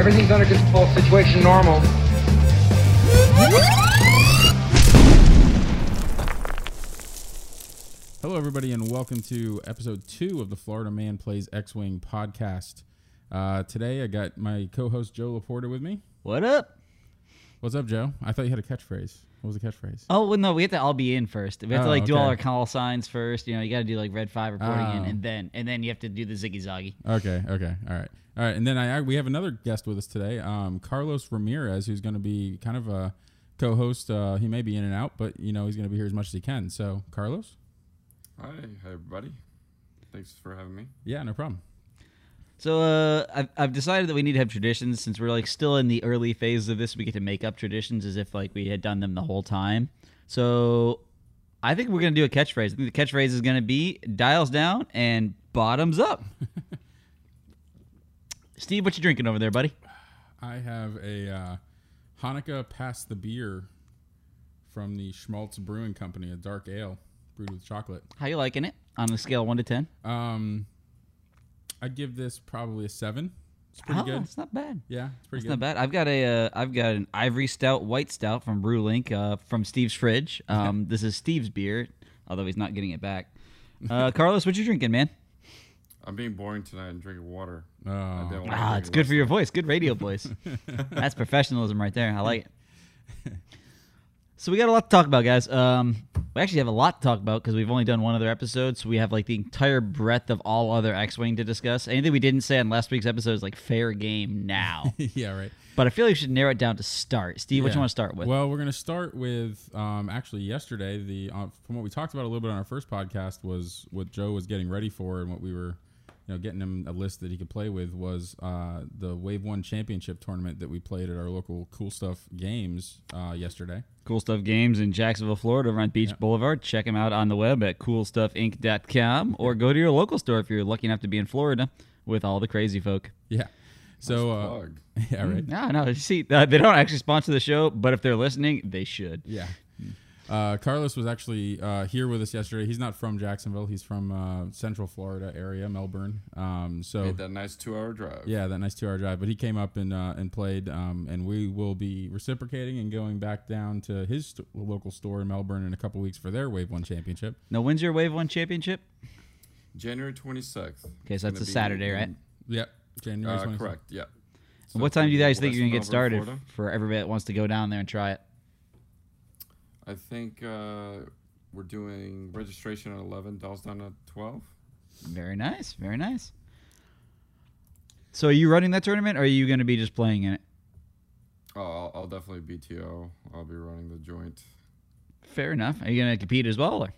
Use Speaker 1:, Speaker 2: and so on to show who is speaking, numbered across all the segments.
Speaker 1: Everything's under control. Situation normal.
Speaker 2: Hello, everybody, and welcome to episode two of the Florida Man Plays X Wing podcast. Uh, today, I got my co host Joe Laporta with me.
Speaker 3: What up?
Speaker 2: What's up, Joe? I thought you had a catchphrase. What was the catchphrase?
Speaker 3: Oh well, no, we have to all be in first. We have to
Speaker 2: Oh,
Speaker 3: like do all our call signs first. You know, you got to do like red five reporting in,
Speaker 2: Oh.
Speaker 3: and then and then you have to do the ziggy zaggy.
Speaker 2: Okay, okay, all right, all right. And then I, I we have another guest with us today, um, Carlos Ramirez, who's going to be kind of a co-host. Uh, he may be in and out, but you know he's going to be here as much as he can. So, Carlos,
Speaker 4: Hi, hi everybody. Thanks for having me.
Speaker 2: yeah, no problem.
Speaker 3: So uh, I've I've decided that we need to have traditions since we're like still in the early phases of this. We get to make up traditions as if like we had done them the whole time. So I think we're gonna do a catchphrase. I think the catchphrase is gonna be dials down and bottoms up. Steve, what you drinking over there, buddy?
Speaker 2: I have a uh, Hanukkah Pass the Beer from the Shmaltz Brewing Company, a dark ale brewed with chocolate.
Speaker 3: How you liking it on a scale of one to ten?
Speaker 2: Um, I'd give this probably a seven. It's pretty
Speaker 3: oh,
Speaker 2: good.
Speaker 3: It's not bad.
Speaker 2: Yeah, it's pretty good.
Speaker 3: It's not bad. I've got a uh, I've got an ivory stout white stout from Brewlink uh, from Steve's fridge. Um, this is Steve's beer, although he's not getting it back. Uh, Carlos, what you drinking, man?
Speaker 4: I'm being boring tonight and drinking water.
Speaker 2: Oh.
Speaker 4: I didn't
Speaker 3: Ah, it's good for your voice. Good radio voice. That's professionalism right there. I like it. So we got a lot to talk about, guys. Um, we actually have a lot to talk about because we've only done one other episode, so we have like the entire breadth of all other X-wing to discuss. Anything we didn't say on last week's episode is like fair game now.
Speaker 2: yeah, right.
Speaker 3: but I feel like we should narrow it down to start. Steve, what
Speaker 2: Yeah.
Speaker 3: you want to start with?
Speaker 2: Well, we're going to start with um, actually yesterday. The uh, from what we talked about a little bit on our first podcast was what Joe was getting ready for, and what we were, you know, getting him a list that he could play with was uh, the Wave One Championship tournament that we played at our local Cool Stuff Games uh, yesterday.
Speaker 3: Cool Stuff Games in Jacksonville, Florida, on Beach Boulevard. Check them out on the web at coolstuffinc.com or go to your local store if you're lucky enough to be in Florida with all the crazy folk.
Speaker 2: Yeah. So uh, yeah, right.
Speaker 3: No, no, see, uh, they don't actually sponsor the show, but if they're listening, they should.
Speaker 2: Yeah. Uh, Carlos was actually uh, here with us yesterday. He's not from Jacksonville. He's from uh, Central Florida area, Melbourne. Um, so
Speaker 4: Made that nice two-hour drive.
Speaker 2: Yeah, that nice two-hour drive. But he came up and uh, and played, um, and we will be reciprocating and going back down to his st- local store in Melbourne in a couple weeks for their Wave One Championship.
Speaker 3: Now, when's your Wave 1 championship?
Speaker 4: January 26th.
Speaker 3: Okay, so that's a Saturday, right?
Speaker 2: Yep, January.
Speaker 4: Uh,
Speaker 2: 26th.
Speaker 4: correct. Yeah.
Speaker 3: And what time do you guys think you're going to get
Speaker 4: West
Speaker 3: started
Speaker 4: Florida.
Speaker 3: for everybody that wants to go down there and try it?
Speaker 4: I think uh, we're doing registration at 11, dials down at 12.
Speaker 3: Very nice. Very nice. So, are you running that tournament or are you going to be just playing in it?
Speaker 4: Oh, I'll, I'll definitely BTO. I'll be running the joint.
Speaker 3: Fair enough. Are you going to compete as well? Or?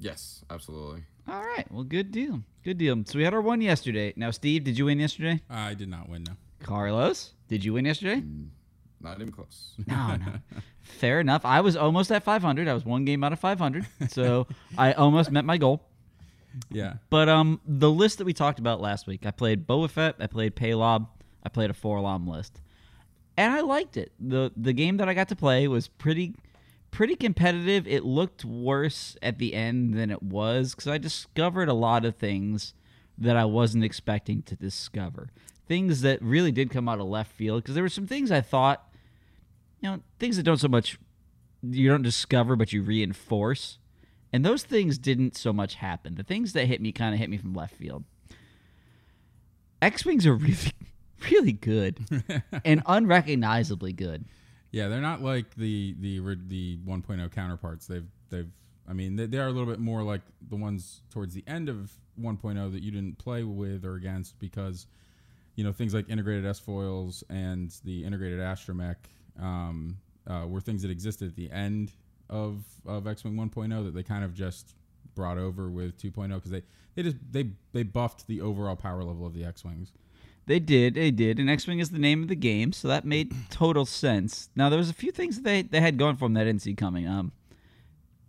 Speaker 4: Yes, absolutely.
Speaker 3: All right. Well, good deal. Good deal. So we had our one yesterday. Now, Steve, did you win yesterday?
Speaker 2: I did not win. No.
Speaker 3: Carlos, did you win yesterday?
Speaker 4: Not even close.
Speaker 3: No, no. Fair enough. I was almost at 500. I was one game out of 500. So I almost met my goal.
Speaker 2: Yeah.
Speaker 3: But um, the list that we talked about last week, I played Boba Fett, I played Palob, I played a 4-LOM list, and I liked it. the The game that I got to play was pretty, pretty competitive. It looked worse at the end than it was because I discovered a lot of things that I wasn't expecting to discover. Things that really did come out of left field because there were some things I thought, you know, things that don't so much you don't discover but you reinforce. And those things didn't so much happen. The things that hit me kind of hit me from left field. X Wings are really, really good and unrecognizably good.
Speaker 2: Yeah, they're not like the the the 1.0 counterparts. They've they've. I mean, they, they are a little bit more like the ones towards the end of 1.0 that you didn't play with or against because, you know, things like integrated S foils and the integrated astromech um, uh, were things that existed at the end of of X-wing 1.0 that they kind of just brought over with 2.0 because they they just they they buffed the overall power level of the X-wings.
Speaker 3: They did, they did. And X Wing is the name of the game, so that made total sense. Now there was a few things that they, they had going for them that I didn't see coming. Um,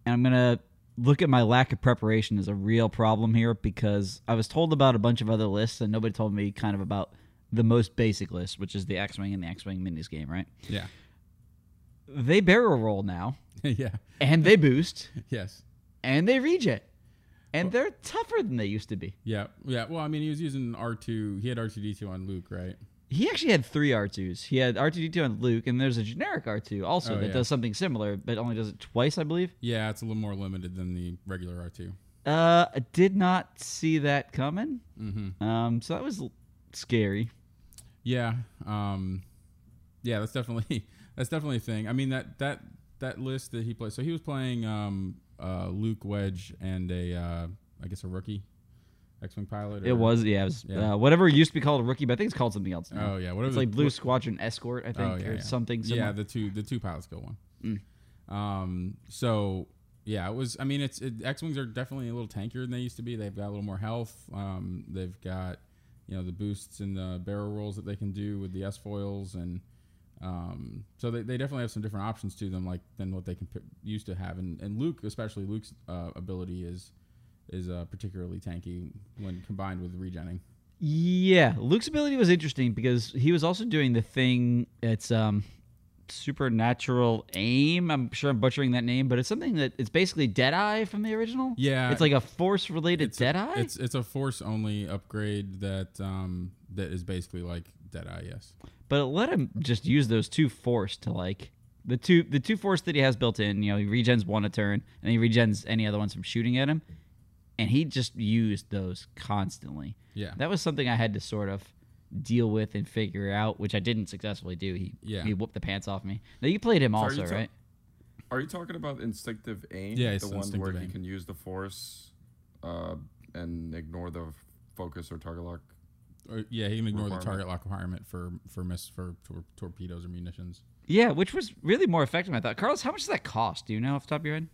Speaker 3: and I'm gonna look at my lack of preparation as a real problem here because I was told about a bunch of other lists and nobody told me kind of about the most basic list, which is the X Wing and the X Wing minis game, right?
Speaker 2: Yeah,
Speaker 3: They barrel roll now,
Speaker 2: yeah,
Speaker 3: and they boost,
Speaker 2: yes.
Speaker 3: and they reject. And they're tougher than they used to be.
Speaker 2: Yeah, yeah. Well, I mean, he was using R two. He had R two D two on Luke, right?
Speaker 3: He actually had three R2s. He had R2D2 on Luke, and there's a generic R2 also
Speaker 2: Oh,
Speaker 3: that
Speaker 2: yeah.
Speaker 3: does something similar, but only does it twice, I believe.
Speaker 2: Yeah, it's a little more limited than the regular R2.
Speaker 3: Uh, I did not see that coming.
Speaker 2: Mm-hmm.
Speaker 3: Um, so that was scary.
Speaker 2: Yeah, um, yeah, that's definitely that's definitely a thing. I mean that that that list that he played. So he was playing um, uh, Luke Wedge and a uh, I guess a rookie X-wing pilot.
Speaker 3: It was, yeah, it was
Speaker 2: Yeah.
Speaker 3: uh, whatever used to be called a rookie, but I think it's called something else now.
Speaker 2: Oh yeah, whatever.
Speaker 3: it's like Blue Squadron Escort, I think,
Speaker 2: Oh, yeah,
Speaker 3: or
Speaker 2: yeah.
Speaker 3: something.
Speaker 2: Yeah, the two the two pilot skill one.
Speaker 3: Mm.
Speaker 2: Um, so yeah, it was. I mean, it's it, X wings are definitely a little tankier than they used to be. They've got a little more health. Um, they've got you know the boosts and the barrel rolls that they can do with the S foils and. Um, so they, they definitely have some different options to them, like than what they can p- used to have, and, and Luke, especially Luke's uh, ability is is uh, particularly tanky when combined with regenning.
Speaker 3: Yeah, Luke's ability was interesting because he was also doing the thing. It's um, supernatural aim. I'm sure I'm butchering that name, but it's something that it's basically Deadeye from the original.
Speaker 2: Yeah,
Speaker 3: it's like a force related
Speaker 2: it's a, it's it's a force only upgrade that um that is basically like Deadeye. Yes.
Speaker 3: but let him just use those two force to like the two the two force that he has built in. You know, he regens one a turn, and he regens any other ones from shooting at him, and he just used those constantly.
Speaker 2: Yeah.
Speaker 3: That was something I had to sort of deal with and figure out, which I didn't successfully do. He
Speaker 2: Yeah.
Speaker 3: he whooped the pants off me. Now you played him
Speaker 4: So are
Speaker 3: also,
Speaker 4: you ta-
Speaker 3: right?
Speaker 4: Are you talking about instinctive aim?
Speaker 2: Yeah, it's
Speaker 4: the one
Speaker 2: instinctive
Speaker 4: where
Speaker 2: aim.
Speaker 4: he can use the force uh, and ignore the focus or target lock.
Speaker 2: Or, yeah, he can ignore the target lock requirement for for miss for tor- torpedoes or munitions.
Speaker 3: Yeah, which was really more effective. I thought. Carlos, how much does that cost? Do you know off the top of your head?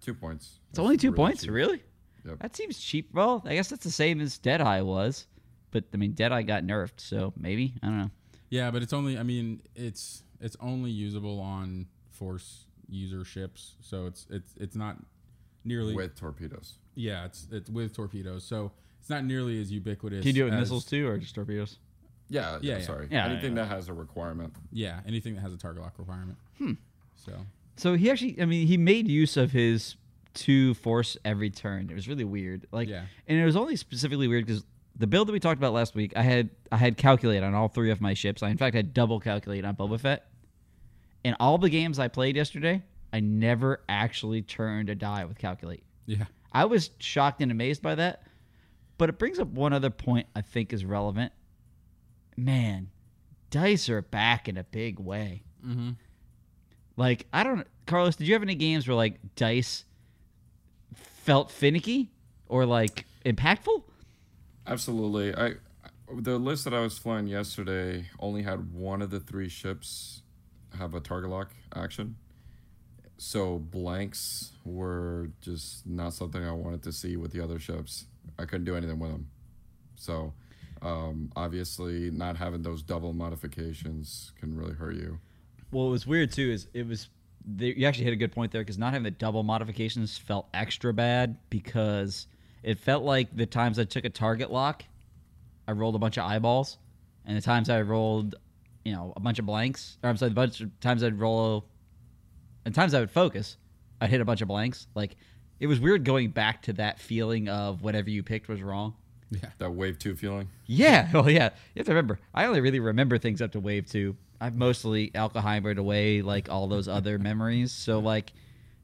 Speaker 4: Two points.
Speaker 3: It's only two points,
Speaker 4: cheap.
Speaker 3: really?
Speaker 4: Yep.
Speaker 3: That seems cheap. Well, I guess that's the same as Deadeye was, but I mean Deadeye got nerfed, so maybe I don't know.
Speaker 2: Yeah, but it's only. I mean, it's it's only usable on force user ships, so it's it's it's not nearly.
Speaker 4: with torpedoes.
Speaker 2: yeah, it's it's with torpedoes, so it's not nearly as ubiquitous.
Speaker 3: Can you do it with missiles too, or just torpedoes?
Speaker 4: Yeah,
Speaker 2: Yeah,
Speaker 4: yeah,
Speaker 2: yeah.
Speaker 4: sorry.
Speaker 3: Yeah,
Speaker 4: Anything
Speaker 3: yeah.
Speaker 4: that has a requirement.
Speaker 2: Yeah, anything that has a target lock requirement.
Speaker 3: Hmm.
Speaker 2: So
Speaker 3: So he actually, I mean, he made use of his two force every turn. It was really weird. Like,
Speaker 2: Yeah.
Speaker 3: and it was only specifically weird because the build that we talked about last week, I had I had calculate on all three of my ships. I in fact had double calculate on Boba Fett. In all the games I played yesterday, I never actually turned a die with calculate.
Speaker 2: yeah,
Speaker 3: I was shocked and amazed by that. But it brings up one other point I think is relevant. Man, dice are back in a big way.
Speaker 2: mm-hmm.
Speaker 3: Like, I don't Carlos, did you have any games where like dice felt finicky or like impactful?
Speaker 4: Absolutely. I the list that I was flying yesterday only had one of the three ships have a target lock action. So blanks were just not something I wanted to see with the other ships. I couldn't do anything with them. So um, obviously, not having those double modifications can really hurt you.
Speaker 3: Well, it was weird too. Is it was you actually hit a good point there because not having the double modifications felt extra bad because it felt like the times I took a target lock, I rolled a bunch of eyeballs, and the times I rolled, you know, a bunch of blanks. Or I'm sorry, the bunch of times I'd roll, and times I would focus, I'd hit a bunch of blanks. Like it was weird going back to that feeling of whatever you picked was wrong.
Speaker 2: yeah,
Speaker 4: That wave two feeling.
Speaker 3: Yeah, well, yeah. You have to remember, I only really remember things up to wave two. I've mostly alcohybrid away like all those other memories. So like,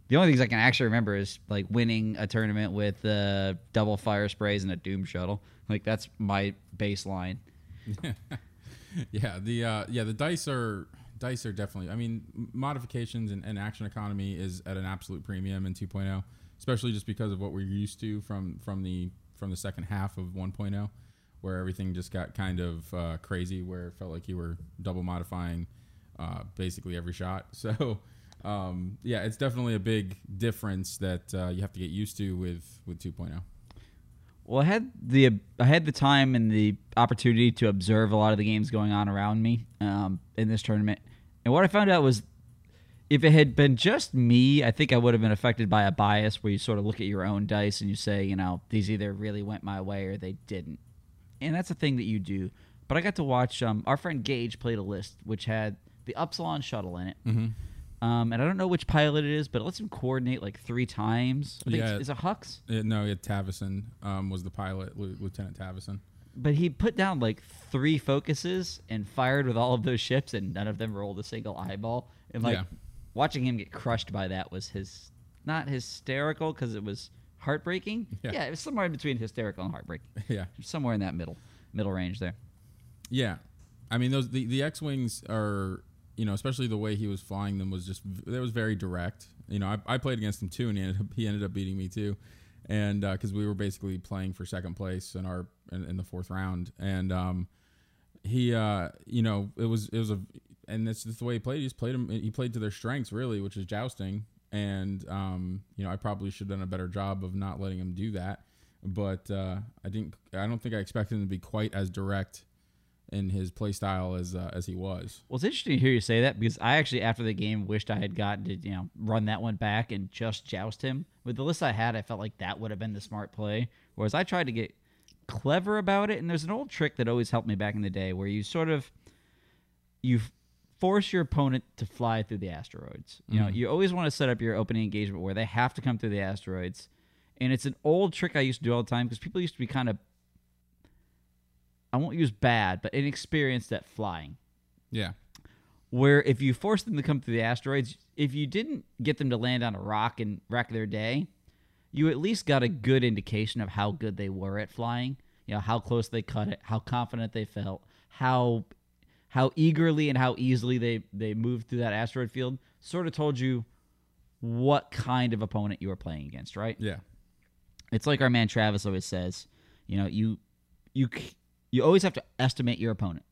Speaker 3: the only things I can actually remember is like winning a tournament with uh, double fire sprays and a doom shuttle. Like that's my baseline.
Speaker 2: yeah. The uh, yeah the dice are dice are definitely. I mean, modifications and, and action economy is at an absolute premium in 2.0, especially just because of what we're used to from from the from the second half of 1.0, where everything just got kind of uh, crazy, where it felt like you were double modifying uh, basically every shot. So. Um, yeah, it's definitely a big difference that uh, you have to get used to with with oh. 2.0.
Speaker 3: Well, I had the I had the time and the opportunity to observe a lot of the games going on around me um, in this tournament, and what I found out was, if it had been just me, I think I would have been affected by a bias where you sort of look at your own dice and you say, you know, these either really went my way or they didn't, and that's a thing that you do. But I got to watch um, our friend Gage played a list which had the Upsilon shuttle in it.
Speaker 2: Mm-hmm.
Speaker 3: Um, and I don't know which pilot it is, but it lets him coordinate like three times. I think
Speaker 2: Yeah.
Speaker 3: it's, is it Hux?
Speaker 2: Uh, no, it Tavson um, was the pilot, Lu- Lieutenant Tavson.
Speaker 3: but he put down like three focuses and fired with all of those ships, and none of them rolled a single eyeball. And like
Speaker 2: Yeah.
Speaker 3: watching him get crushed by that was his not hysterical because it was heartbreaking.
Speaker 2: Yeah.
Speaker 3: Yeah. it was somewhere in between hysterical and heartbreaking.
Speaker 2: yeah.
Speaker 3: Somewhere in that middle middle range there.
Speaker 2: Yeah, I mean those the, the X wings are you know especially the way he was flying them was just that was very direct. You know I, I played against him too and he ended up, he ended up beating me too, and because we were basically playing for second place in our in, in the fourth round and um he uh you know it was it was a and that's the way he played. He just played him. He played to their strengths really, which is jousting. And um, you know, I probably should have done a better job of not letting him do that. But uh, I didn't. I don't think I expected him to be quite as direct in his play style as uh, as he was.
Speaker 3: Well, it's interesting to hear you say that because I actually, after the game, wished I had gotten to you know run that one back and just joust him. With the list I had, I felt like that would have been the smart play. Whereas I tried to get clever about it, and there's an old trick that always helped me back in the day, where you sort of you force your opponent to fly through the asteroids. You know, you always want to set up your opening engagement where they have to come through the asteroids. And it's an old trick I used to do all the time because people used to be kind of I won't use bad, but inexperienced at flying
Speaker 2: Yeah.
Speaker 3: where if you force them to come through the asteroids, if you didn't get them to land on a rock and wreck their day, you at least got a good indication of how good they were at flying. You know, how close they cut it, how confident they felt, how how eagerly and how easily they they moved through that asteroid field. Sort of told you what kind of opponent you were playing against, right?
Speaker 2: Yeah.
Speaker 3: It's like our man Travis always says, you know, you you you always have to estimate your opponent.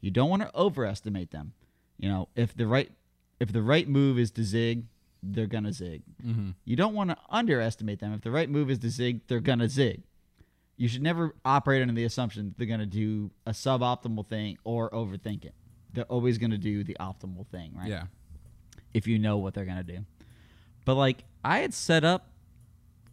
Speaker 3: You don't want to overestimate them. You know, if the right if the right move is to zig, they're gonna zig.
Speaker 2: Mm-hmm.
Speaker 3: You don't want to underestimate them. If the right move is to zig, they're gonna zig. You should never operate under the assumption that they're gonna do a suboptimal thing or overthink it. They're always gonna do the optimal thing, right?
Speaker 2: Yeah.
Speaker 3: if you know what they're gonna do. But like I had set up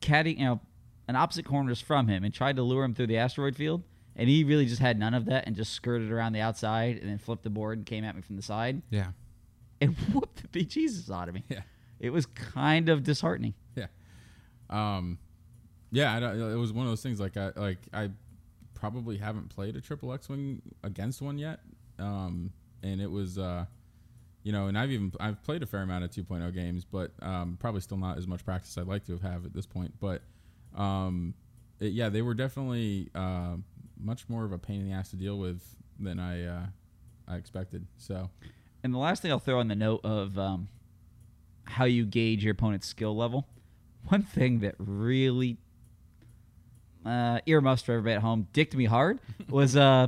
Speaker 3: caddy, you know, an opposite corners from him and tried to lure him through the asteroid field, and he really just had none of that and just skirted around the outside and then flipped the board and came at me from the side
Speaker 2: Yeah.
Speaker 3: and whooped the bejesus out of me.
Speaker 2: Yeah.
Speaker 3: It was kind of disheartening.
Speaker 2: Yeah. Um, yeah, I don't, it was one of those things like I like I probably haven't played a triple X wing against one yet. Um, and it was uh, you know, and I've even I've played a fair amount of 2.0 games, but um, probably still not as much practice I'd like to have had at this point. But um, it, yeah, they were definitely uh, much more of a pain in the ass to deal with than I uh, I expected. So
Speaker 3: And the last thing I'll throw on the note of um, how you gauge your opponent's skill level, one thing that really uh, earmuffs for everybody at home, dicked me hard, was uh,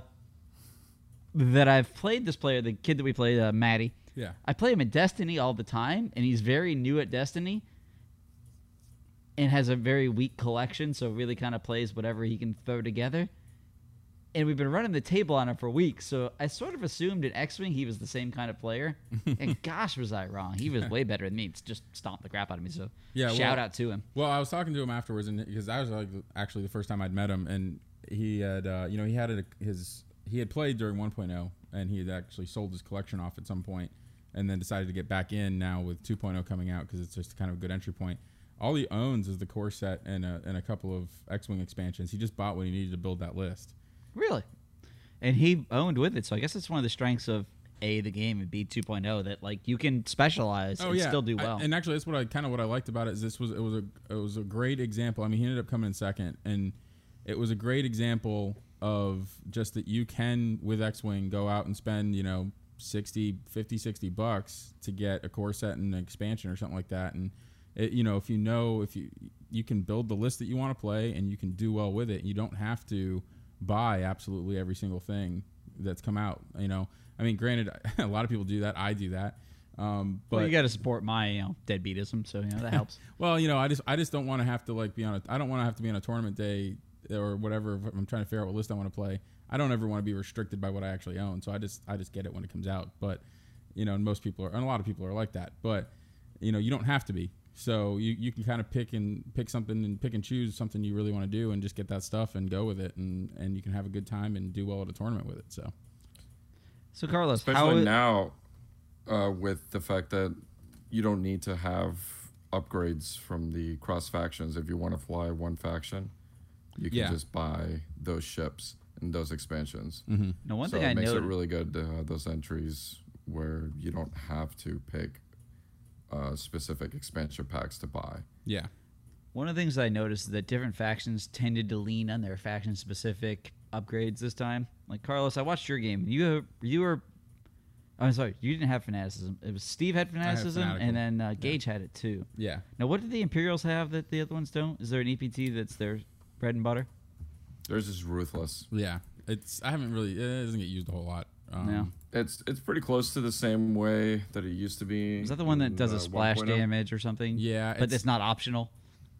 Speaker 3: that I've played this player, the kid that we played, uh, Maddie.
Speaker 2: yeah,
Speaker 3: I play him in Destiny all the time, and he's very new at Destiny and has a very weak collection, so really kind of plays whatever he can throw together. And we've been running the table on him for weeks, so I sort of assumed in X Wing he was the same kind of player. and gosh, was I wrong. He was way better than me. It's just stomped the crap out of me, so
Speaker 2: Yeah,
Speaker 3: shout
Speaker 2: well-
Speaker 3: out to him.
Speaker 2: Well, I was talking to him afterwards, and because that was like actually the first time I'd met him, and he had, uh, you know, he had a, his he had played during 1.0, and he had actually sold his collection off at some point, and then decided to get back in now with 2.0 coming out because it's just kind of a good entry point. All he owns is the core set and a, and a couple of X-wing expansions. He just bought what he needed to build that list.
Speaker 3: Really? And he owned with it, so I guess it's one of the strengths of A, the game, and B, 2.0, that like you can specialize oh, and still do
Speaker 2: Oh, I-
Speaker 3: well.
Speaker 2: and actually, that's what I kind of what I liked about it is this was it was a it was a great example. I mean, he ended up coming in second, and it was a great example of just that you can with X-wing go out and spend you know 60, 50, 60 bucks to get a core set and an expansion or something like that, and it, you know if you know if you you can build the list that you want to play and you can do well with it, you don't have to buy absolutely every single thing that's come out. You know, I mean, granted, a lot of people do that. I do that. Um, but
Speaker 3: well, you got to support my you know deadbeatism, so you know that helps.
Speaker 2: well, you know, I just I just don't want to have to like be on a I don't want to have to be on a tournament day or whatever. If I'm trying to figure out what list I want to play. I don't ever want to be restricted by what I actually own. So I just I just get it when it comes out. But you know, and most people are and a lot of people are like that. But you know, you don't have to be. So you, you can kind of pick and pick something and pick and choose something you really want to do and just get that stuff and go with it and and you can have a good time and do well at a tournament with it. So
Speaker 3: So Carlos, how
Speaker 4: Especially
Speaker 3: i-
Speaker 4: now, uh, with the fact that you don't need to have upgrades from the cross factions if you want to fly one faction. You can
Speaker 2: Yeah.
Speaker 4: just buy those ships and those expansions.
Speaker 2: Mm-hmm.
Speaker 3: Now, one
Speaker 4: so
Speaker 3: thing
Speaker 4: it
Speaker 3: I
Speaker 4: makes
Speaker 3: noted.
Speaker 4: it really good to have those entries where you don't have to pick uh, specific expansion packs to buy.
Speaker 2: Yeah.
Speaker 3: One of the things I noticed is that different factions tended to lean on their faction specific upgrades this time. Like Carlos, I watched your game. You you were I'm sorry, you didn't have fanaticism. It was Steve had fanaticism and then uh, Gage had it too.
Speaker 2: Yeah.
Speaker 3: Now what do the Imperials have that the other ones don't? Is there an EPT that's their bread and butter?
Speaker 4: Theirs is ruthless.
Speaker 2: Yeah. It's I haven't really it doesn't get used a whole lot. Um,
Speaker 3: No.
Speaker 4: It's it's pretty close to the same way that it used to be.
Speaker 3: Is that the one that does
Speaker 4: uh,
Speaker 3: a splash
Speaker 4: 1.0?
Speaker 3: damage or something?
Speaker 2: Yeah,
Speaker 3: But
Speaker 2: it's-
Speaker 3: it's, not optional.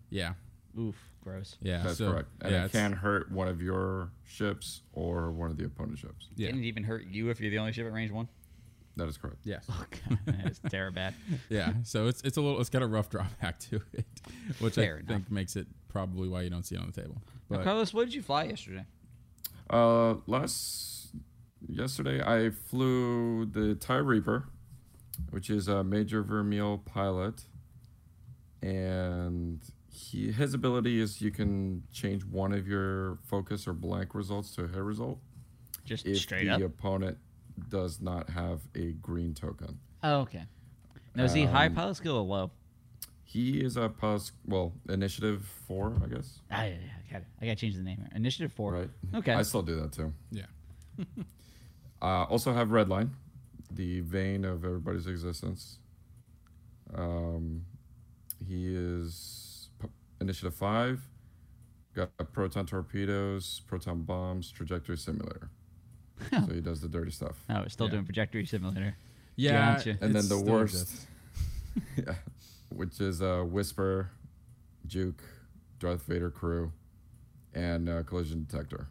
Speaker 2: Yeah.
Speaker 3: Oof, gross.
Speaker 2: Yeah.
Speaker 4: That's
Speaker 2: so,
Speaker 4: correct, and
Speaker 2: yeah,
Speaker 4: it can hurt one of your ships or one of the opponent's ships.
Speaker 2: Yeah.
Speaker 3: Didn't it even hurt you if you're the only ship at range one?
Speaker 4: That is correct.
Speaker 2: Yes.
Speaker 3: Oh god, that's terrible bad.
Speaker 2: yeah. So it's it's a little it's got a rough drawback to it, which
Speaker 3: Fair
Speaker 2: I
Speaker 3: enough.
Speaker 2: think makes it probably why you don't see it on the table.
Speaker 3: Now, Carlos, what did you fly yesterday?
Speaker 4: Uh, last yesterday I flew the TIE Reaper, which is a Major Vermeil pilot, and he his ability is you can change one of your focus or blank results to a hit result
Speaker 3: Just straight up.
Speaker 4: if
Speaker 3: straight
Speaker 4: the
Speaker 3: up.
Speaker 4: opponent does not have a green token.
Speaker 3: Oh, okay. Now is he high
Speaker 4: Um,
Speaker 3: pilot skill or low?
Speaker 4: He is a plus well initiative four, I guess.
Speaker 3: Ah, yeah, yeah, I got it. I got to change the name here. Initiative four.
Speaker 4: Right.
Speaker 3: Okay.
Speaker 4: I still do that too.
Speaker 2: yeah.
Speaker 4: Uh, also have Redline, the vein of everybody's existence. Um, he is p- initiative five. Got proton torpedoes, proton bombs, trajectory simulator. so he does the dirty stuff.
Speaker 3: Oh, we're still
Speaker 2: Yeah.
Speaker 3: doing trajectory simulator.
Speaker 2: Yeah.
Speaker 3: Gotcha.
Speaker 4: And then the
Speaker 2: still
Speaker 4: worst, yeah, which is uh, Whisper, Juke, Darth Vader crew, and uh, collision detector.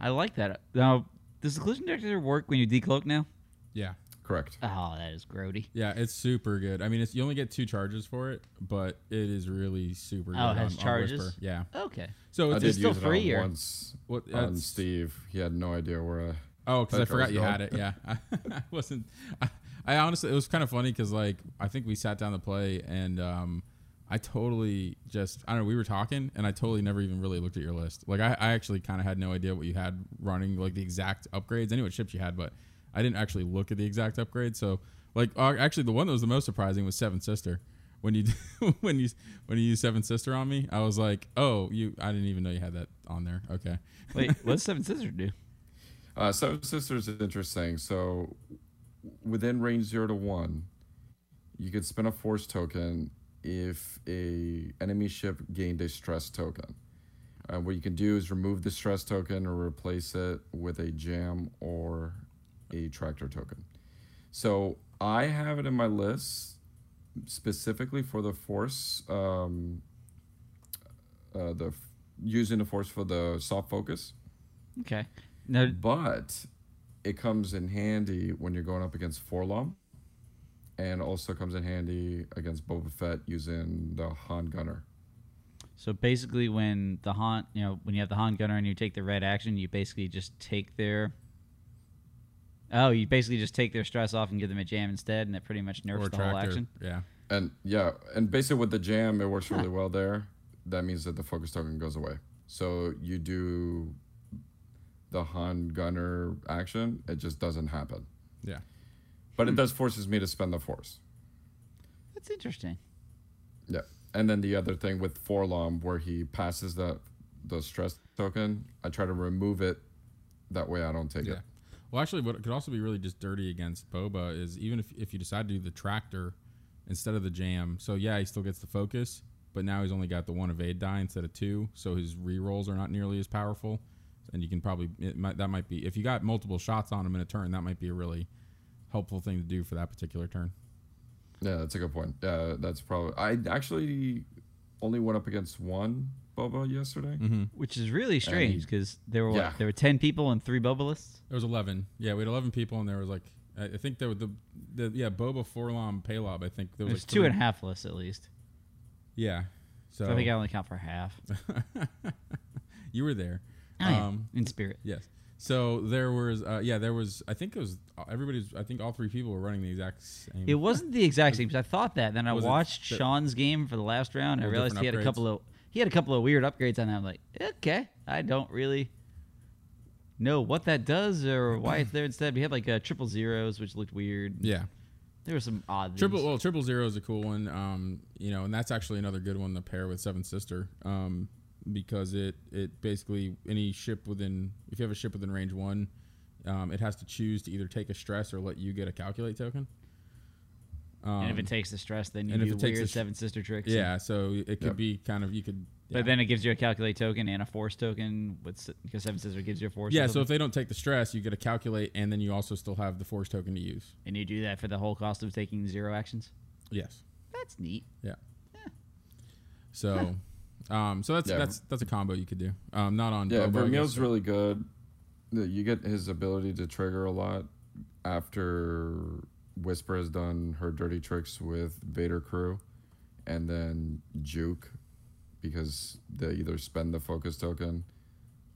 Speaker 3: I like that. Now, does the collision detector work when you decloak now?
Speaker 2: Yeah.
Speaker 4: Correct.
Speaker 3: Oh, that is grody.
Speaker 2: Yeah, it's super good. I mean, it's you only get two charges for it, but it is really super good.
Speaker 3: Oh, it has
Speaker 2: on- on
Speaker 3: charges?
Speaker 2: Whisper. Yeah.
Speaker 3: Okay.
Speaker 2: So
Speaker 4: I
Speaker 2: it's,
Speaker 4: did
Speaker 3: it's still
Speaker 4: use it
Speaker 3: free,
Speaker 4: on
Speaker 3: or-
Speaker 4: once
Speaker 2: what,
Speaker 4: on Steve. He had no idea where. I,
Speaker 2: Oh, because I forgot you
Speaker 4: was
Speaker 2: had it. Yeah, I wasn't. I, I honestly, it was kind of funny because like I think we sat down to play and um, I totally just I don't know. We were talking and I totally never even really looked at your list. Like I, I actually kind of had no idea what you had running, like the exact upgrades. I knew what ships you had, but I didn't actually look at the exact upgrades. So like uh, actually, the one that was the most surprising was Seven Sister. When you when you when you used Seven Sister on me, I was like, oh, you. I didn't even know you had that on there. Okay.
Speaker 3: Wait, what's Seven Sister do?
Speaker 4: Uh, Seven Sisters is interesting. So, within range zero to one, you can spend a force token if a enemy ship gained a stress token. Uh, what you can do is remove the stress token or replace it with a jam or a tractor token. So I have it in my list specifically for the force, um, uh, the using the force for the soft focus
Speaker 3: Okay.
Speaker 4: But it comes in handy when you're going up against 4-LOM, and also comes in handy against Boba Fett using the Han Gunner.
Speaker 3: so basically, when the Han, you know, when you have the Han gunner and you take the red action, you basically just take their. Oh, you basically just take their stress off and give them a jam instead, and it pretty much nerfs
Speaker 2: Or
Speaker 3: the whole action.
Speaker 2: Yeah.
Speaker 4: And yeah, and basically with the jam, it works really well there. That means that the focus token goes away. So you do the Han Gunner action, it just doesn't happen.
Speaker 2: Yeah.
Speaker 4: But it hmm. does forces me to spend the force.
Speaker 3: That's interesting.
Speaker 4: Yeah. And then the other thing with 4-LOM, where he passes the the stress token, I try to remove it. That way, I don't take
Speaker 2: Yeah.
Speaker 4: it.
Speaker 2: Well, actually, what could also be really just dirty against Boba is even if, if you decide to do the tractor instead of the jam. So yeah, he still gets the focus, but now he's only got the one evade die instead of two, so his re rolls are not nearly as powerful. And you can probably it might, that might be if you got multiple shots on him in a turn, that might be a really helpful thing to do for that particular turn.
Speaker 4: Yeah, that's a good point. Yeah, that's probably. I actually only went up against one Boba yesterday.
Speaker 2: Mm-hmm.
Speaker 3: Which is really strange because there were what,
Speaker 4: Yeah.
Speaker 3: there were ten people and three Boba lists.
Speaker 2: There was eleven. Yeah, we had eleven people, and there was like I I think there were the, the yeah Boba 4-LOM Palob. I think there was
Speaker 3: There's
Speaker 2: like
Speaker 3: two
Speaker 2: three-
Speaker 3: and a half lists at least.
Speaker 2: Yeah. So
Speaker 3: So I think I only count for half.
Speaker 2: you were there.
Speaker 3: Oh, yeah,
Speaker 2: Um,
Speaker 3: in spirit.
Speaker 2: Yes. So there was, uh, yeah, there was. I think it was everybody's. I think all three people were running the exact same.
Speaker 3: It wasn't the exact same. 'cause I thought that. Then I watched
Speaker 2: the-
Speaker 3: Sean's game for the last round. and I realized he had a couple of he had a couple of weird upgrades on that. I'm like, okay, I don't really know what that does or why it's there instead. We had like uh, triple zeros, which looked weird.
Speaker 2: Yeah.
Speaker 3: There were some odd
Speaker 2: Triple well, triple zero is a cool one. Um, you know, and that's actually another good one to pair with Seven Sister. Um, because it it basically any ship within if you have a ship within range one, um, it has to choose to either take a stress or let you get a calculate token. Um,
Speaker 3: and if it takes the stress, then you
Speaker 2: and if it takes
Speaker 3: weird
Speaker 2: the sh-
Speaker 3: seven sister tricks.
Speaker 2: yeah, so it could
Speaker 4: Yep.
Speaker 2: be kind of you could.
Speaker 3: But then it gives you a calculate token and a force token with because seven sister gives you a force. or
Speaker 2: yeah, so if they don't take the stress, you get a calculate, and then you also still have the force token to use.
Speaker 3: and you do that for the whole cost of taking zero actions.
Speaker 2: Yes.
Speaker 3: That's neat. Yeah. yeah.
Speaker 2: So, um, so that's
Speaker 4: Yeah.
Speaker 2: that's that's a combo you could do. Um, not on.
Speaker 4: Yeah,
Speaker 2: Bobo, I
Speaker 4: Vermeil's
Speaker 2: guess.
Speaker 4: really good. You get his ability to trigger a lot after Whisper has done her dirty tricks with Vader crew, and then Juke, because they either spend the focus token,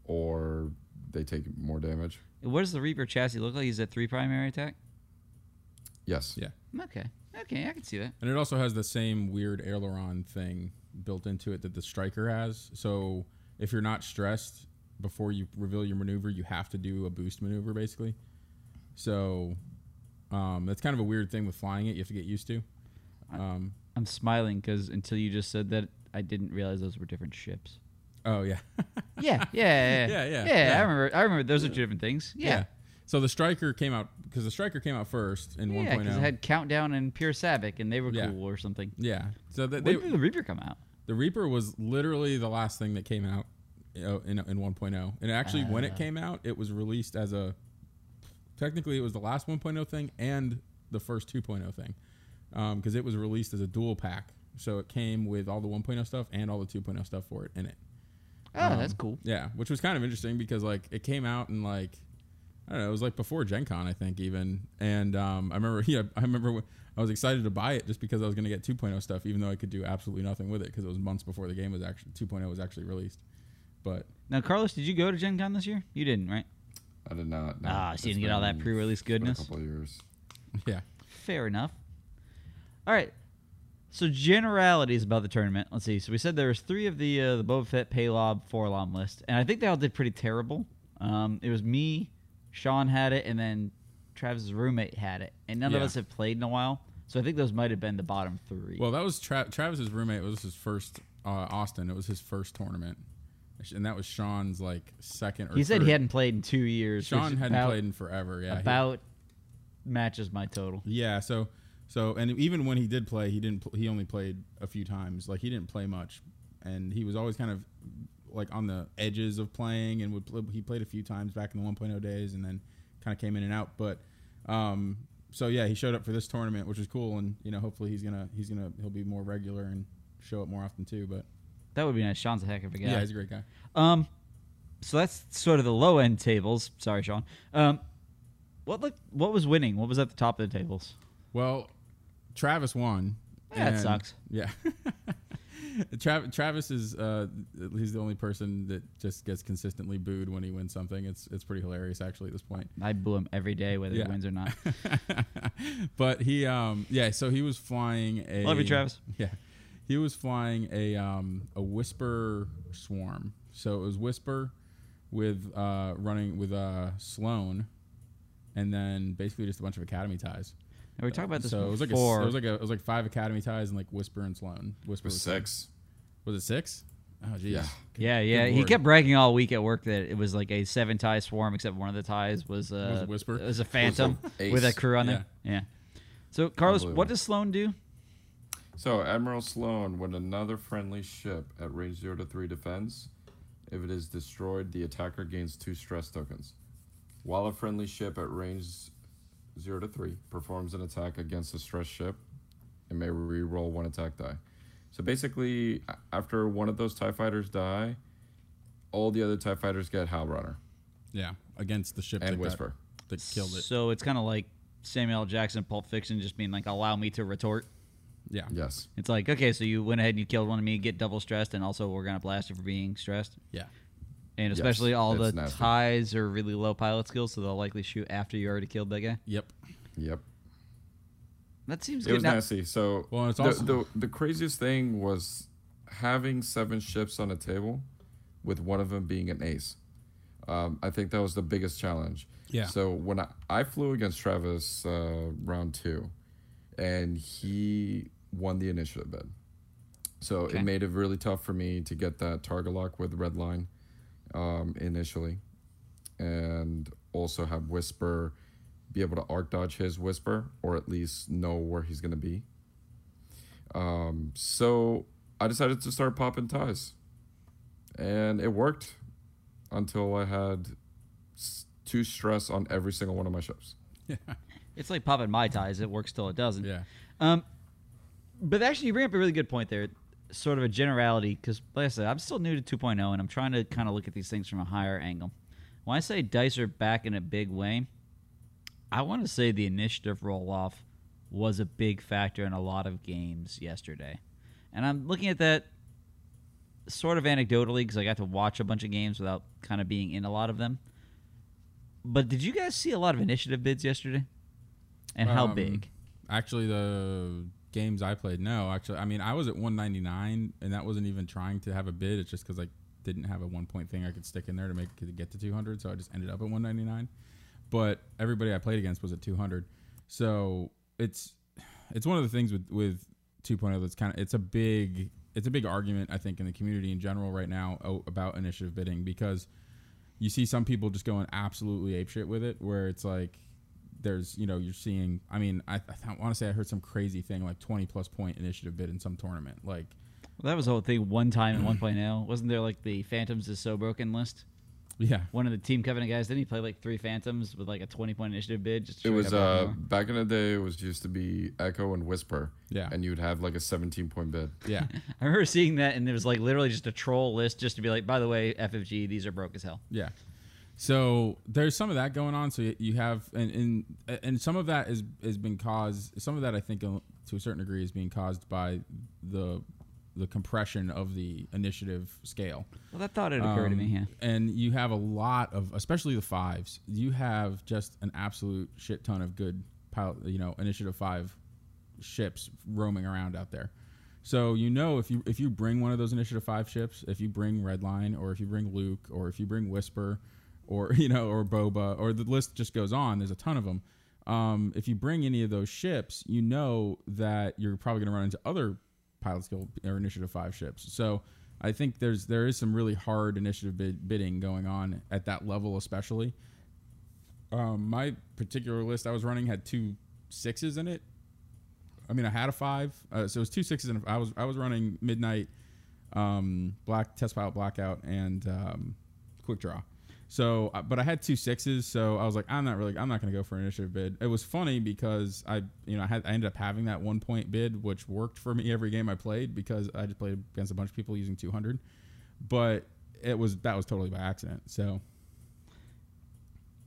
Speaker 4: or they take more damage.
Speaker 3: What does the Reaper chassis look like? Is it three primary attack?
Speaker 4: Yes.
Speaker 2: Yeah.
Speaker 3: Okay. Okay, I can see that.
Speaker 2: And it also has the same weird aileron thing built into it that the striker has. So if you're not stressed before you reveal your maneuver, you have to do a boost maneuver basically. So um, that's kind of a weird thing with flying it. You have to get used to. Um,
Speaker 3: I'm smiling because until you just said that, I didn't realize those were different ships.
Speaker 2: oh yeah,
Speaker 3: Yeah, yeah, yeah,
Speaker 2: Yeah, yeah,
Speaker 3: yeah.
Speaker 2: yeah.
Speaker 3: I remember. I remember. Those are two different things. Yeah,
Speaker 2: So the striker came out because the striker came out first in
Speaker 3: yeah.
Speaker 2: 1.0.
Speaker 3: Because it had countdown and Pure Sabacc, and they were
Speaker 2: Yeah.
Speaker 3: cool or something.
Speaker 2: yeah. So that
Speaker 3: When did the Reaper come out?
Speaker 2: The Reaper was literally the last thing that came out you know, in, in 1.0. And actually, when it
Speaker 3: Ah.
Speaker 2: came out, it was released as a. Technically, it was the last 1.0 thing and the first 2.0 thing. Because it was released as a dual pack. So it came with all the 1.0 stuff and all the 2.0 stuff for it in it.
Speaker 3: Oh,
Speaker 2: Um,
Speaker 3: that's cool.
Speaker 2: Yeah, which was kind of interesting because like it came out and like I don't know, it was like before Gen Con, I think even. And um, I remember, yeah, I remember when I was excited to buy it just because I was going to get 2.0 stuff, even though I could do absolutely nothing with it because it was months before the game was actually 2.0 was actually released. But
Speaker 3: Now, Carlos, did you go to Gen Con this year? You didn't, right?
Speaker 4: I did not. no.
Speaker 3: Ah, so you didn't get all that pre-release goodness?
Speaker 4: A couple of years.
Speaker 2: yeah,
Speaker 3: Fair enough. All right. So generalities about the tournament. Let's see. So we said there was three of the uh, the Boba Fett, Palob, 4-LOM list, and I think they all did pretty terrible. Um, it was me, Sean had it, and then Travis's roommate had it, and none of us have played in a while. So I think those might have been the bottom three.
Speaker 2: well, that was Tra- Travis's roommate. was his first uh, Austin. It was his first tournament, and that was Sean's like second. Or
Speaker 3: he said
Speaker 2: third.
Speaker 3: he hadn't played in two years.
Speaker 2: Sean hadn't
Speaker 3: about,
Speaker 2: played in forever. Yeah, he-
Speaker 3: about matches my total.
Speaker 2: Yeah, so so and even when he did play, he didn't pl- he only played a few times. Like he didn't play much, and he was always kind of like on the edges of playing, and would pl- he played a few times back in the 1.0 days, and then kind of came in and out. But um, so yeah, he showed up for this tournament, which was cool, and you know hopefully he's gonna he's gonna he'll be more regular and show up more often too. But
Speaker 3: That would be nice. Sean's a heck of a guy.
Speaker 2: yeah, he's a great guy.
Speaker 3: Um, so that's sort of the low end tables. Sorry, Sean. Um, what look, what was winning? What was at the top of the tables?
Speaker 2: Well, Travis won.
Speaker 3: Yeah, that sucks.
Speaker 2: Yeah. Trav- Travis is uh, he's the only person that just gets consistently booed when he wins something. It's it's pretty hilarious actually at this point.
Speaker 3: I boo him every day, whether
Speaker 2: Yeah.
Speaker 3: he wins or not.
Speaker 2: but he um yeah, so he was flying a
Speaker 3: Love you, Travis.
Speaker 2: Yeah. He was flying a um a whisper swarm. So it was whisper with uh running with uh Sloane and then basically just a bunch of academy ties.
Speaker 3: And we talked about this
Speaker 2: so it was like a,
Speaker 3: before.
Speaker 2: it was like a, it was like five academy ties and like Whisper and Sloane. Whisper
Speaker 4: With
Speaker 2: was
Speaker 4: six.
Speaker 2: Was it six? Oh geez.
Speaker 4: Yeah.
Speaker 2: Good-
Speaker 3: yeah, yeah. He kept bragging all week at work that it was like a seven tie swarm, except one of the ties was, uh,
Speaker 2: Was a whisper?
Speaker 3: It was a phantom
Speaker 4: ace.
Speaker 3: with a crew on there. Yeah. So Carlos, what does Sloane do?
Speaker 4: So Admiral Sloane, when another friendly ship at range zero to three defends, if it is destroyed, the attacker gains two stress tokens. While a friendly ship at range zero to three performs an attack against a stress ship, and may re-roll one attack die. So basically, after one of those Tie fighters die, all the other Tie fighters get Howlrunner
Speaker 2: Yeah, against the ship
Speaker 4: and
Speaker 2: that got-
Speaker 4: Whisper.
Speaker 2: that killed it.
Speaker 3: So it's kind of like Samuel L. Jackson, Pulp Fiction, just being like, "Allow me to retort."
Speaker 2: Yeah.
Speaker 4: Yes.
Speaker 3: It's like, okay, so you went ahead and you killed one of me, get double stressed, and also we're gonna blast you for being stressed.
Speaker 2: Yeah.
Speaker 3: And
Speaker 4: Yes,
Speaker 3: especially all the
Speaker 4: nasty.
Speaker 3: ties are really low pilot skills, so they'll likely shoot after you already killed that guy.
Speaker 2: Yep.
Speaker 4: Yep.
Speaker 3: That seems
Speaker 4: It
Speaker 3: good.
Speaker 4: was
Speaker 3: Now,
Speaker 4: nasty. So
Speaker 2: Well, it's
Speaker 4: the,
Speaker 2: also-
Speaker 4: the the craziest thing was having seven ships on a table, with one of them being an ace. Um, I think that was the biggest challenge.
Speaker 2: Yeah.
Speaker 4: So when I, I flew against Travis uh, round two, and he won the initiative bid. So
Speaker 3: Okay.
Speaker 4: it made it really tough for me to get that target lock with red line um, initially, and also have Whisper be able to arc dodge his Whisper or at least know where he's gonna be. Um, so I decided to start popping ties, and it worked until I had s- two stress on every single one of my ships.
Speaker 3: It's like popping my ties. It works till it doesn't.
Speaker 2: Yeah.
Speaker 3: Um, but actually, you bring up a really good point there. Sort of a generality, because like I said, I'm still new to 2.0, and I'm trying to kind of look at these things from a higher angle. When I say dice are back in a big way, I want to say the initiative roll off was a big factor in a lot of games yesterday, and I'm looking at that sort of anecdotally because I got to watch a bunch of games without kind of being in a lot of them. But did you guys see a lot of initiative bids yesterday? And how
Speaker 2: Um,
Speaker 3: big?
Speaker 2: Actually, the games I played, no. Actually, I mean, I was at 199, and that wasn't even trying to have a bid. It's just because I didn't have a one point thing I could stick in there to make it get to 200, so I just ended up at 199. But everybody I played against was at 200, so it's it's one of the things with with 2.0 that's kind of it's a big it's a big argument I think in the community in general right now oh, about initiative bidding because you see some people just going absolutely apeshit with it, where it's like there's you know you're seeing. I mean, I, I want to say I heard some crazy thing like 20 plus point initiative bid in some tournament. Like,
Speaker 3: Well, that was the whole thing one time in 1.0. Wasn't there like the Phantoms is so broken list?
Speaker 2: yeah,
Speaker 3: One of the Team Covenant guys, didn't he play like three Phantoms with like a 20 point initiative bid? Just
Speaker 4: It was uh
Speaker 3: more?
Speaker 4: back in the day. It was used to be Echo and Whisper.
Speaker 2: Yeah.
Speaker 4: And you'd have like a 17 point bid.
Speaker 2: yeah,
Speaker 3: I remember seeing that and it was like literally just a troll list just to be like, by the way, FFG, these are broke as hell.
Speaker 2: yeah. So there's some of that going on. So you- have and and and some of that is has been caused. Some of that I think uh, to a certain degree is being caused by the the compression of the initiative scale.
Speaker 3: Well, that thought had occurred to me,
Speaker 2: Um,
Speaker 3: yeah.
Speaker 2: And you have a lot of, especially the fives. You have just an absolute shit ton of good, pilot, you know, initiative five ships roaming around out there. So you know if you if you bring one of those initiative five ships, if you bring Redline or if you bring Luke or if you bring Whisper, or you know or Boba or the list just goes on. There's a ton of them. Um, if you bring any of those ships, you know that you're probably going to run into other pilot skill or initiative five ships. So I think there's there is some really hard initiative bid, bidding going on at that level, especially. Um, my particular list I was running had two sixes in it. I mean, I had a five, uh, so it was two sixes, and I was I was running midnight, um, black test pilot blackout, and um, quick draw. So, uh, but I had two sixes, so I was like, I'm not really, I'm not going to go for an initiative bid. It was funny because I, you know, I had, I ended up having that one point bid, which worked for me every game I played because I just played against a bunch of people using 200. But it was that was totally by accident. So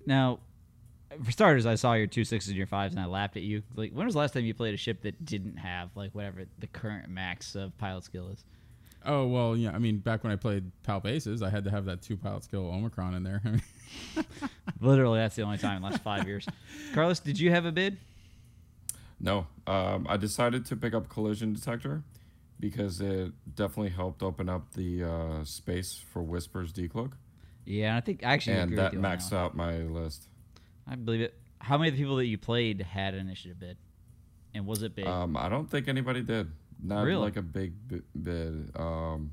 Speaker 3: Now, for starters, I saw your two sixes and your fives, and I laughed at you. Like, when was the last time you played a ship that didn't have like whatever the current max of pilot skill is?
Speaker 2: Oh well, yeah. I mean, back when I played Palp Aces, I had to have that two pilot skill Omicron in there. I mean,
Speaker 3: Literally, that's the only time in the last five years. Carlos, did you have a bid?
Speaker 4: No, um, I decided to pick up collision detector because it definitely helped open up the uh, space for Whisper's decloak,
Speaker 3: Yeah, I think I actually
Speaker 4: and
Speaker 3: agree
Speaker 4: that
Speaker 3: with you on
Speaker 4: maxed
Speaker 3: that
Speaker 4: out my list.
Speaker 3: I believe it. How many of the people that you played had an initiative bid, and was it big?
Speaker 4: Um, I don't think anybody did. Not
Speaker 3: Really?
Speaker 4: like a big bi- bid. Um,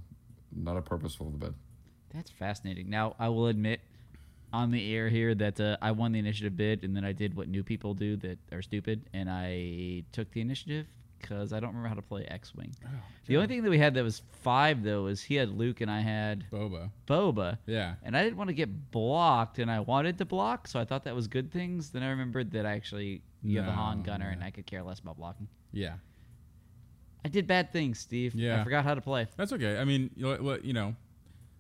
Speaker 4: not a purposeful bid.
Speaker 3: That's fascinating. Now, I will admit on the air here that uh, I won the initiative bid, and then I did what new people do that are stupid, and I took the initiative because I don't remember how to play X-wing. the only thing that we had that was five though was he had Luke and I had
Speaker 2: Boba.
Speaker 3: Boba,
Speaker 2: Yeah.
Speaker 3: and I didn't want to get blocked, and I wanted to block, so I thought that was good things. Then I remembered that I actually you have a Han
Speaker 2: No,
Speaker 3: gunner, and. I could care less about blocking.
Speaker 2: Yeah.
Speaker 3: I did bad things, Steve.
Speaker 2: Yeah.
Speaker 3: I forgot how to play.
Speaker 2: That's okay. I mean, you know, you know,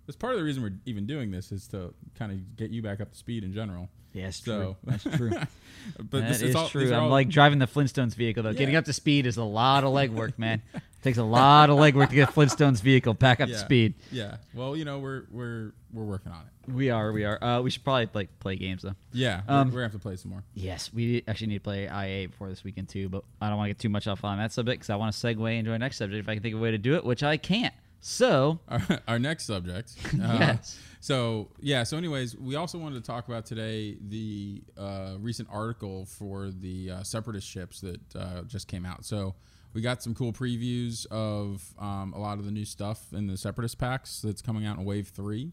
Speaker 2: that's part of the reason we're even doing this is to kind of get you back up to speed in general.
Speaker 3: Yes,
Speaker 2: So true.
Speaker 3: That's true.
Speaker 2: but
Speaker 3: That
Speaker 2: this
Speaker 3: is
Speaker 2: all,
Speaker 3: true. I'm
Speaker 2: all-
Speaker 3: like driving the Flintstones vehicle though. Getting up to speed is a lot of legwork, man. it takes a lot of legwork to get Flintstones vehicle back up to speed.
Speaker 2: yeah. Well, you know, we're we're we're working on it.
Speaker 3: We are, we are. Uh, we should probably like play games though.
Speaker 2: Yeah,
Speaker 3: Um,
Speaker 2: we're, we're gonna have to play some more.
Speaker 3: Yes, we actually need to play IA before this weekend too. But I don't want to get too much off on that subject because I want to segue into our next subject if I can think of a way to do it, which I can't. So,
Speaker 2: our, our next subject. Uh,
Speaker 3: Yes.
Speaker 2: So yeah. So anyways, we also wanted to talk about today the uh, recent article for the uh, separatist ships that uh, just came out. So we got some cool previews of um, a lot of the new stuff in the separatist packs that's coming out in Wave Three.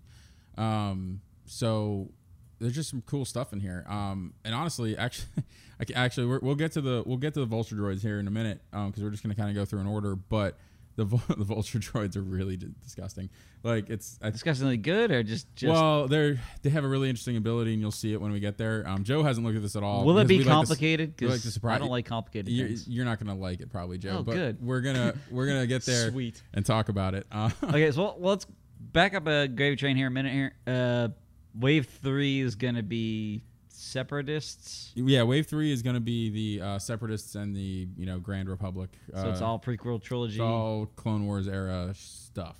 Speaker 2: Um, so there's just some cool stuff in here. Um, and honestly, actually, actually we're, we'll get to the we'll get to the vulture droids here in a minute because we're just gonna kind of go through an order. But the the vulture droids are really disgusting. Like it's I,
Speaker 3: disgustingly good or just just
Speaker 2: well they're they have a really interesting ability and you'll see it when we get there. Um, Joe hasn't looked at this at all.
Speaker 3: will it be
Speaker 2: like
Speaker 3: complicated?
Speaker 2: we like to surprise-
Speaker 3: I don't like complicated
Speaker 2: You're,
Speaker 3: things.
Speaker 2: you're not gonna like it probably, Joe.
Speaker 3: Oh,
Speaker 2: but
Speaker 3: good.
Speaker 2: We're gonna we're gonna get there
Speaker 3: Sweet.
Speaker 2: and talk about it. Uh,
Speaker 3: okay, so well, let's back up a gravy train here a minute here. Uh, wave three is gonna be separatists.
Speaker 2: yeah, Wave Three is gonna be the uh, separatists and the you know Grand Republic.
Speaker 3: So it's
Speaker 2: Uh,
Speaker 3: all prequel trilogy.
Speaker 2: All Clone Wars era stuff.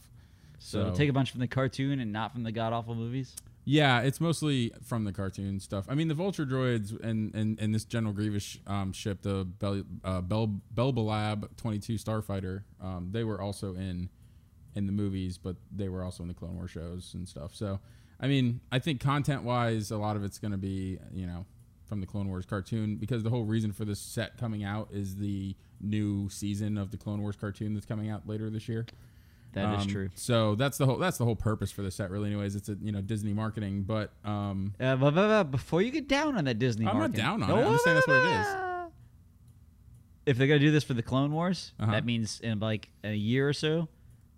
Speaker 3: so it'll take a bunch from the cartoon and not from the god awful movies.
Speaker 2: yeah, it's mostly from the cartoon stuff. I mean, the Vulture droids and and, and this General Grievous um, ship, the Bel, uh, Bel, Belbullab 22 Starfighter, um, they were also in in the movies, but they were also in the Clone Wars shows and stuff. So, I mean, I think content wise, a lot of it's going to be you know from the Clone Wars cartoon because the whole reason for this set coming out is the new season of the Clone Wars cartoon that's coming out later this year.
Speaker 3: That is
Speaker 2: Um,
Speaker 3: true.
Speaker 2: So that's the whole that's the whole purpose for the set, really. Anyways, it's a you know Disney marketing, but um,
Speaker 3: Uh, but, but, but before you get down on that Disney,
Speaker 2: I'm not
Speaker 3: marketing-
Speaker 2: down on it. I'm just saying that's what it is.
Speaker 3: If they're gonna do this for the Clone Wars,
Speaker 2: Uh-huh.
Speaker 3: that means in like a year or so,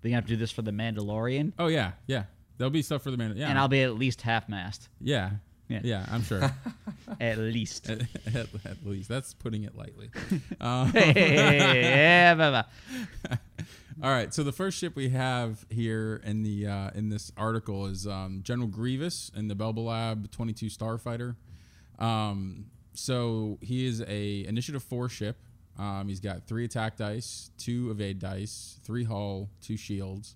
Speaker 3: they're gonna have to do this for the Mandalorian,
Speaker 2: oh yeah, yeah, there'll be stuff for the man. Yeah,
Speaker 3: and I'll be at least half mast,
Speaker 2: yeah,
Speaker 3: Yeah.
Speaker 2: yeah, I'm sure.
Speaker 3: at least.
Speaker 2: at, at, at least that's putting it lightly. Um,
Speaker 3: yeah, blah, blah.
Speaker 2: All right, so the first ship we have here in the uh, in this article is um, General Grievous in the Belbullab 22 Starfighter. Um, so he is a Initiative Four ship. Um, he's got three attack dice, two evade dice, three hull, two shields.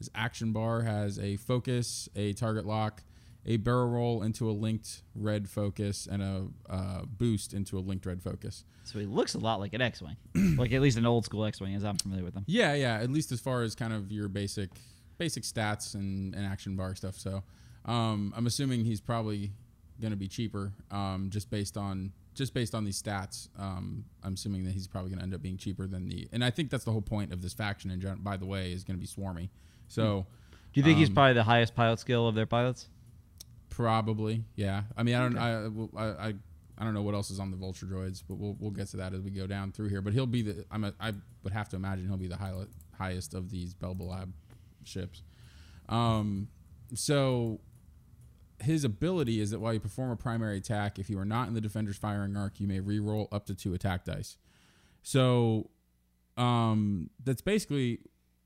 Speaker 2: His action bar has a focus, a target lock, a barrel roll into a linked red focus, and a uh, boost into a linked red focus.
Speaker 3: So he looks a lot like an X-wing, like at least an old school X-wing, as I'm familiar with them.
Speaker 2: Yeah, yeah. At least as far as kind of your basic basic stats and, and action bar stuff. So um, I'm assuming he's probably going to be cheaper, um, just based on just based on these stats. Um, I'm assuming that he's probably going to end up being cheaper than the. And I think that's the whole point of this faction. In general, by the way, is going to be swarmy. So
Speaker 3: Do you think he's
Speaker 2: Um,
Speaker 3: probably the highest pilot skill of their pilots?
Speaker 2: probably, yeah. I mean, I don't, I, I, I, I don't know what else is on the vulture droids, but we'll we'll get to that as we go down through here. But he'll be the. I'm a, I would have to imagine he'll be the high, highest of these Belbullab ships. Um, so his ability is that while you perform a primary attack, if you are not in the defender's firing arc, you may re-roll up to two attack dice. So um, that's basically,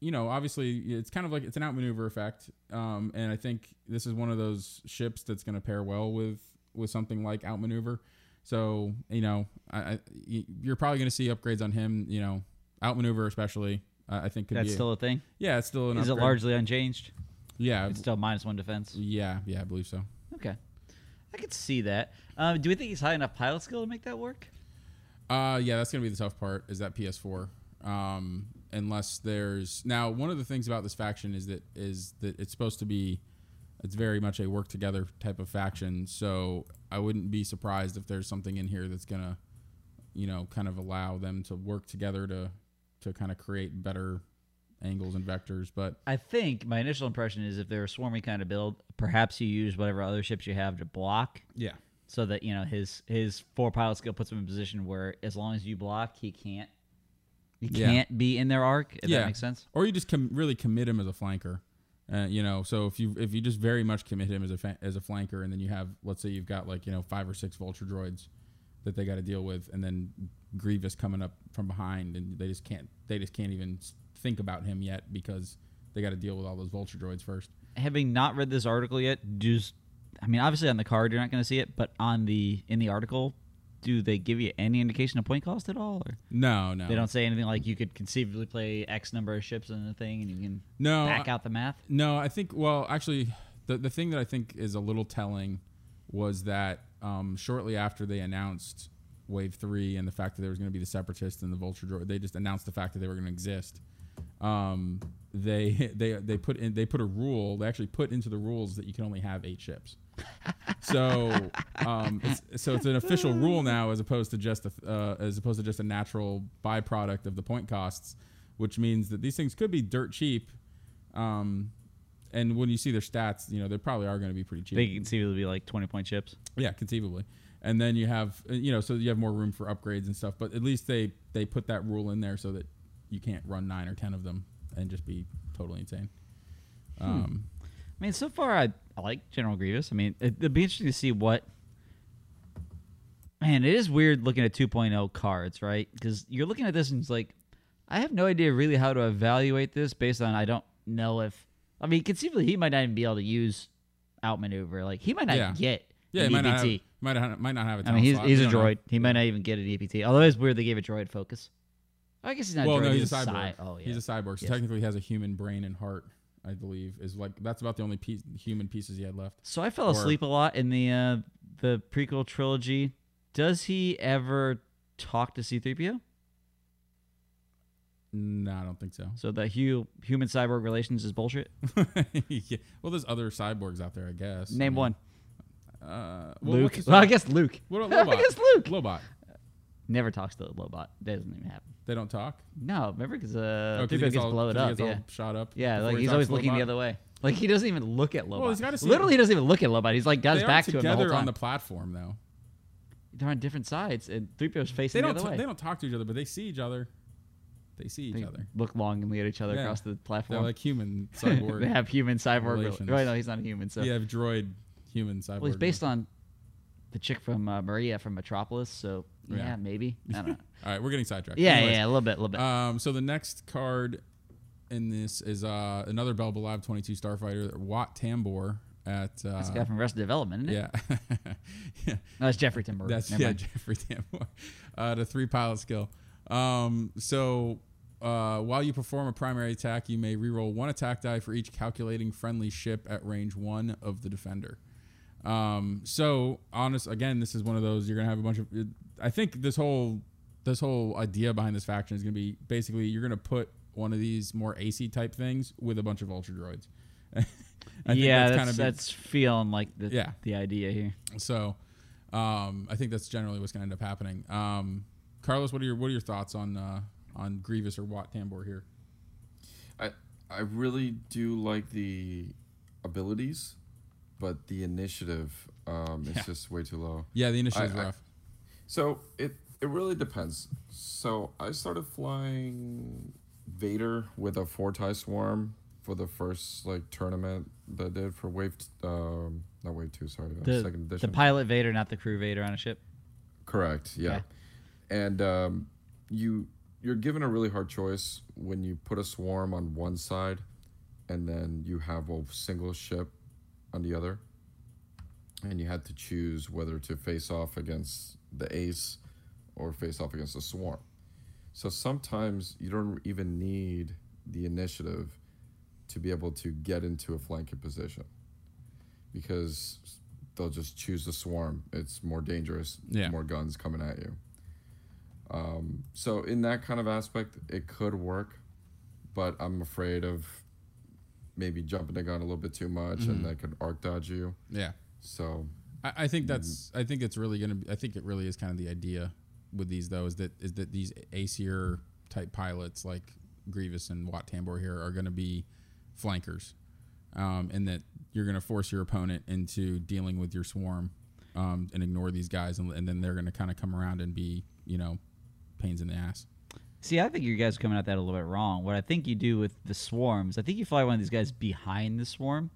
Speaker 2: you know, obviously it's kind of like it's an outmaneuver effect, um, and I think this is one of those ships that's going to pair well with with something like outmaneuver. So you know, I, I, you're probably going to see upgrades on him. You know, outmaneuver especially. Uh, I think could
Speaker 3: That's
Speaker 2: be
Speaker 3: still a thing.
Speaker 2: yeah, it's still an
Speaker 3: Is it largely unchanged?
Speaker 2: Yeah,
Speaker 3: It's still minus one defense.
Speaker 2: yeah, yeah, I believe so.
Speaker 3: Okay, I could see that. Um, do we think he's high enough pilot skill to make that work?
Speaker 2: Uh, yeah, that's gonna be the tough part. Is that PS4? Um, unless there's now one of the things about this faction is that is that it's supposed to be, it's very much a work together type of faction. So I wouldn't be surprised if there's something in here that's gonna, you know, kind of allow them to work together to to kind of create better angles and vectors. But
Speaker 3: I think my initial impression is if they're a swarmy kind of build, perhaps you use whatever other ships you have to block,
Speaker 2: yeah,
Speaker 3: so that you know his his four pilot skill puts him in a position where as long as you block, he can't he
Speaker 2: Yeah.
Speaker 3: can't be in their arc. If
Speaker 2: Yeah.
Speaker 3: that makes sense.
Speaker 2: or you just com- really commit him as a flanker. Uh, you know, so if you if you just very much commit him as a fa- as a flanker, and then you have let's say you've got like you know five or six vulture droids that they got to deal with, and then Grievous coming up from behind, and they just can't they just can't even think about him yet because they got to deal with all those vulture droids first.
Speaker 3: Having not read this article yet, just I mean obviously on the card you're not going to see it, but on the in the article, do they give you any indication of point cost at all? Or
Speaker 2: No, no,
Speaker 3: they don't say anything like you could conceivably play X number of ships in the thing and you can
Speaker 2: No,
Speaker 3: back out the math.
Speaker 2: No, I think. Well, actually, the the thing that I think is a little telling was that um, shortly after they announced Wave Three and the fact that there was going to be the Separatists and the Vulture Droid, they just announced the fact that they were going to exist. um, they they they put in they put a rule. They actually put into the rules that you can only have eight ships. So um, it's, so it's an official rule now, as opposed to just a, uh, as opposed to just a natural byproduct of the point costs, which means that these things could be dirt cheap. Um, and when you see their stats, you know they probably are going to be pretty cheap.
Speaker 3: They can it'll be like twenty point chips.
Speaker 2: Yeah, conceivably. And then you have uh, you know so you have more room for upgrades and stuff, but at least they they put that rule in there so that you can't run 9 or 10 of them and just be totally insane. Um
Speaker 3: I mean, so far I, I like General Grievous. I mean, it, it'd be interesting to see what. Man, it is weird looking at 2.0 cards, right? Because you're looking at this and it's like, I have no idea really how to evaluate this based on I don't know if. I mean, conceivably he might not even be able to use outmaneuver. Like he might not
Speaker 2: Yeah.
Speaker 3: get
Speaker 2: yeah,
Speaker 3: an
Speaker 2: might not, have,
Speaker 3: EPT.
Speaker 2: might not might not have a
Speaker 3: I mean, he's,
Speaker 2: slot.
Speaker 3: he's a
Speaker 2: don't know.
Speaker 3: droid. He might not even get an EPT. Although it's weird they gave a droid focus. I guess he's not.
Speaker 2: Well,
Speaker 3: a droid,
Speaker 2: no, he's a cyborg.
Speaker 3: cy- oh yeah.
Speaker 2: He's a cyborg. So
Speaker 3: Yes.
Speaker 2: technically, he has a human brain and heart. I believe is like that's about the only piece, human pieces he had left.
Speaker 3: So I fell
Speaker 2: Or-
Speaker 3: asleep a lot in the uh, the prequel trilogy. Does he ever talk to C-3PO?
Speaker 2: No, I don't think so.
Speaker 3: So the hu- human cyborg relations is bullshit.
Speaker 2: yeah. Well, there's other cyborgs out there, I guess. I
Speaker 3: Name
Speaker 2: mean,
Speaker 3: one.
Speaker 2: Uh, well,
Speaker 3: Luke. Well, I guess Luke.
Speaker 2: What about
Speaker 3: I guess Luke.
Speaker 2: Lobot.
Speaker 3: Never talks to the Lobot. That doesn't even happen.
Speaker 2: They don't talk.
Speaker 3: No, remember because uh,
Speaker 2: Oh, 'cause
Speaker 3: 3PO
Speaker 2: he
Speaker 3: gets
Speaker 2: all,
Speaker 3: blown up.
Speaker 2: gets
Speaker 3: Yeah,
Speaker 2: shot up.
Speaker 3: yeah. Like
Speaker 2: he
Speaker 3: he's always looking the other way. Like he doesn't even look at Lobot.
Speaker 2: he's gotta see-
Speaker 3: Literally, he doesn't even look at Lobot. He's like guys
Speaker 2: They
Speaker 3: back to him the whole time.
Speaker 2: on the platform, though.
Speaker 3: They're on different sides, and 3PO's facing
Speaker 2: They
Speaker 3: the
Speaker 2: don't.
Speaker 3: other
Speaker 2: T-
Speaker 3: way.
Speaker 2: they don't talk to each other, but they see each other. They see each
Speaker 3: They
Speaker 2: other.
Speaker 3: look longingly at each other
Speaker 2: Yeah.
Speaker 3: across the platform.
Speaker 2: They're like human cyborg.
Speaker 3: they have human cyborg.
Speaker 2: relations.
Speaker 3: Right? No, he's not a human. So
Speaker 2: You have droid human cyborg.
Speaker 3: Well, he's based on the chick from uh, Maria from Metropolis, so yeah,
Speaker 2: Yeah.
Speaker 3: maybe. I don't know.
Speaker 2: All right, we're getting sidetracked.
Speaker 3: yeah,
Speaker 2: Anyways,
Speaker 3: yeah, a little bit, a little bit.
Speaker 2: Um, so the next card in this is uh, another Belbullab 22 Starfighter, Wat Tambor at. Uh,
Speaker 3: That's the guy from Arrested Development, isn't it?
Speaker 2: yeah. yeah.
Speaker 3: No, that's Jeffrey Timber.
Speaker 2: That's
Speaker 3: Never
Speaker 2: yeah,
Speaker 3: mind.
Speaker 2: Jeffrey Tambor. Uh, the three pilot skill. Um, so uh, while you perform a primary attack, you may reroll one attack die for each calculating friendly ship at range one of the defender. Um, so honest, again, this is one of those you're gonna have a bunch of. I think this whole this whole idea behind this faction is gonna be basically you're gonna put one of these more AC type things with a bunch of ultra droids. I think
Speaker 3: yeah, that's,
Speaker 2: kinda been-
Speaker 3: that's feeling like the
Speaker 2: Yeah.
Speaker 3: the idea here.
Speaker 2: so, um, I think that's generally what's going to end up happening. Um, Carlos, what are your what are your thoughts on uh, on Grievous or Wat Tambor here?
Speaker 4: I I really do like the abilities, but the initiative um, is just way too low.
Speaker 2: Yeah, the initiative is
Speaker 4: I- I-
Speaker 2: rough.
Speaker 4: So it it really depends. So I started flying Vader with a four tie swarm for the first like tournament that I did for Wave t- um not Wave two sorry uh,
Speaker 3: The,
Speaker 4: second
Speaker 3: the pilot Vader, not the crew Vader on a ship.
Speaker 4: Correct. Yeah. And um, you you're given a really hard choice when you put a swarm on one side, and then you have a single ship on the other, and you had to choose whether to face off against the ace or face off against the swarm. So sometimes you don't even need the initiative to be able to get into a flanking position because they'll just choose the swarm. It's more dangerous,
Speaker 2: Yeah.
Speaker 4: more guns coming at you. Um, so in that kind of aspect, it could work, but I'm afraid of maybe jumping the gun a little bit too much,
Speaker 2: Mm-hmm.
Speaker 4: and that could arc dodge you.
Speaker 2: Yeah,
Speaker 4: So
Speaker 2: I, I think that's I think it's really going to be. I think it really is kind of the idea with these though is that is that these ACR type pilots like Grievous and Wat Tambor here are going to be flankers, um, and that you're going to force your opponent into dealing with your swarm um, and ignore these guys, and, and then they're going to kind of come around and be you know pains in the ass.
Speaker 3: See, I think you guys are coming at that a little bit wrong. What I think you do with the swarms, I think you fly one of these guys behind the swarm,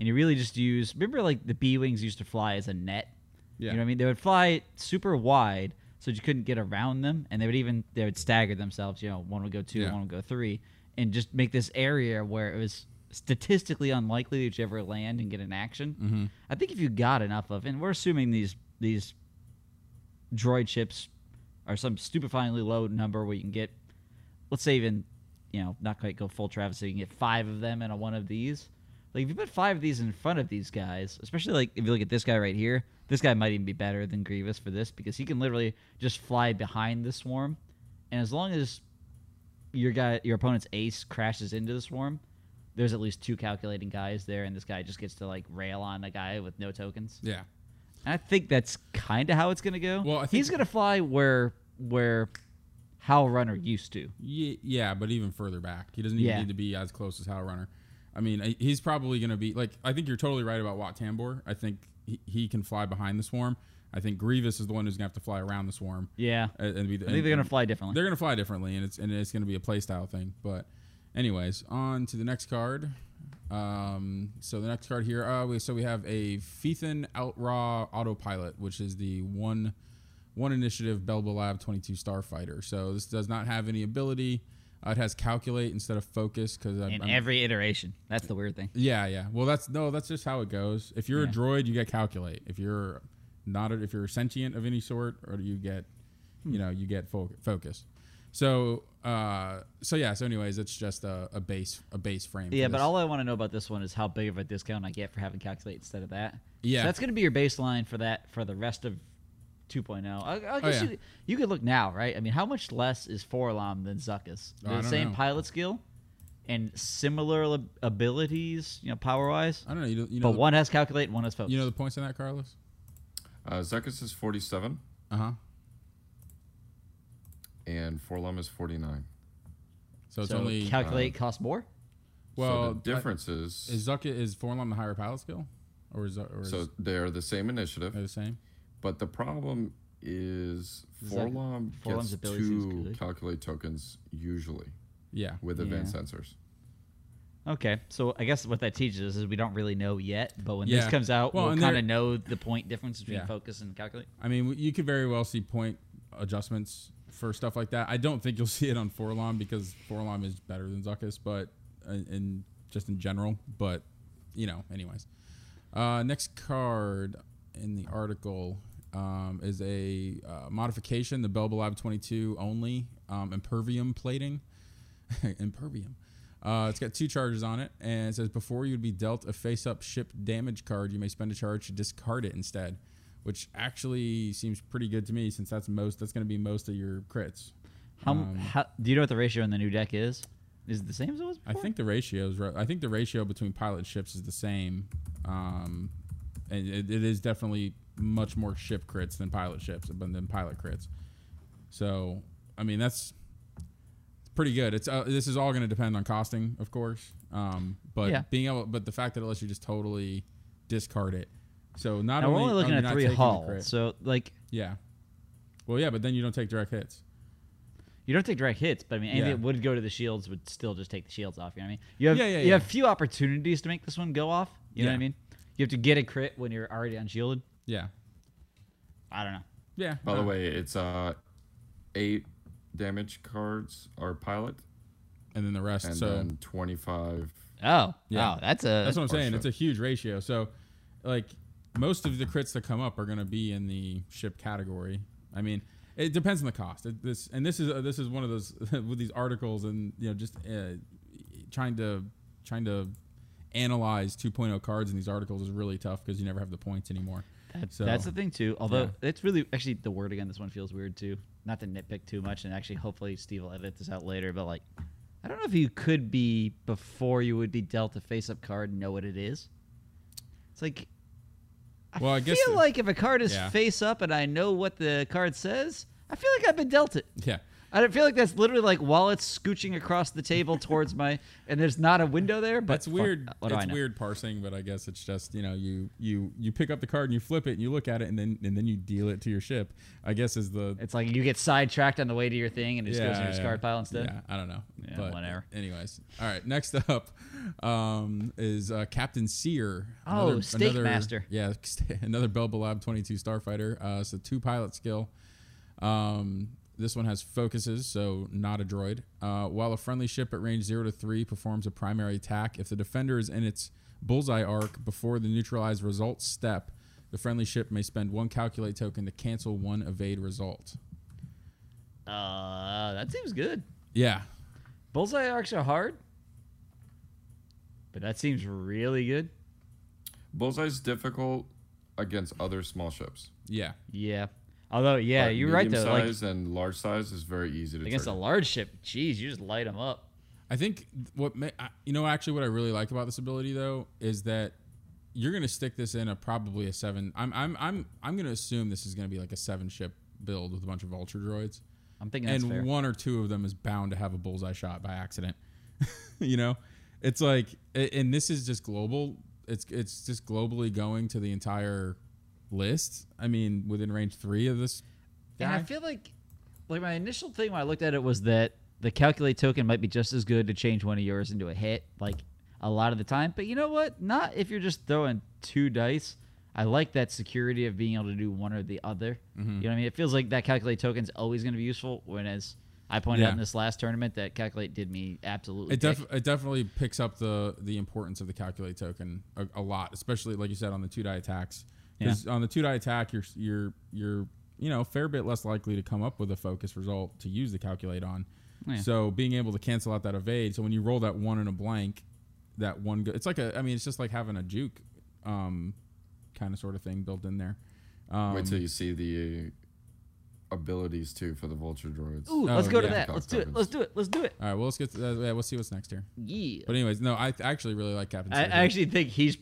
Speaker 3: and you really just use. Remember, like the B wings used to fly as a net.
Speaker 2: Yeah.
Speaker 3: You know what I mean? They would fly super wide, so you couldn't get around them, and they would even they would stagger themselves. You know, one would go two,
Speaker 2: Yeah.
Speaker 3: one would go three, and just make this area where it was statistically unlikely that you ever land and get an action.
Speaker 2: Mm-hmm.
Speaker 3: I think if you got enough of, and we're assuming these these droid ships are some stupefyingly low number where you can get, let's say even, you know, not quite go full Travis, so you can get five of them in a one of these. Like if you put five of these in front of these guys, especially like if you look at this guy right here, this guy might even be better than Grievous for this because he can literally just fly behind the swarm, and as long as your guy, your opponent's ace crashes into the swarm, there's at least two calculating guys there, and this guy just gets to like rail on a guy with no tokens.
Speaker 2: Yeah.
Speaker 3: And I think that's kind of how it's gonna go.
Speaker 2: Well, I think-
Speaker 3: he's gonna fly where where Howlrunner used to.
Speaker 2: Ye- Yeah, but even further back, he doesn't even
Speaker 3: Yeah.
Speaker 2: need to be as close as Howlrunner. I mean, he's probably going to be like. I think you're totally right about Wat Tambor. I think he, he can fly behind the swarm. I think Grievous is the one who's going to have to fly around the swarm.
Speaker 3: Yeah,
Speaker 2: And, and be,
Speaker 3: I think they're gonna fly differently.
Speaker 2: They're going to fly differently, and it's and it's going to be a playstyle thing. But, anyways, on to the next card. Um, so the next card here, uh, we, so we have a Feethan Ottraw Autopilot, which is the one one initiative Belbullab 22 Starfighter. So this does not have any ability. Uh, it has calculate instead of focus because
Speaker 3: in every iteration. That's the weird thing.
Speaker 2: yeah, yeah. Well, that's no, that's just how it goes. If you're
Speaker 3: Yeah.
Speaker 2: a droid, you get calculate. If you're not, a, if you're sentient of any sort, or you get,
Speaker 3: Hmm.
Speaker 2: you know, you get fo- focus. So, uh, so yeah. So, anyways, it's just a, a base, a base frame.
Speaker 3: Yeah, but all I want to know about this one is how big of a discount I get for having calculate instead of that.
Speaker 2: Yeah.
Speaker 3: so that's gonna be your baseline for that for the rest of 2.0. I, I guess
Speaker 2: Oh, yeah.
Speaker 3: you, you could look now, right? I mean, how much less is 4-LOM than Zuckuss?
Speaker 2: Oh,
Speaker 3: the same
Speaker 2: know.
Speaker 3: pilot skill and similar ab- abilities, you know, power wise.
Speaker 2: I don't know. You, don't- you know,
Speaker 3: But
Speaker 2: the,
Speaker 3: one has calculate and one has focus.
Speaker 2: you know the points on that, Carlos.
Speaker 4: Uh, Zuckuss is 47,
Speaker 2: Uh huh.
Speaker 4: and 4-LOM is 49.
Speaker 2: So it's
Speaker 3: so
Speaker 2: only
Speaker 3: calculate costs more.
Speaker 2: well.
Speaker 4: so the difference is,
Speaker 2: is Zuckuss is 4-LOM the higher pilot skill, or is or is
Speaker 4: so they're the same initiative,
Speaker 2: They're the same?
Speaker 4: But the problem is
Speaker 3: 4-LOM
Speaker 4: gets two calculate tokens usually
Speaker 2: Yeah.
Speaker 4: with advanced
Speaker 3: Yeah.
Speaker 4: sensors.
Speaker 3: Okay, so I guess what that teaches us is we don't really know yet, but when
Speaker 2: Yeah.
Speaker 3: this comes out,
Speaker 2: Well,
Speaker 3: we'll kind of know the point difference between
Speaker 2: Yeah.
Speaker 3: focus and calculate.
Speaker 2: I mean, you could very well see point adjustments for stuff like that. I don't think you'll see it on 4-LOM because 4-LOM is better than Zuckuss, but uh, in just in general. But you know, anyways. Uh, next card in the article um, is a uh, modification, the Belbullab 22 only um, impervium plating. impervium. Uh, it's got two charges on it, and it says before you would be dealt a face-up ship damage card, you may spend a charge to discard it instead, which actually seems pretty good to me since that's most. That's going to be most of your crits.
Speaker 3: How,
Speaker 2: Um,
Speaker 3: how do you know what the ratio in the new deck is? Is it the same as it was before?
Speaker 2: I think the ratios. ri- I think the ratio between pilot ships is the same, um, and it, it is definitely much more ship crits than pilot ships, than than pilot crits. So, I mean, that's pretty good. It's uh, this is all going to depend on costing, of course. Um, but
Speaker 3: Yeah.
Speaker 2: being able, but the fact that it lets you just totally discard it. So not
Speaker 3: Now we're
Speaker 2: only
Speaker 3: only looking at
Speaker 2: not
Speaker 3: three hull, so like
Speaker 2: yeah. Well, yeah, but then you don't take direct hits.
Speaker 3: you don't take direct hits, but I mean anything
Speaker 2: Yeah.
Speaker 3: that would go to the shields would still just take the shields off. You know what I mean? You have
Speaker 2: Yeah, yeah,
Speaker 3: you have few opportunities to make this one go off. You know what I mean? You have to get a crit when you're already unshielded.
Speaker 2: Yeah.
Speaker 3: I don't know.
Speaker 2: Yeah.
Speaker 4: By the way, it's uh, eight damage cards are pilot,
Speaker 2: and then the rest.
Speaker 4: and
Speaker 2: so
Speaker 4: then 25.
Speaker 3: Oh,
Speaker 2: Yeah.
Speaker 3: wow, that's a
Speaker 2: That's what I'm saying.
Speaker 4: ship.
Speaker 2: It's a huge ratio. So, like, most of the crits that come up are going to be in the ship category. I mean, it depends on the cost. It, this and this is uh, this is one of those with these articles and you know just uh, trying to trying to analyze 2.0 cards in these articles is really tough because you never have the points anymore.
Speaker 3: That's,
Speaker 2: So,
Speaker 3: that's the thing too. Although
Speaker 2: yeah.
Speaker 3: it's really actually the word again. This one feels weird too. Not to nitpick too much, and actually, hopefully, Steve will edit this out later. But like, I don't know if you could be before you would be dealt a face-up card and know what it is. It's like, I
Speaker 2: Well, I
Speaker 3: feel
Speaker 2: guess the-
Speaker 3: like if a card is
Speaker 2: Yeah.
Speaker 3: face up and I know what the card says, I feel like I've been dealt it.
Speaker 2: Yeah.
Speaker 3: I don't feel like that's literally like while it's scooching across the table towards my, and there's not a window there. But
Speaker 2: That's
Speaker 3: fuck,
Speaker 2: weird.
Speaker 3: I
Speaker 2: it's weird parsing, but I guess it's just you know you you you pick up the card and you flip it and you look at it and then and then you deal it to your ship. I guess is the
Speaker 3: It's like you get sidetracked on the way to your thing and it just goes in your discard pile instead.
Speaker 2: Yeah, I don't know.
Speaker 3: Yeah,
Speaker 2: but
Speaker 3: whatever.
Speaker 2: Anyways, all right. Next up um, is uh, Captain Sear.
Speaker 3: Oh, Steak Master.
Speaker 2: Yeah, another Belbullab 22 Starfighter. Uh, so two pilot skill. Um, this one has focuses, so not a droid. Uh, while a friendly ship at range zero to three performs a primary attack, if the defender is in its bullseye arc before the neutralized result step, the friendly ship may spend one calculate token to cancel one evade result.
Speaker 3: Uh, that seems good.
Speaker 2: Yeah,
Speaker 3: Bullseye arcs are hard, but that seems really good.
Speaker 4: Bullseye's difficult against other small ships.
Speaker 2: yeah.
Speaker 3: Yeah. Although, yeah,
Speaker 4: But
Speaker 3: you're right
Speaker 4: medium
Speaker 3: though. Like
Speaker 4: size and large size is very easy to
Speaker 3: against a large ship, Jeez, you just light them up.
Speaker 2: I think what may, you know actually what I really like about this ability though is that you're going to stick this in a probably a seven. I'm I'm I'm I'm going to assume this is going to be like a seven ship build with a bunch of vulture droids,
Speaker 3: I'm thinking that's
Speaker 2: and
Speaker 3: fair.
Speaker 2: one or two of them is bound to have a bullseye shot by accident. you know, it's like, and this is just global. It's it's just globally going to the entire list. I mean, within range three of this. Guy.
Speaker 3: And I feel like, like my initial thing when I looked at it was that the calculate token might be just as good to change one of yours into a hit, like a lot of the time. But you know what? Not if you're just throwing two dice. I like that security of being able to do one or the other.
Speaker 2: Mm-hmm.
Speaker 3: You know what I mean? It feels like that calculate token's always going to be useful. When as I pointed
Speaker 2: Yeah.
Speaker 3: out in this last tournament, that calculate did me absolutely.
Speaker 2: It, def- it definitely picks up the the importance of the calculate token a, a lot, especially like you said on the two die attacks. Because on the two die attack, you're you're you're you know a fair bit less likely to come up with a focus result to use the calculate on.
Speaker 3: Yeah.
Speaker 2: So being able to cancel out that evade, so when you roll that one in a blank, that one go- it's like a I mean it's just like having a juke, um, kind of sort of thing built in there. Um,
Speaker 4: Wait till you see the uh, abilities too for the vulture droids.
Speaker 3: Ooh,
Speaker 2: Oh,
Speaker 3: let's go to that. Let's do it. Let's do it. Let's do it.
Speaker 2: all right, well let's get to, uh, yeah, we'll see what's next here.
Speaker 3: Yeah.
Speaker 2: But anyways, no, I th- actually really like Captain.
Speaker 3: I, I actually think he's.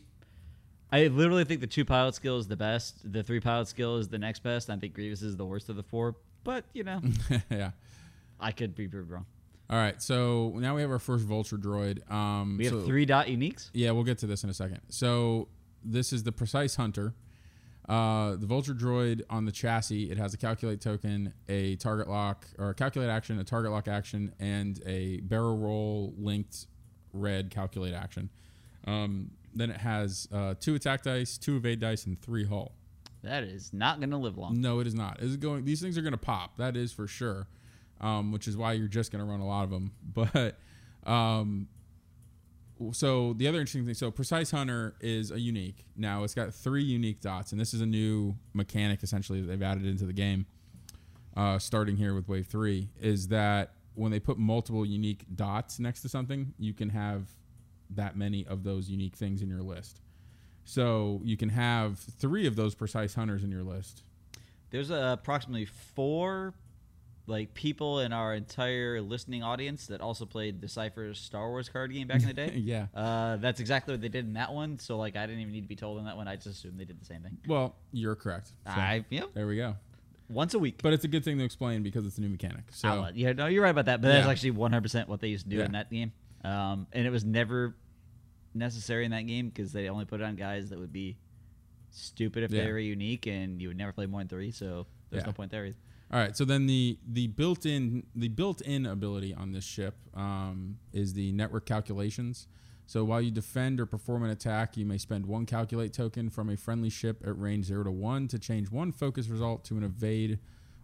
Speaker 3: I literally think the two pilot skill is the best. The three pilot skill is the next best. I think Grievous is the worst of the four. But you know,
Speaker 2: yeah.
Speaker 3: I could be proved wrong.
Speaker 2: All right, so now we have our first vulture droid. Um,
Speaker 3: We have
Speaker 2: so-
Speaker 3: three dot uniques.
Speaker 2: Yeah, we'll get to this in a second. So this is the precise hunter. Uh, the vulture droid on the chassis. It has a calculate token, a target lock or a calculate action, a target lock action, and a barrel roll linked red calculate action. Um, then it has uh, two attack dice, two evade dice, and three hull.
Speaker 3: That is not going to live long.
Speaker 2: No, it is not. Is it going? These things are going to pop. That is for sure. Um, which is why you're just going to run a lot of them. But um, so the other interesting thing. So precise hunter is a unique. Now it's got three unique dots, and this is a new mechanic essentially that they've added into the game. Uh, starting here with wave three is that when they put multiple unique dots next to something, you can have that many of those unique things in your list. So you can have three of those precise hunters in your list.
Speaker 3: There's uh, approximately four like people in our entire listening audience that also played the Decipher's Star Wars card game back in the day.
Speaker 2: Yeah.
Speaker 3: Uh, that's exactly what they did in that one. So like, I didn't even need to be told on that one. I just assumed they did the same thing.
Speaker 2: Well, you're correct. So,
Speaker 3: I yeah,
Speaker 2: there we go.
Speaker 3: once a week.
Speaker 2: But it's a good thing to explain because it's a new mechanic. So.
Speaker 3: Yeah, no, you're right about that. But that's
Speaker 2: Yeah.
Speaker 3: actually 100% what they used to do
Speaker 2: Yeah.
Speaker 3: in that game. Um, and it was never necessary in that game because they only put it on guys that would be stupid if
Speaker 2: Yeah.
Speaker 3: they were unique, and you would never play more than three. So there's
Speaker 2: Yeah.
Speaker 3: no point there. Either.
Speaker 2: all right. So then the the built in the built in ability on this ship um, is the network calculations. So while you defend or perform an attack, you may spend one calculate token from a friendly ship at range zero to one to change one focus result to an evade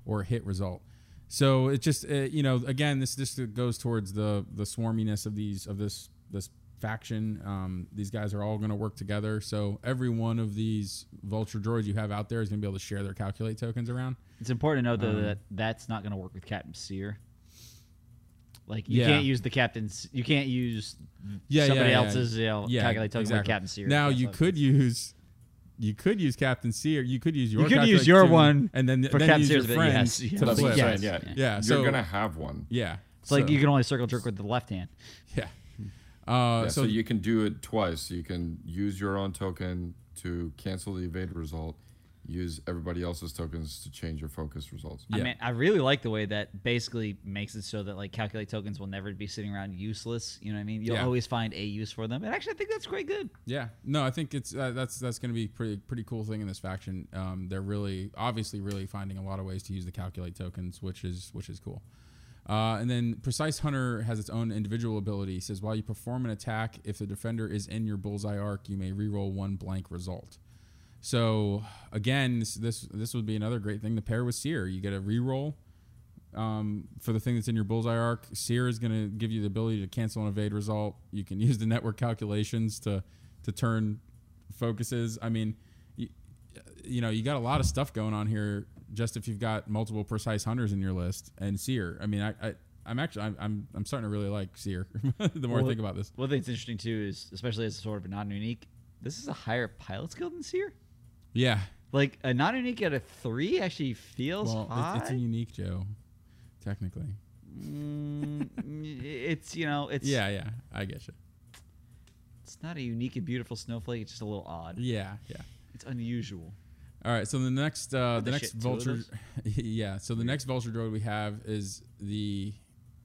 Speaker 2: or hit result. So it just uh, you know again this this goes towards the the swarminess of these of this this faction. Um, these guys are all going to work together. So every one of these vulture droids you have out there is going to be able to share their calculate tokens around.
Speaker 3: It's important to note though
Speaker 2: Um,
Speaker 3: that that's not going to work with Captain Sear. Like you
Speaker 2: Yeah.
Speaker 3: can't use the captain's. You can't use
Speaker 2: Yeah,
Speaker 3: somebody
Speaker 2: yeah,
Speaker 3: else's you know, calculate token
Speaker 2: exactly.
Speaker 3: with Captain Sear.
Speaker 2: Now you could use. You could use Captain Sear. You could use your.
Speaker 3: You could
Speaker 2: calculate
Speaker 3: use your
Speaker 2: token,
Speaker 3: one
Speaker 2: and then
Speaker 3: for
Speaker 2: then
Speaker 3: Captain
Speaker 2: use your
Speaker 3: Sear's, but
Speaker 2: friends
Speaker 3: yes,
Speaker 2: to
Speaker 3: yes,
Speaker 4: That's what I'm
Speaker 2: flip.
Speaker 3: yes,
Speaker 4: saying. Yeah,
Speaker 3: yeah.
Speaker 2: Yeah,
Speaker 4: You're gonna have one.
Speaker 2: Yeah,
Speaker 3: It's like you can only circle jerk with the left hand.
Speaker 2: Yeah. Uh,
Speaker 4: Yeah,
Speaker 2: so,
Speaker 4: so, you can do it twice. You can use your own token to cancel the evade result. Use everybody else's tokens to change your focus results.
Speaker 3: I mean, I really like the way that basically makes it so that like calculate tokens will never be sitting around useless. You know what I mean? You'll
Speaker 2: Yeah.
Speaker 3: always find a use for them. And actually, I think that's quite good.
Speaker 2: yeah, no, I think it's uh, that's that's going to be pretty pretty cool thing in this faction. Um, they're really obviously really finding a lot of ways to use the calculate tokens, which is which is cool. Uh, and then Precise Hunter has its own individual ability. It says while you perform an attack, if the defender is in your bullseye arc, you may reroll one blank result. So again, this this, this would be another great thing to pair with Sear. You get a reroll um, for the thing that's in your bullseye arc. Sear is going to give you the ability to cancel an evade result. You can use the network calculations to to turn focuses. I mean, you, you know, you got a lot of stuff going on here. Just if you've got multiple precise hunters in your list and Sear. I mean, I, I I'm actually I'm, I'm I'm starting to really like Sear. the more I think about this.
Speaker 3: One thing that's interesting too is, especially as a sort of a non-unique, this is a higher pilot skill than Sear.
Speaker 2: Yeah,
Speaker 3: Like a non unique at a three actually feels
Speaker 2: Well,
Speaker 3: high.
Speaker 2: it's, it's a unique Joe, technically.
Speaker 3: Mm, it's you know it's
Speaker 2: yeah, yeah, I get you.
Speaker 3: it's not a unique and beautiful snowflake. It's just a little odd.
Speaker 2: Yeah, yeah.
Speaker 3: It's unusual.
Speaker 2: All right, so the next uh,
Speaker 3: the
Speaker 2: the next vulture, yeah. So the next vulture droid we have is the,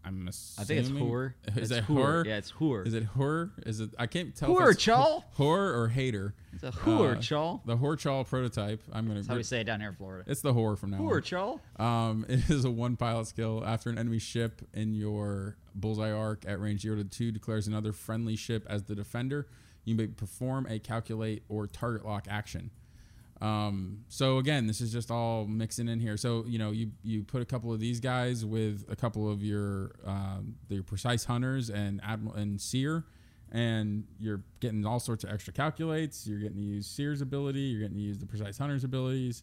Speaker 2: I'm assuming.
Speaker 3: I think it's
Speaker 2: assuming-
Speaker 3: Hur.
Speaker 2: Is
Speaker 3: it's
Speaker 2: it
Speaker 3: Hur.
Speaker 2: Hur?
Speaker 3: Yeah, it's Hur.
Speaker 2: Is it Hur? Is it? I can't tell.
Speaker 3: Hur,
Speaker 2: if it's
Speaker 3: Chal?
Speaker 2: Hur or Hater.
Speaker 3: It's a Hur,
Speaker 2: Uh,
Speaker 3: Chal.
Speaker 2: The Haor Chall prototype. I'm gonna.
Speaker 3: That's how we say it down here in Florida.
Speaker 2: It's the Hor from now
Speaker 3: Hur,
Speaker 2: on.
Speaker 3: Chal.
Speaker 2: Um, it is a one pilot skill. After an enemy ship in your bullseye arc at range zero to two declares another friendly ship as the defender, you may perform a calculate or target lock action. Um, so again, this is just all mixing in here. So you know, you you put a couple of these guys with a couple of your um, your precise hunters and admiral and Sear, and you're getting all sorts of extra calculates. You're getting to use Sear's ability. You're getting to use the precise hunter's abilities.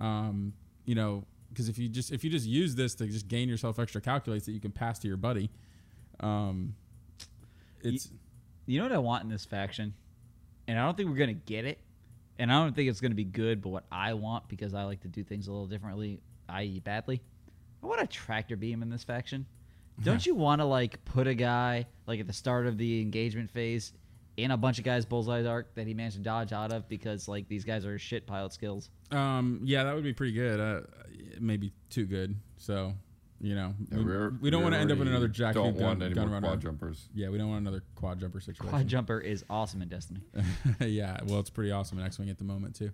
Speaker 2: Um, you know, because if you just if you just use this to just gain yourself extra calculates that you can pass to your buddy, um, it's
Speaker 3: You know what I want in this faction, and I don't think we're gonna get it, and I don't think it's gonna be good. But what I want because I like to do things a little differently, i.e., badly, I want a tractor beam in this faction. Don't you want to like put a guy like at the start of the engagement phase in a bunch of guys bullseye arc that he managed to dodge out of because like these guys are shit pilot skills.
Speaker 2: um, yeah, that would be pretty good. Uh, maybe too good. So you know,
Speaker 4: Yeah,
Speaker 2: we,
Speaker 4: we're-
Speaker 2: don't want to end up in another Jack
Speaker 4: Don't
Speaker 2: Hoop
Speaker 4: want
Speaker 2: gun,
Speaker 4: any
Speaker 2: gun
Speaker 4: more
Speaker 2: runner.
Speaker 4: quad jumpers.
Speaker 2: Yeah, we don't want another quad jumper situation.
Speaker 3: Quad jumper is awesome in Destiny.
Speaker 2: yeah, well, it's pretty awesome in X Wing at the moment too.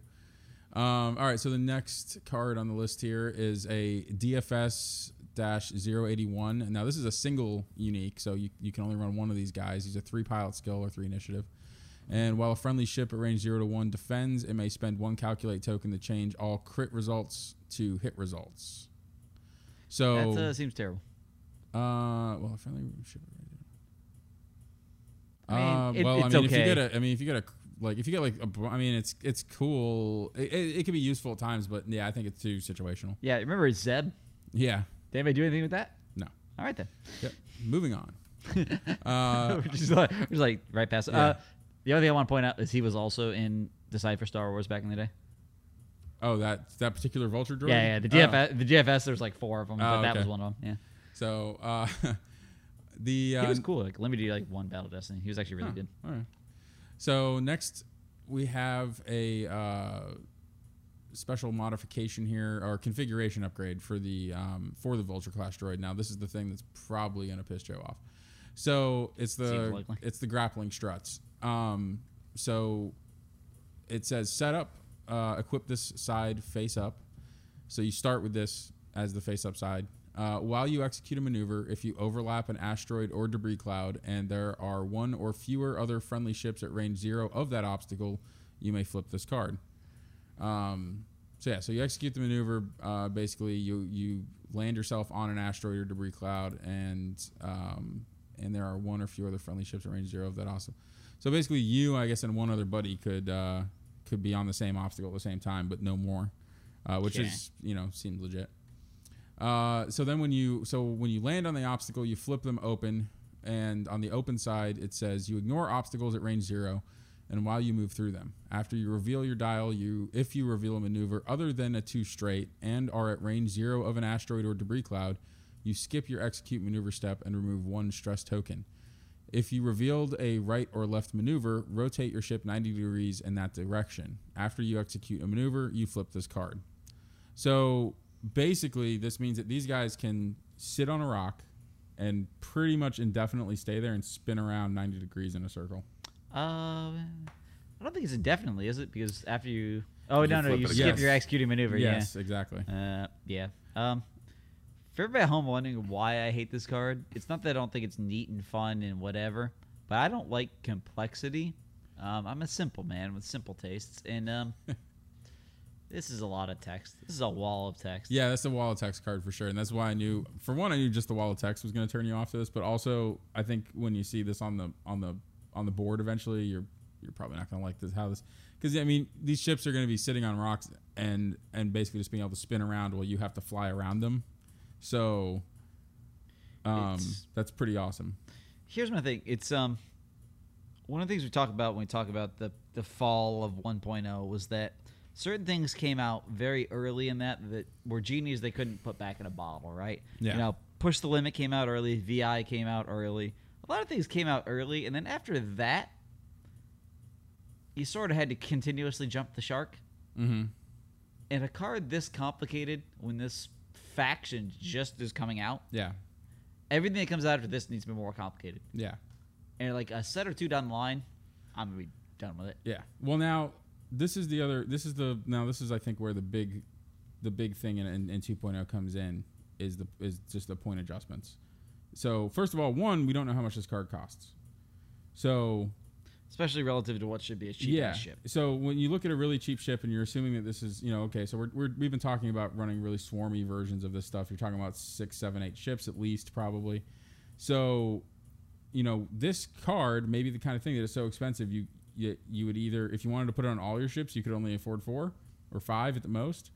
Speaker 2: Um, all right, so the next card on the list here is a DFS 081. And now this is a single unique, so you, you can only run one of these guys. He's a three pilot skill or three initiative. And while a friendly ship at range 0 to 1 defends, it may spend one calculate token to change all crit results to hit results. So,
Speaker 3: That uh, seems terrible.
Speaker 2: uh, well, friendly ship.
Speaker 3: I mean,
Speaker 2: uh,
Speaker 3: it-
Speaker 2: well, I
Speaker 3: it's
Speaker 2: mean, if you get a, I mean, if you get a, like, if you get like, a, I mean, it's it's cool. It, it, it can be useful at times, but yeah, I think it's too situational.
Speaker 3: Yeah, remember Zeb?
Speaker 2: Yeah,
Speaker 3: Did anybody do anything with that?
Speaker 2: no.
Speaker 3: All right then.
Speaker 2: Yep. Moving on. uh,
Speaker 3: we're, just like, we're just like right past.
Speaker 2: Yeah.
Speaker 3: Uh, the other thing I want to point out is he was also in Decipher Star Wars back in the day.
Speaker 2: Oh, that that particular vulture droid.
Speaker 3: Yeah, yeah. The
Speaker 2: Oh.
Speaker 3: DFS, the GFS, there's like four of them, but
Speaker 2: Oh,
Speaker 3: that
Speaker 2: okay.
Speaker 3: was one of them. Yeah,
Speaker 2: So uh, the uh,
Speaker 3: he was cool. Like, let me do like one Battle Destiny. He was actually really good.
Speaker 2: All right. So next we have a uh, special modification here or configuration upgrade for the um, for the Vulture class droid. Now this is the thing that's probably going to piss Joe off. So it's the it's the grappling struts. Um, so it says setup, uh, equip this side face up. So you start with this as the face up side. Uh, while you execute a maneuver, if you overlap an asteroid or debris cloud and there are one or fewer other friendly ships at range zero of that obstacle, you may flip this card. Um, so yeah, so you execute the maneuver. Uh, basically, you you land yourself on an asteroid or debris cloud, and um, and there are one or few other friendly ships at range zero of that obstacle. So basically, you, I guess, and one other buddy could uh, could be on the same obstacle at the same time, but no more, uh, which
Speaker 3: Okay.
Speaker 2: is you know seems legit. Uh, so then when you so when you land on the obstacle, you flip them open, and on the open side it says you ignore obstacles at range zero, and while you move through them. After you reveal your dial, you if you reveal a maneuver other than a two straight and are at range zero of an asteroid or debris cloud, you skip your execute maneuver step and remove one stress token. If you revealed a right or left maneuver, rotate your ship 90 degrees in that direction. After you execute a maneuver, you flip this card. So basically, this means that these guys can sit on a rock and pretty much indefinitely stay there and spin around 90 degrees in a circle.
Speaker 3: Uh, I don't think it's indefinitely, is it? Because after you, oh
Speaker 4: You
Speaker 3: no, no, you
Speaker 4: it
Speaker 3: skip
Speaker 2: again.
Speaker 3: your executing maneuver.
Speaker 2: Yes, exactly.
Speaker 3: Yeah. Uh, yeah. Um, for everybody at home wondering why I hate this card, it's not that I don't think it's neat and fun and whatever, but I don't like complexity. Um, I'm a simple man with simple tastes, and um, this is a lot of text. This is a wall of text.
Speaker 2: Yeah, that's a wall of text card for sure, and that's why I knew. For one, I knew just the wall of text was going to turn you off to this, but also I think when you see this on the on the on the board eventually, you're you're probably not going to like this how this because I mean these ships are going to be sitting on rocks and and basically just being able to spin around while you have to fly around them. So, um,
Speaker 3: It's-
Speaker 2: that's pretty awesome.
Speaker 3: here's my thing. It's um one of the things we talk about when we talk about the the fall of 1.0 was that certain things came out very early in that that were genies they couldn't put back in a bottle, right?
Speaker 2: Yeah.
Speaker 3: You know, Push the Limit came out early, VI came out early. A lot of things came out early, and then after that, you sort of had to continuously jump the shark.
Speaker 2: Mm-hmm.
Speaker 3: And a card this complicated, when this faction just is coming out,
Speaker 2: Yeah.
Speaker 3: everything that comes out after this needs to be more complicated.
Speaker 2: Yeah.
Speaker 3: And like a set or two down the line, I'm gonna be done with it.
Speaker 2: Yeah. Well, now this is the other. This is the now. This is I think where the big, the big thing in, in, in 2.0 comes in is the is just the point adjustments. So first of all, one we don't know how much this card costs. So
Speaker 3: Especially relative to what should be a cheap
Speaker 2: yeah.
Speaker 3: ship.
Speaker 2: So when you look at a really cheap ship and you're assuming that this is you know okay, so we're, we're we've been talking about running really swarmy versions of this stuff. You're talking about six, seven, eight ships at least probably. So you know this card may be the kind of thing that is so expensive you you, you would either if you wanted to put it on all your ships you could only afford four or five at the most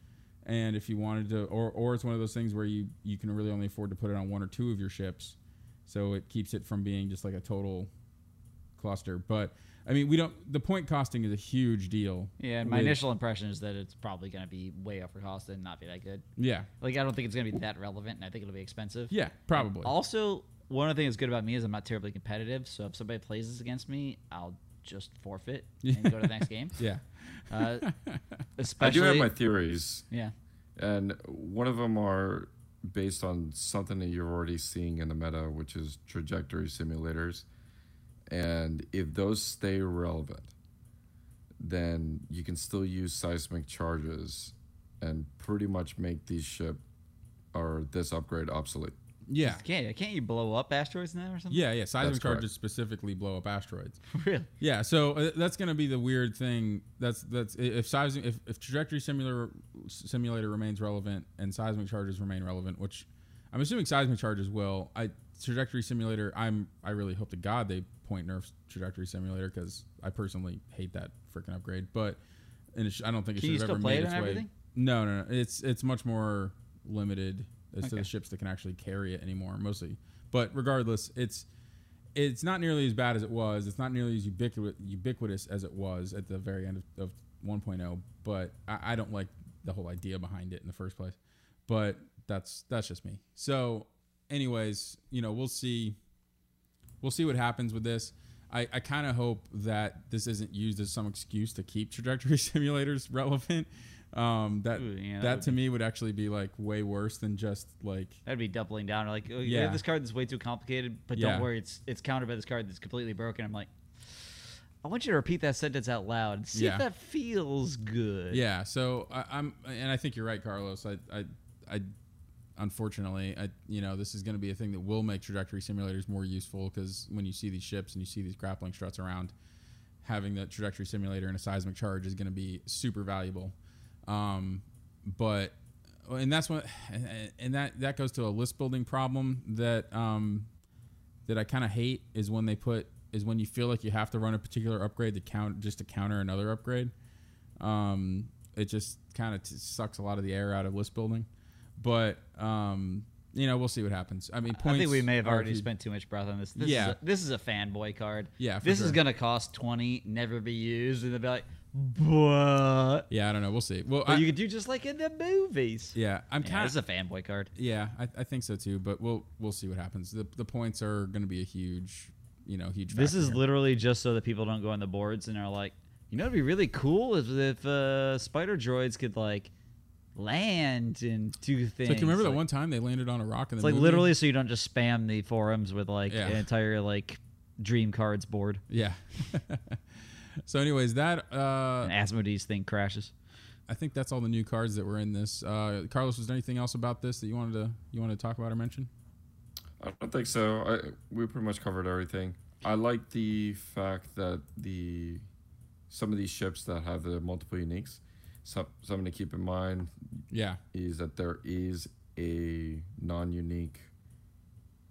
Speaker 2: and if you wanted to or, or it's one of those things where you you can really only afford to put it on one or two of your ships so it keeps it from being just like a total cluster but i mean we don't the point costing is a huge deal
Speaker 3: Yeah, and my
Speaker 2: with-
Speaker 3: initial impression is that it's probably gonna be way over cost and not be that good.
Speaker 2: yeah
Speaker 3: Like I don't think it's gonna be that relevant, and I think it'll be expensive.
Speaker 2: yeah probably
Speaker 3: Also, one of the things that's good about me is I'm not terribly competitive. So if somebody plays this against me, I'll just forfeit and go to the next game.
Speaker 2: yeah
Speaker 3: Uh,
Speaker 4: I
Speaker 3: especially,
Speaker 4: do have my theories,
Speaker 3: yeah.
Speaker 4: and one of them are based on something that you're already seeing in the meta, which is trajectory simulators. And if those stay relevant, then you can still use seismic charges and pretty much make these ship or this upgrade obsolete.
Speaker 2: yeah
Speaker 3: Can't can't you blow up asteroids now or something?
Speaker 2: yeah yeah seismic
Speaker 4: That's correct.
Speaker 2: charges specifically blow up asteroids
Speaker 3: really.
Speaker 2: Yeah, so uh, that's going to be the weird thing. That's that's if seismic if, if trajectory simulator simulator remains relevant and seismic charges remain relevant, which I'm assuming seismic charges will. I trajectory simulator. I'm I really hope to God they point nerf trajectory simulator because I personally hate that freaking upgrade. But and sh- I don't think it should have ever made
Speaker 3: it
Speaker 2: its way.
Speaker 3: everything?
Speaker 2: No, no, no. It's it's much more limited as to the ships that can actually carry it anymore, mostly. But regardless, it's it's not nearly as bad as it was. It's not nearly as ubiquitous, ubiquitous as it was at the very end of, of 1.0. But I, I don't like the whole idea behind it in the first place. But that's that's just me. So, anyways, you know, we'll see. We'll see what happens with this. I, I kind of hope that this isn't used as some excuse to keep trajectory simulators relevant. Um, that
Speaker 3: Ooh, yeah, that
Speaker 2: that to me would actually be like way worse than just like
Speaker 3: That'd be doubling down. Like, oh,
Speaker 2: Yeah.
Speaker 3: this card that's way too complicated, but
Speaker 2: Yeah.
Speaker 3: don't worry, it's it's countered by this card that's completely broken. I'm like, I want you to repeat that sentence out loud and see
Speaker 2: Yeah.
Speaker 3: if that feels good.
Speaker 2: Yeah, so I, I'm, and I think you're right, Carlos. I, I, I, unfortunately, I, you know, this is going to be a thing that will make trajectory simulators more useful because when you see these ships and you see these grappling struts around, having the trajectory simulator and a seismic charge is going to be super valuable. Um, but, and that's what, and that that goes to a list building problem that um, that I kind of hate is when they put is when you feel like you have to run a particular upgrade to count just to counter another upgrade. Um, it just kind of t- sucks a lot of the air out of list building. But um, you know, we'll see what happens. I mean,
Speaker 3: I think we may have already spent too much breath on this. This
Speaker 2: Yeah.
Speaker 3: is a, this is a fanboy card.
Speaker 2: Yeah, for
Speaker 3: this is gonna cost twenty, never be used, and they'll be like, "What?"
Speaker 2: Yeah, I don't know. We'll see. Well,
Speaker 3: But
Speaker 2: I,
Speaker 3: you could do just like in the movies.
Speaker 2: yeah, I'm
Speaker 3: Yeah,
Speaker 2: kind
Speaker 3: this is a fanboy card.
Speaker 2: Yeah, I, I think so too. But we'll we'll see what happens. The the points are going to be a huge, you know, huge.
Speaker 3: This is
Speaker 2: here.
Speaker 3: literally just so that people don't go on the boards and are like, you know, it'd be really cool if if uh, spider droids could like land and do things.
Speaker 2: So, can you remember that one time they landed on a rock in the
Speaker 3: It's like
Speaker 2: movie?
Speaker 3: literally so you don't just spam the forums with like
Speaker 2: Yeah.
Speaker 3: an entire like dream cards board.
Speaker 2: Yeah. so, anyways, that uh,
Speaker 3: And Asmodee's thing crashes.
Speaker 2: I think that's all the new cards that were in this. Uh, Carlos, was there anything else about this that you wanted to you wanted to talk about or mention?
Speaker 4: I don't think so. I, we pretty much covered everything. I like the fact that the some of these ships that have the multiple uniques. Some, something to keep in mind
Speaker 2: Yeah.
Speaker 4: is that there is a non-unique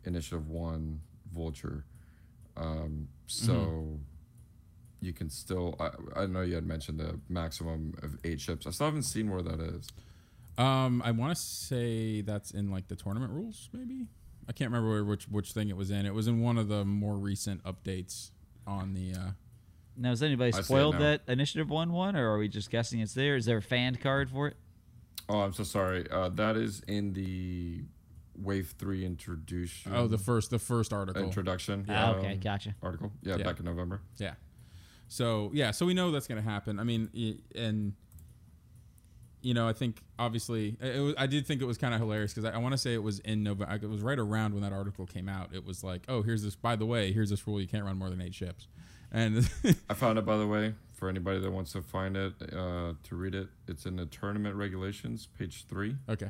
Speaker 4: initiative one vulture. Um, so you can still. I, I know you had mentioned the maximum of eight ships. I still haven't seen where that is.
Speaker 2: Um, I want to say that's in like the tournament rules, maybe. I can't remember which which thing it was in. It was in one of the more recent updates on the uh,
Speaker 3: Now, has anybody
Speaker 4: I
Speaker 3: spoiled that initiative one one, or are we just guessing it's there? Is there a fan card for it?
Speaker 4: Oh, I'm so sorry. Uh, that is in the Wave Three introduction.
Speaker 2: Oh, the first the first article.
Speaker 4: introduction.
Speaker 3: Ah, okay,
Speaker 4: um,
Speaker 3: gotcha.
Speaker 4: Article. Yeah,
Speaker 2: Yeah.
Speaker 4: back in November.
Speaker 2: Yeah. So yeah, so we know that's going to happen. I mean, and you know, I think obviously, it was, I did think it was kind of hilarious because I, I want to say it was in November. It was right around when that article came out. It was like, oh, here's this. By the way, here's this rule: you can't run more than eight ships. And
Speaker 4: I found it by the way for anybody that wants to find it uh, to read it. It's in the tournament regulations, page three.
Speaker 2: okay,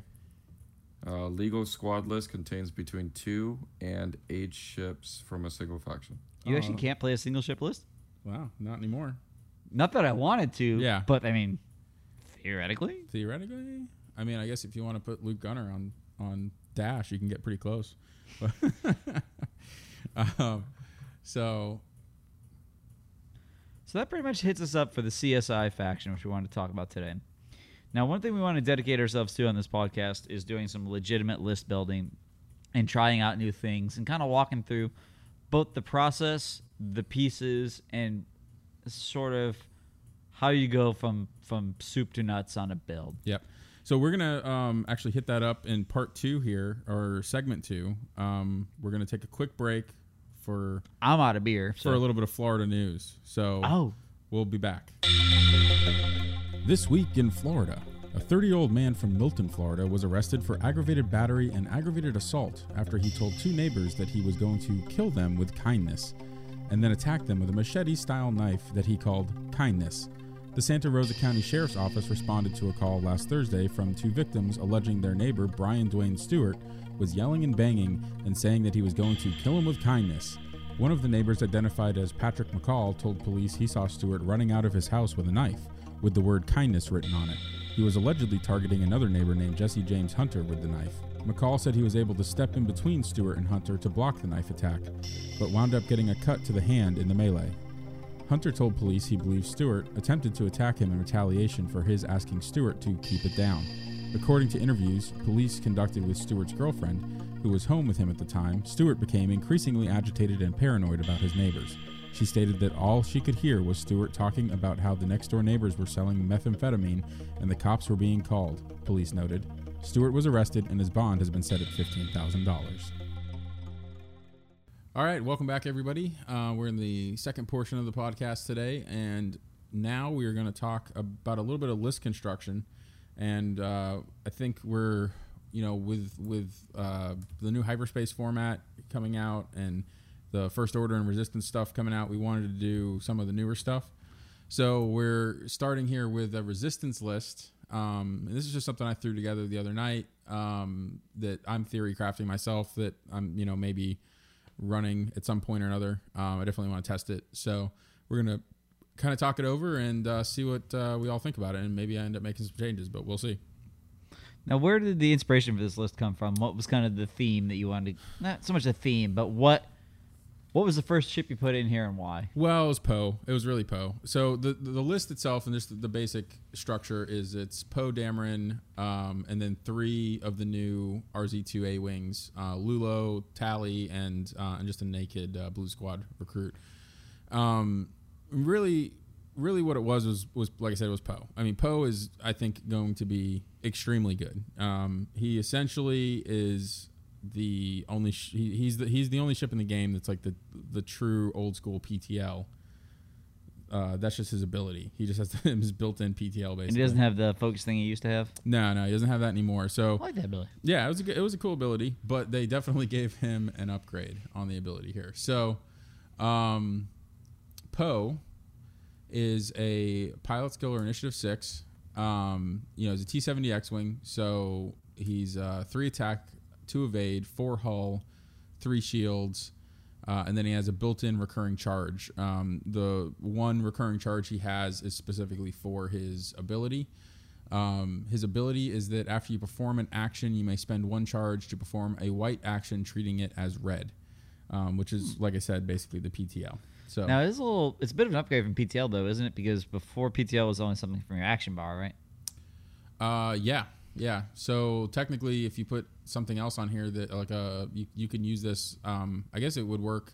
Speaker 4: Uh, legal squad list contains between two and eight ships from a single faction.
Speaker 3: You
Speaker 2: Oh.
Speaker 3: actually can't play a single ship list.
Speaker 2: wow, not anymore.
Speaker 3: Not that I wanted to.
Speaker 2: Yeah.
Speaker 3: But I mean, theoretically.
Speaker 2: Theoretically, I mean, I guess if you want to put Luke Gunner on on Dash, you can get pretty close. um, so
Speaker 3: So that pretty much hits us up for the CIS faction, which we wanted to talk about today. Now, one thing we want to dedicate ourselves to on this podcast is doing some legitimate list building and trying out new things and kind of walking through both the process, the pieces, and sort of how you go from from soup to nuts on a build.
Speaker 2: Yep. So we're gonna um, actually hit that up in part two here, or segment two. Um, we're gonna take a quick break for
Speaker 3: I'm out of beer.
Speaker 2: for
Speaker 3: So.
Speaker 2: a little bit of Florida news. So
Speaker 3: oh,
Speaker 2: we'll be back. This week in Florida, a 30 year old man from Milton, Florida was arrested for aggravated battery and aggravated assault after he told two neighbors that he was going to kill them with kindness and then attacked them with a machete style knife that he called kindness. The Santa Rosa County Sheriff's Office responded to a call last Thursday from two victims alleging their neighbor, Brian Dwayne Stewart, was yelling and banging and saying that he was going to kill him with kindness. One of the neighbors, identified as Patrick McCall, told police he saw Stewart running out of his house with a knife, with the word kindness written on it. He was allegedly targeting another neighbor named Jesse James Hunter with the knife. McCall said he was able to step in between Stewart and Hunter to block the knife attack, but wound up getting a cut to the hand in the melee. Hunter told police he believes Stewart attempted to attack him in retaliation for his asking Stewart to keep it down. According to interviews police conducted with Stewart's girlfriend, who was home with him at the time, Stewart became increasingly agitated and paranoid about his neighbors. She stated that all she could hear was Stewart talking about how the next door neighbors were selling methamphetamine and the cops were being called, police noted. Stewart was arrested and his bond has been set at $15,000. All right, welcome back, everybody. Uh, we're in the second portion of the podcast today, and now we are going to talk about a little bit of list construction. And uh, I think we're, you know, with with uh, the new hyperspace format coming out and the first order and resistance stuff coming out, we wanted to do some of the newer stuff. So we're starting here with a resistance list. Um, this is just something I threw together the other night um, that I'm theory crafting myself. That I'm, you know, maybe running at some point or another. Um, I definitely want to test it. So we're gonna kind of talk it over and uh, see what uh, we all think about it, and maybe I end up making some changes, but we'll see.
Speaker 3: Now, where did the inspiration for this list come from? What was kind of the theme that you wanted? To, not so much the theme, but what what was the first ship you put in here and why?
Speaker 2: Well, it was Poe. It was really Poe. So the the list itself and just the basic structure is it's Poe, Dameron, um, and then three of the new RZ2A wings: uh, Lulo, Tally, and uh, and just a naked uh, Blue Squad recruit. Um, really, really, what it was was was like I said, it was Poe. I mean, Poe is I think going to be extremely good. Um, he essentially is the only sh- he, he's the he's the only ship in the game that's like the the true old school PTL. Uh, that's just his ability. He just has his built-in PTL basically.
Speaker 3: And he doesn't have the focus thing he used to have.
Speaker 2: no, no, he doesn't have that anymore. So
Speaker 3: I like that ability.
Speaker 2: yeah, it was a good, it was a cool ability, but they definitely gave him an upgrade on the ability here. So, um, Poe is a pilot skill or initiative six. Um, you know, he's a T seventy X wing, so he's uh, three attack, two evade, four hull, three shields. Uh, and then he has a built-in recurring charge. Um, the one recurring charge he has is specifically for his ability. Um, his ability is that after you perform an action, you may spend one charge to perform a white action, treating it as red, um, which is, like I said, basically the PTL. So
Speaker 3: Now it's a little. It's a bit of an upgrade from PTL though, isn't it? Because before PTL was only something from your action bar, right?
Speaker 2: Uh, yeah, yeah. So technically, if you put something else on here that like uh you, you can use this, um, I guess it would work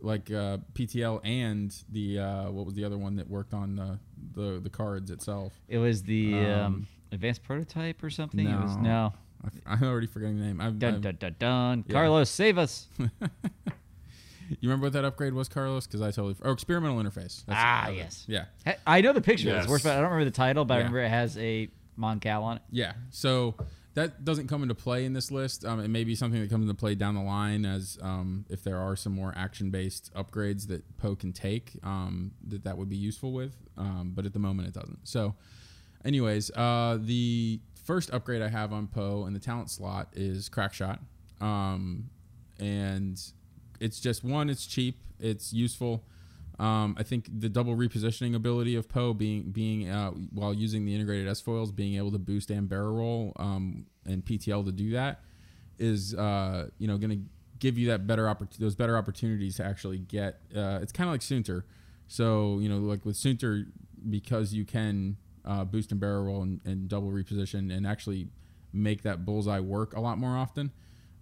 Speaker 2: like uh, PTL and the uh, what was the other one that worked on the the, the cards itself.
Speaker 3: It was the um,
Speaker 2: Um,
Speaker 3: advanced prototype or something. It was
Speaker 2: no.
Speaker 3: no.
Speaker 2: I, I'm already forgetting the name. I've,
Speaker 3: Dun
Speaker 2: I've-
Speaker 3: dun dun dun.
Speaker 2: Yeah.
Speaker 3: Carlos, save us.
Speaker 2: you remember what that upgrade was, Carlos? Because I totally or experimental interface.
Speaker 3: Ah,
Speaker 2: that was it.
Speaker 3: yes.
Speaker 2: Yeah.
Speaker 3: Hey, I know the picture. It's
Speaker 4: Yes.
Speaker 3: worth, but I don't remember the title. But I remember it has a Moncal on it.
Speaker 2: Yeah. So that doesn't come into play in this list. Um, it may be something that comes into play down the line as um, if there are some more action-based upgrades that Poe can take um, that that would be useful with. Um, but at the moment, it doesn't. So, anyways, uh, the first upgrade I have on Poe in the talent slot is Crack Shot, um, and it's just one. It's cheap. It's useful. Um, I think the double repositioning ability of Poe being being uh, while using the integrated S foils, being able to boost and barrel roll um, and PTL to do that is uh, you know going to give you that better oppor- those better opportunities to actually get. Uh, it's kind of like Soontir, so you know like with Soontir because you can uh, boost and barrel roll and, and double reposition and actually make that bullseye work a lot more often.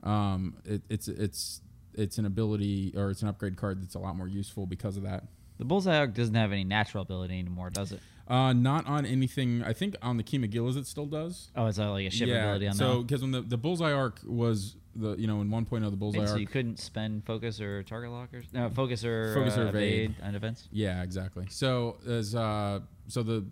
Speaker 2: Um, it, it's it's it's an ability or it's an upgrade card that's a lot more useful because of that.
Speaker 3: The Bullseye Arc doesn't have any natural ability anymore, does it?
Speaker 2: Uh, not on anything. I think on the Kimogila it still does.
Speaker 3: Oh, it's like a ship ability on
Speaker 2: so
Speaker 3: that.
Speaker 2: So because when the, the bullseye arc was the you know in 1.0 the bullseye
Speaker 3: so
Speaker 2: arc
Speaker 3: you couldn't spend focus or target lockers? No, focus or,
Speaker 2: Focus or
Speaker 3: uh,
Speaker 2: evade.
Speaker 3: evade on defense.
Speaker 2: Yeah, exactly. So as uh, so the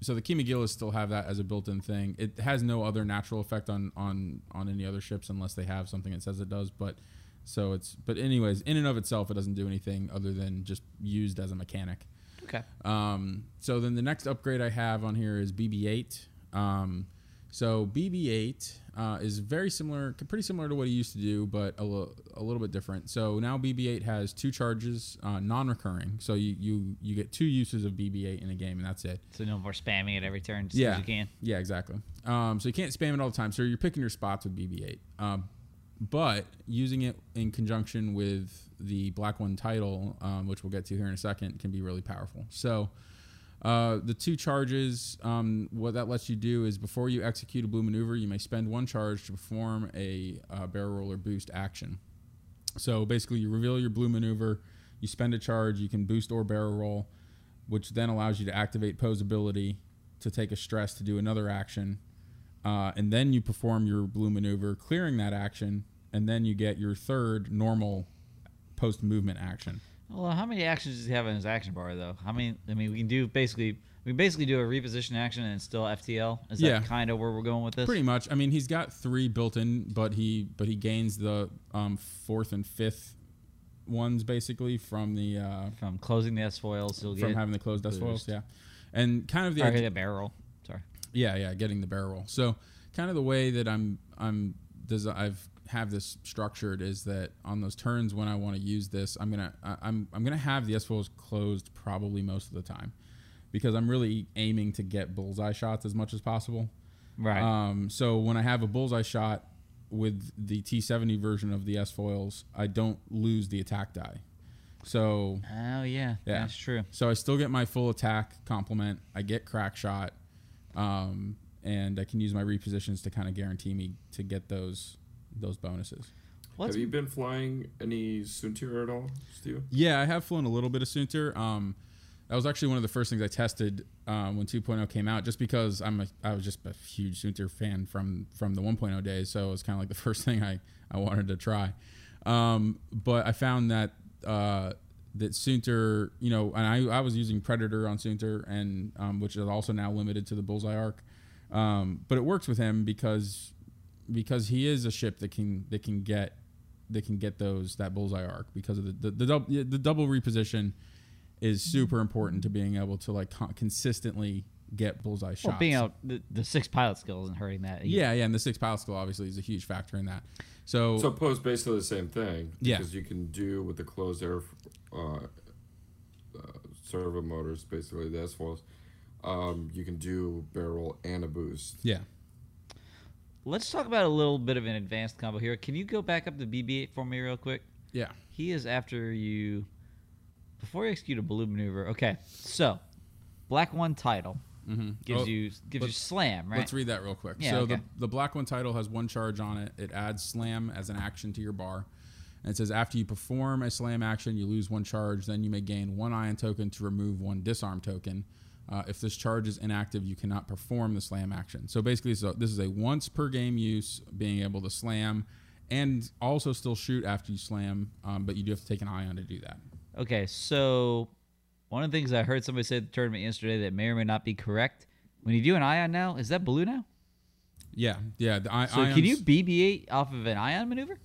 Speaker 2: so the Kimogila still have that as a built-in thing. It has no other natural effect on on on any other ships unless they have something that says it does. But so it's but anyways, in and of itself, it doesn't do anything other than just used as a mechanic.
Speaker 3: Okay.
Speaker 2: Um, so then the next upgrade I have on here is BB-8. Um, so BB-8 uh, is very similar, pretty similar to what he used to do, but a, li- a little bit different. So now BB-8 has two charges, uh, non-recurring. So you, you you get two uses of BB-8 in a game, and that's it.
Speaker 3: So no more spamming it every turn, just
Speaker 2: Yeah,
Speaker 3: as you can.
Speaker 2: yeah, exactly. Um, so you can't spam it all the time. So you're picking your spots with BB-8. Um, but using it in conjunction with the Black One title, um, which we'll get to here in a second, can be really powerful. So uh, the two charges, um, what that lets you do is before you execute a blue maneuver, you may spend one charge to perform a uh, barrel roller boost action. So basically, you reveal your blue maneuver, you spend a charge, you can boost or barrel roll, which then allows you to activate Poe's ability to take a stress to do another action. Uh, and then you perform your blue maneuver, clearing that action, and then you get your third normal post movement action.
Speaker 3: Well, how many actions does he have in his action bar, though? How many? I mean, we can do basically. We basically do a reposition action and still PTL. Is
Speaker 2: Yeah.
Speaker 3: that kind of where we're going with this?
Speaker 2: Pretty much. I mean, he's got three built in, but he but he gains the um, fourth and fifth ones basically from the uh,
Speaker 3: From closing the S foils, he'll
Speaker 2: from
Speaker 3: get
Speaker 2: having the closed S foils. Yeah, and kind of the idea-
Speaker 3: a barrel.
Speaker 2: Yeah, yeah, getting the barrel roll. So kind of the way that I'm I'm does I've have this structured is that on those turns when I want to use this, I'm gonna I, I'm I'm gonna have the S foils closed probably most of the time because I'm really aiming to get bullseye shots as much as possible.
Speaker 3: Right.
Speaker 2: Um, so when I have a bullseye shot with the T70 version of the S foils, I don't lose the attack die. So
Speaker 3: oh yeah,
Speaker 2: yeah.
Speaker 3: that's true.
Speaker 2: so I still get my full attack complement. I get crack shot, um, and I can use my repositions to kind of guarantee me to get those those bonuses.
Speaker 3: What's
Speaker 4: Have you been flying any Soontir at all, Stu?
Speaker 2: Yeah, I have flown a little bit of Soontir. Um, that was actually one of the first things I tested um, when 2.0 came out, just because I'm a, I was just a huge Soontir fan from from the 1.0 days, so it was kind of like the first thing I I wanted to try. Um, but I found that uh, that Soontir, you know, and I I was using Predator on Soontir, and um, which is also now limited to the Bullseye arc. Um, but it works with him because because he is a ship that can that can get that can get those that bullseye arc because of the the, the, dub, the double reposition is super important to being able to like con- consistently get bullseye shots.
Speaker 3: well, being out the, the six pilot skill isn't hurting that. either.
Speaker 2: yeah, yeah, and the six pilot skill obviously is a huge factor in that. So,
Speaker 4: So post basically the same thing.
Speaker 2: Yeah.
Speaker 4: Because you can do with the closed air uh, uh, servo motors, basically the S foils. Um, you can do barrel and a boost.
Speaker 2: yeah,
Speaker 3: Let's talk about a little bit of an advanced combo here. Can you go back up to BB-8 for me real quick?
Speaker 2: yeah,
Speaker 3: He is after you before you execute a blue maneuver. Okay, so black one title
Speaker 2: mm-hmm.
Speaker 3: gives you gives you slam, right?
Speaker 2: Let's read that real quick.
Speaker 3: Yeah,
Speaker 2: so
Speaker 3: okay.
Speaker 2: the, the black one title has one charge on it. It adds slam as an action to your bar. And it says after you perform a slam action, you lose one charge. Then you may gain one ion token to remove one disarm token. Uh, if this charge is inactive, you cannot perform the slam action. So basically, so this is a once per game use, being able to slam and also still shoot after you slam, um, but you do have to take an ion to do that.
Speaker 3: Okay, so one of the things I heard somebody say at the tournament yesterday that may or may not be correct. When you do an ion now, is that blue now?
Speaker 2: Yeah, yeah. The i-
Speaker 3: So
Speaker 2: ions,
Speaker 3: can you BB-8 off of an ion maneuver?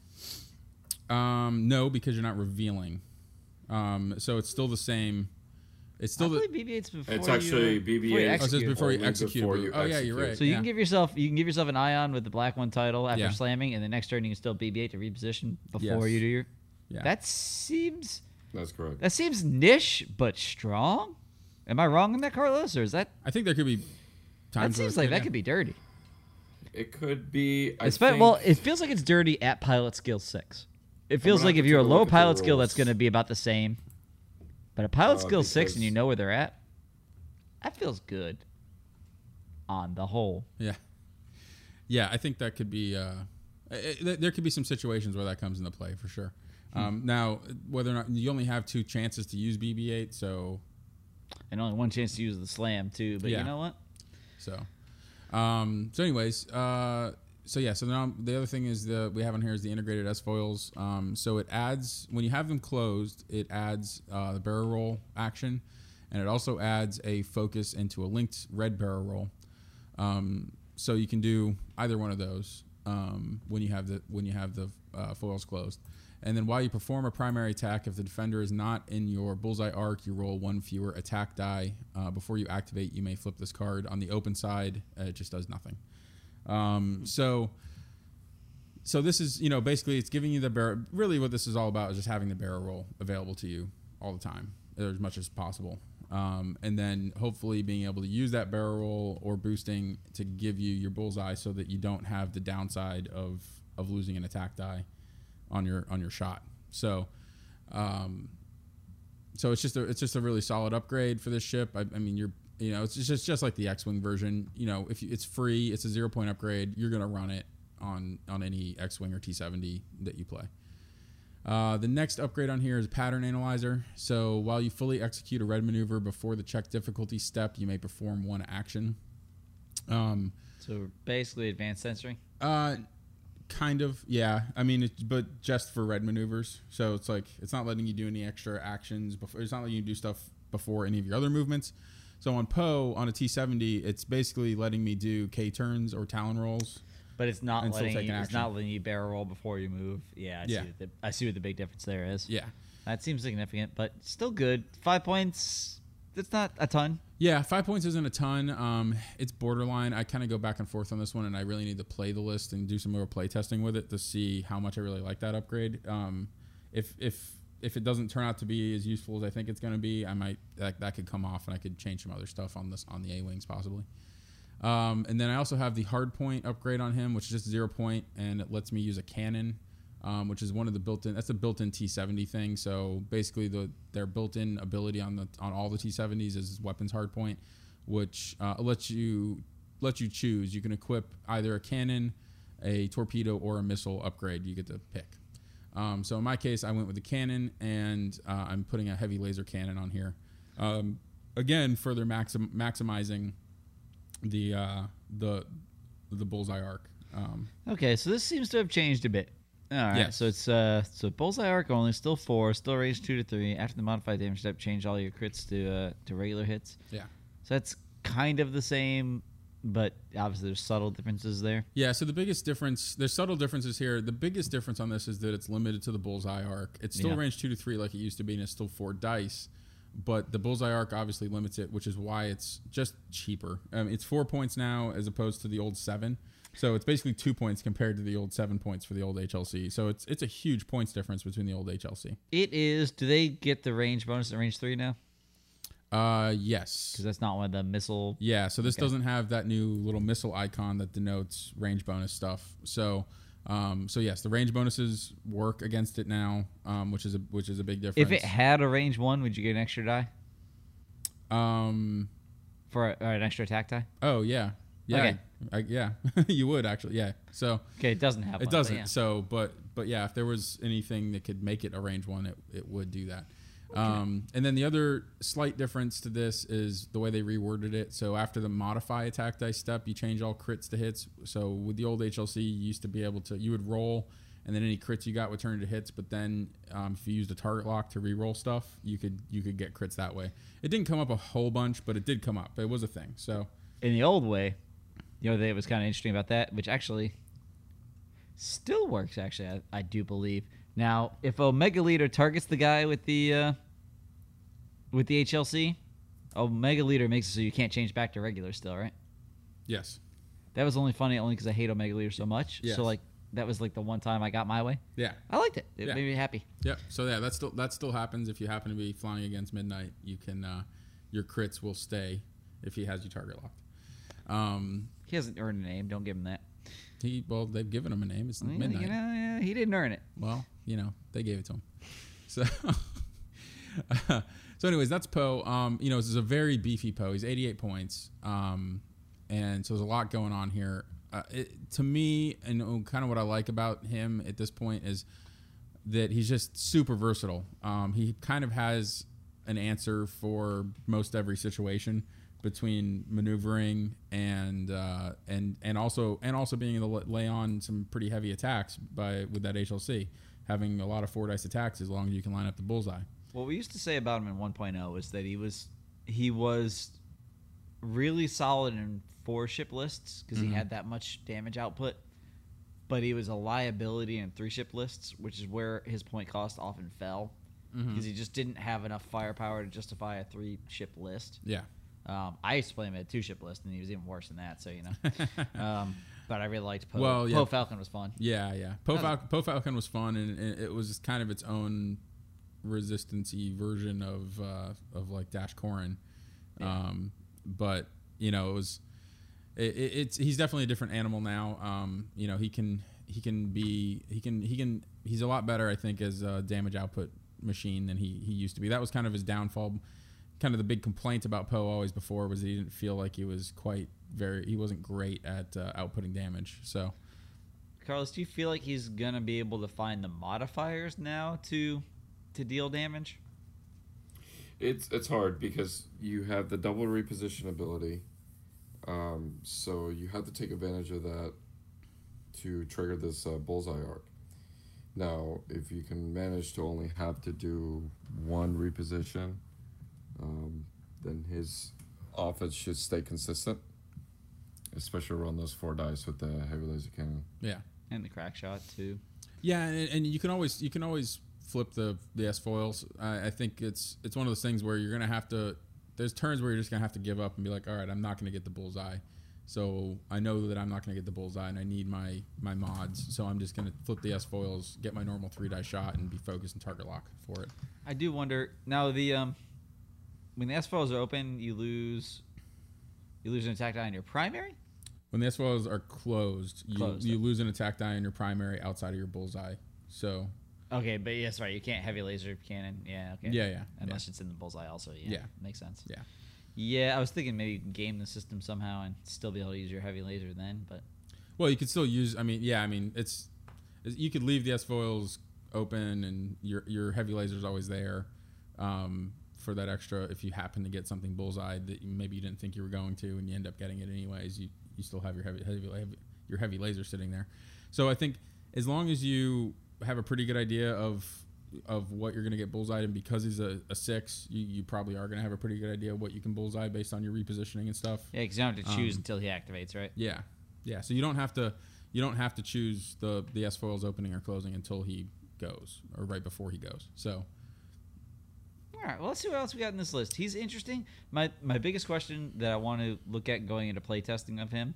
Speaker 2: Um, no, because you're not revealing. Um, so it's still the same. It's still the.
Speaker 3: believe BB-8's before
Speaker 4: It's actually
Speaker 3: before you
Speaker 4: BB-8.
Speaker 2: Oh, it says before you execute.
Speaker 4: before
Speaker 2: a
Speaker 4: you
Speaker 2: move. oh yeah, you're
Speaker 4: execute.
Speaker 2: right.
Speaker 3: So you
Speaker 2: yeah.
Speaker 3: can give yourself you can give yourself an ion with the black one title after
Speaker 2: Yeah.
Speaker 3: slamming, and the next turn you can still BB-8 to reposition before
Speaker 2: Yes.
Speaker 3: you do your.
Speaker 2: Yeah.
Speaker 3: That seems
Speaker 4: That's correct.
Speaker 3: that seems niche but strong. Am I wrong in that, Carlos, or is that
Speaker 2: I think there could be
Speaker 3: that
Speaker 2: times.
Speaker 3: seems like that
Speaker 2: yeah.
Speaker 3: could be dirty?
Speaker 4: It could be. I
Speaker 3: It's
Speaker 4: think,
Speaker 3: well, it feels like it's dirty at pilot skill six. It feels like if you're a low
Speaker 4: look at the
Speaker 3: pilot skill, that's going to be about the same. But a pilot
Speaker 4: Uh,
Speaker 3: skill six, and you know where they're at. That feels good. On the whole,
Speaker 2: Yeah, yeah. I think that could be. Uh, it, it- there could be some situations where that comes into play for sure.
Speaker 3: Hmm.
Speaker 2: Um, now, whether or not you only have two chances to use BB-8, so
Speaker 3: and only one chance to use the slam too. But
Speaker 2: Yeah.
Speaker 3: you know what?
Speaker 2: So, um, so anyways, uh, so yeah, so now the other thing is the we have on here is the integrated S foils. Um, so it adds when you have them closed, it adds uh, the barrel roll action, and it also adds a focus into a linked red barrel roll. Um, so you can do either one of those um, when you have the when you have the uh, foils closed. And then while you perform a primary attack, if the defender is not in your bullseye arc, you roll one fewer attack die. Uh, before you activate, you may flip this card. On the open side, uh, it just does nothing. Um, so, so this is you know basically it's giving you the barrel. Really, what this is all about is just having the barrel roll available to you all the time, as much as possible. Um, and then hopefully being able to use that barrel roll or boosting to give you your bullseye so that you don't have the downside of of losing an attack die on your on your shot. So, um, so it's just a it's just a really solid upgrade for this ship. I, I mean, you're you know it's just just like the X-wing version. You know, if you, it's free, it's a zero point upgrade. You're gonna run it on on any X-wing or T70 that you play. Uh, the next upgrade on here is pattern analyzer. So while you fully execute a red maneuver before the check difficulty step, you may perform one action. Um,
Speaker 3: So basically, advanced sensory.
Speaker 2: uh, kind of, yeah. I mean, it's, but just for red maneuvers. So it's like it's not letting you do any extra actions before. It's not letting you do stuff before any of your other movements. So on Poe on a T70, it's basically letting me do K turns or Talon rolls.
Speaker 3: But it's not letting you, it's not letting you barrel roll before you move. Yeah, I
Speaker 2: Yeah.
Speaker 3: see. What the, I see what the big difference there is.
Speaker 2: Yeah,
Speaker 3: That seems significant, but still good. Five points. That's not a ton.
Speaker 2: yeah. Five points isn't a ton. Um, it's borderline. I kind of go back and forth on this one, and I really need to play the list and do some more play testing with it to see how much I really like that upgrade. Um, if if if it doesn't turn out to be as useful as I think it's going to be, I might that, that could come off, and I could change some other stuff on this on the A wings possibly. Um, and then I also have the hard point upgrade on him, which is just zero point, and it lets me use a cannon, um, which is one of the built-in. That's a built-in T70 thing. So basically, the their built-in ability on the on all the T70s is weapons hard point, which uh, lets you lets you choose. You can equip either a cannon, a torpedo, or a missile upgrade. You get to pick. Um, so in my case, I went with the cannon, and uh, I'm putting a heavy laser cannon on here. Um, again, further maxim- maximizing the uh, the the bullseye arc. Um,
Speaker 3: Okay, so this seems to have changed a bit. All right,
Speaker 2: Yes.
Speaker 3: so it's uh, so bullseye arc only, still four, still range two to three. After the modified damage step, change all your crits to uh, to regular hits.
Speaker 2: yeah,
Speaker 3: So that's kind of the same, but obviously there's subtle differences there.
Speaker 2: yeah. So the biggest difference, there's subtle differences here. The biggest difference on this is that it's limited to the bullseye arc. It's still
Speaker 3: Yeah.
Speaker 2: range two to three like it used to be, and it's still four dice. But the bullseye arc obviously limits it, which is why it's just cheaper. Um, it's four points now as opposed to the old seven. So it's basically two points compared to the old seven points for the old HLC. So it's it's a huge points difference between the old HLC.
Speaker 3: It is. Do they get the range bonus at range three now?
Speaker 2: Uh, yes.
Speaker 3: Because that's not one of the missile.
Speaker 2: Yeah, so this
Speaker 3: Okay.
Speaker 2: doesn't have that new little missile icon that denotes range bonus stuff. So, um, so yes, the range bonuses work against it now, um, which is a which is a big difference.
Speaker 3: If it had a range one, would you get an extra die
Speaker 2: um,
Speaker 3: for a, an extra attack die?
Speaker 2: oh yeah, yeah,
Speaker 3: Okay.
Speaker 2: I, yeah, you would actually. Yeah. So
Speaker 3: Okay, it doesn't have.
Speaker 2: it
Speaker 3: one,
Speaker 2: doesn't.
Speaker 3: But yeah.
Speaker 2: So, but but yeah, if there was anything that could make it a range one, it, it would do that. Um, and then the other slight difference to this is the way they reworded it. So after the modify attack dice step, you change all crits to hits. So with the old HLC, you used to be able to you would roll, and then any crits you got would turn into hits. But then um, if you used a target lock to re-roll stuff, you could you could get crits that way. It didn't come up a whole bunch, but it did come up. It was a thing. So
Speaker 3: in the old way, the other thing that was kind of interesting about that, which actually still works. Actually, I, I do believe. Now, if Omega Leader targets the guy with the uh, with the HLC, Omega Leader makes it so you can't change back to regular still, right?
Speaker 2: yes,
Speaker 3: That was only funny only because I hate Omega Leader so much.
Speaker 2: Yes.
Speaker 3: So like that was like the one time I got my way.
Speaker 2: yeah.
Speaker 3: I liked it. It
Speaker 2: Yeah.
Speaker 3: made me happy.
Speaker 2: Yeah. So yeah, that still that still happens if you happen to be flying against midnight. You can uh, your crits will stay if he has you target locked. Um,
Speaker 3: He hasn't earned a name. Don't give him that.
Speaker 2: he well they've given him a name. It's
Speaker 3: Well, you know, yeah, he didn't earn it.
Speaker 2: Well, you know they gave it to him. So. so anyways that's poe um you know this is a very beefy poe he's 88 points um and so there's a lot going on here uh, it, to me and kind of what i like about him at this point is that he's just super versatile. Um, he kind of has an answer for most every situation between maneuvering and uh, and and also and also being able to lay on some pretty heavy attacks by with that HLC, having a lot of four dice attacks as long as you can line up the bullseye.
Speaker 3: What we used to say about him in 1.0 was that he was he was really solid in four ship lists because
Speaker 2: Mm-hmm.
Speaker 3: he had that much damage output, but he was a liability in three ship lists, which is where his point cost often fell
Speaker 2: Mm-hmm.
Speaker 3: because he just didn't have enough firepower to justify a three ship list.
Speaker 2: Yeah.
Speaker 3: Um, I used to play him at a two ship list, and he was even worse than that. So you know, um, but I really liked Poe.
Speaker 2: Well, yeah.
Speaker 3: Poe Falcon was fun.
Speaker 2: Yeah, yeah. Poe Falcon, Poe Falcon was fun, and, and it was kind of its own resistancy version of uh, of like Dash Corran.
Speaker 3: Yeah.
Speaker 2: Um, but you know, it was it, it, it's he's definitely a different animal now. Um, you know, he can he can be he can he can he's a lot better, I think, as a damage output machine than he he used to be. That was kind of his downfall. Kind of the big complaint about Poe always before was that he didn't feel like he was quite very he wasn't great at uh, outputting damage. So.
Speaker 3: Carlos, do you feel like he's gonna be able to find the modifiers now to to deal damage?
Speaker 4: It's it's hard because you have the double reposition ability, um, so you have to take advantage of that to trigger this uh, bullseye arc. Now, if you can manage to only have to do one reposition, um, then his offense should stay consistent, especially around those four dice with the heavy laser cannon.
Speaker 2: Yeah.
Speaker 3: And the crack shot too.
Speaker 2: Yeah, and, and you can always you can always flip the the S foils. I, I think it's it's one of those things where you're gonna have to. There's turns where you're just gonna have to give up and be like, all right, I'm not gonna get the bullseye. So I know that I'm not gonna get the bullseye, and I need my my mods. So I'm just gonna flip the S foils, get my normal three die shot, and be focused and target lock for it.
Speaker 3: I do wonder now the um when the S foils are open, you lose you lose an attack die on your primary.
Speaker 2: When the S foils are closed, you
Speaker 3: Closed,
Speaker 2: you lose an attack die in your primary outside of your bullseye. So
Speaker 3: Okay, but yes, right. You can't heavy laser cannon. Yeah, okay.
Speaker 2: yeah, yeah,
Speaker 3: Unless it's in the bullseye, also. Yeah,
Speaker 2: Yeah.
Speaker 3: makes sense.
Speaker 2: Yeah.
Speaker 3: Yeah, I was thinking maybe you can game the system somehow and still be able to use your heavy laser then, but
Speaker 2: Well, you could still use. I mean, yeah. I mean, it's it's- you could leave the S foils open, and your your heavy laser's always there um, for that extra. If you happen to get something bullseye that you, maybe you didn't think you were going to, and you end up getting it anyways, you you still have your heavy heavy, heavy your heavy laser sitting there. So I think as long as you have a pretty good idea of of what you're going to get bullseye, and because he's a, a six, you, you probably are going to have a pretty good idea of what you can bullseye based on your repositioning and stuff.
Speaker 3: yeah, because you don't have to choose
Speaker 2: Um,
Speaker 3: until he activates, right?
Speaker 2: Yeah, yeah. So you don't have to you don't have to choose the the S foils opening or closing until he goes or right before he goes. So
Speaker 3: All right, well, let's see what else we got in this list. He's interesting. My my biggest question that I want to look at going into playtesting of him,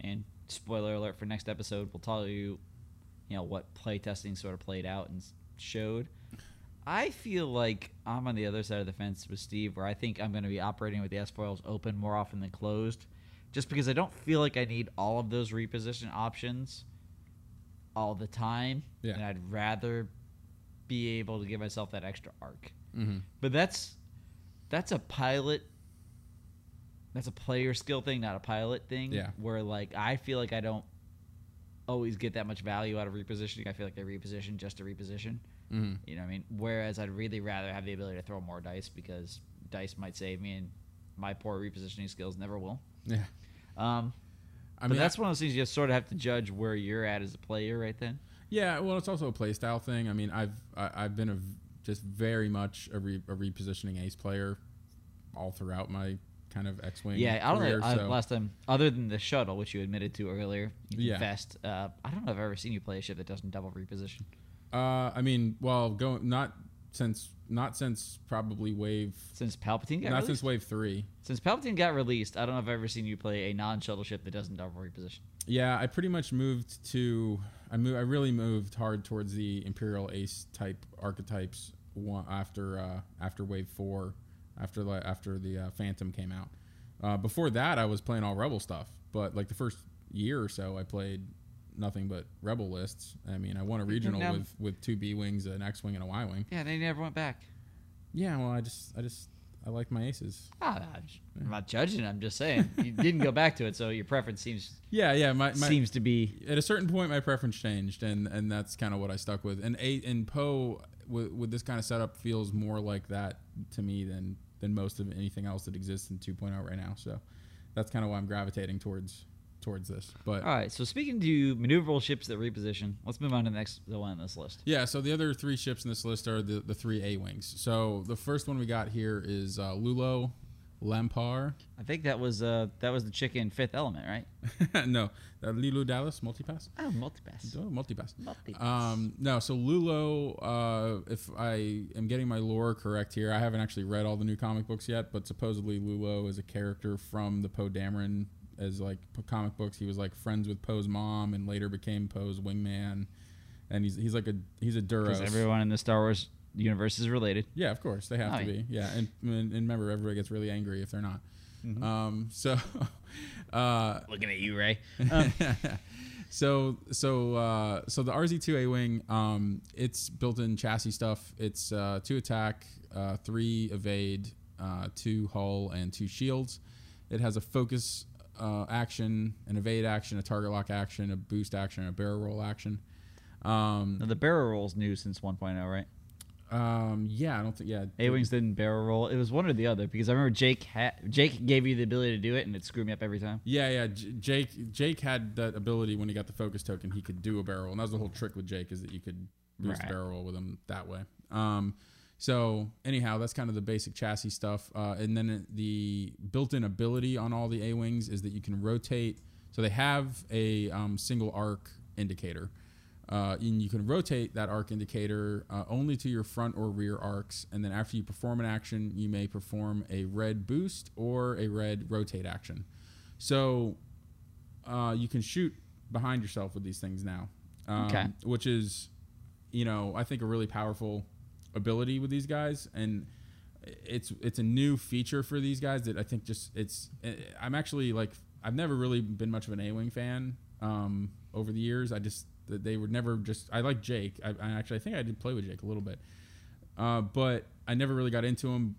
Speaker 3: and spoiler alert for next episode, we'll tell you, you know, what playtesting sort of played out and showed. I feel like I'm on the other side of the fence with Steve, where I think I'm going to be operating with the S foils open more often than closed, just because I don't feel like I need all of those reposition options all the time,
Speaker 2: Yeah.
Speaker 3: and I'd rather be able to give myself that extra arc.
Speaker 2: Mm-hmm.
Speaker 3: But that's that's a pilot that's a player skill thing, not a pilot thing.
Speaker 2: Yeah.
Speaker 3: Where like I feel like I don't always get that much value out of repositioning. I feel like I reposition just to reposition.
Speaker 2: Mhm.
Speaker 3: You know what I mean? Whereas I'd really rather have the ability to throw more dice because dice might save me and my poor repositioning skills never will.
Speaker 2: Yeah.
Speaker 3: Um,
Speaker 2: I
Speaker 3: but
Speaker 2: mean,
Speaker 3: that's
Speaker 2: I-
Speaker 3: one of those things you just sort of have to judge where you're at as a player right then.
Speaker 2: Yeah, well, it's also a play style thing. I mean, I've I, I've been a just very much a, re, a repositioning ace player all throughout my kind of X-wing.
Speaker 3: Yeah, I don't
Speaker 2: career,
Speaker 3: know. I,
Speaker 2: so-
Speaker 3: last time, other than the shuttle, which you admitted to earlier, you
Speaker 2: Yeah.
Speaker 3: confessed. Uh, I don't know if I've ever seen you play a ship that doesn't double reposition.
Speaker 2: Uh, I mean, well, going not since not since probably wave
Speaker 3: Since Palpatine got
Speaker 2: not
Speaker 3: released?
Speaker 2: since wave three.
Speaker 3: Since Palpatine got released, I don't know if I've ever seen you play a non-shuttle ship that doesn't double reposition.
Speaker 2: Yeah, I pretty much moved to I moved I really moved hard towards the Imperial Ace type archetypes one, after uh, after Wave Four, after the after the uh, Phantom came out. Uh, before that, I was playing all Rebel stuff, but like the first year or so, I played nothing but Rebel lists. I mean, I won a regional with with two B wings, an X wing, and a Y wing.
Speaker 3: Yeah, they never went back.
Speaker 2: Yeah, well, I just I just I like my aces.
Speaker 3: Ah, I'm not judging. I'm just saying you didn't go back to it, so your preference seems
Speaker 2: Yeah, yeah, my, my
Speaker 3: seems to be
Speaker 2: at a certain point my preference changed and and that's kind of what I stuck with and a and Poe with, with this kind of setup feels more like that to me than than most of anything else that exists in 2.0 right now so that's kind of why I'm gravitating towards towards this but
Speaker 3: all right. So speaking to maneuverable ships that reposition, let's move on to the next the one on this list.
Speaker 2: yeah so the other three ships in this list are the the three A wings so the first one we got here is uh, Lulo Lampar
Speaker 3: I think that was uh that was the chicken Fifth Element, right?
Speaker 2: no uh, Leeloo Dallas multipass
Speaker 3: Oh, multipass.
Speaker 2: Oh, multipass.
Speaker 3: Multipass.
Speaker 2: Um, no, so Lulo, uh, if I am getting my lore correct here, I haven't actually read all the new comic books yet, but supposedly Lulo is a character from the Poe Dameron as like comic books. He was like friends with Poe's mom and later became Poe's wingman. And he's he's like a he's a
Speaker 3: Because
Speaker 2: Duros.
Speaker 3: everyone in the Star Wars universe is related.
Speaker 2: Yeah, of course they have
Speaker 3: Oh,
Speaker 2: to
Speaker 3: yeah.
Speaker 2: be. Yeah, and, and and remember everybody gets really angry if they're not.
Speaker 3: Mm-hmm.
Speaker 2: Um, so, uh,
Speaker 3: Looking at you, Rey.
Speaker 2: so so uh, so the RZ2A wing, um, it's built-in chassis stuff. It's uh, two attack, uh, three evade, uh, two hull, and two shields. It has a focus uh, action, an evade action, a target lock action, a boost action, a barrel roll action. Um,
Speaker 3: Now, the barrel roll's new since 1.0, right?
Speaker 2: Um, yeah, I don't think yeah.
Speaker 3: A wings didn't barrel roll. It was one or the other because I remember Jake ha- Jake gave you the ability to do it and it screwed me up every time.
Speaker 2: Yeah, yeah. J- Jake Jake had that ability when he got the focus token. He could do a barrel, and that was the whole trick with Jake is that you could boost
Speaker 3: Right.
Speaker 2: a barrel roll with him that way. Um, so anyhow, that's kind of the basic chassis stuff. Uh, and then the built-in ability on all the A wings is that you can rotate. So they have a um, single arc indicator. Uh, and you can rotate that arc indicator uh, only to your front or rear arcs, and then after you perform an action, you may perform a red boost or a red rotate action. So uh, you can shoot behind yourself with these things now, um,
Speaker 3: Okay.
Speaker 2: which is, you know, I think a really powerful ability with these guys, and it's it's a new feature for these guys that I think just it's. I'm actually like I've never really been much of an A-wing fan um, over the years. I just they were never just. I like Jake. I, I actually I think I did play with Jake a little bit, uh, but I never really got into him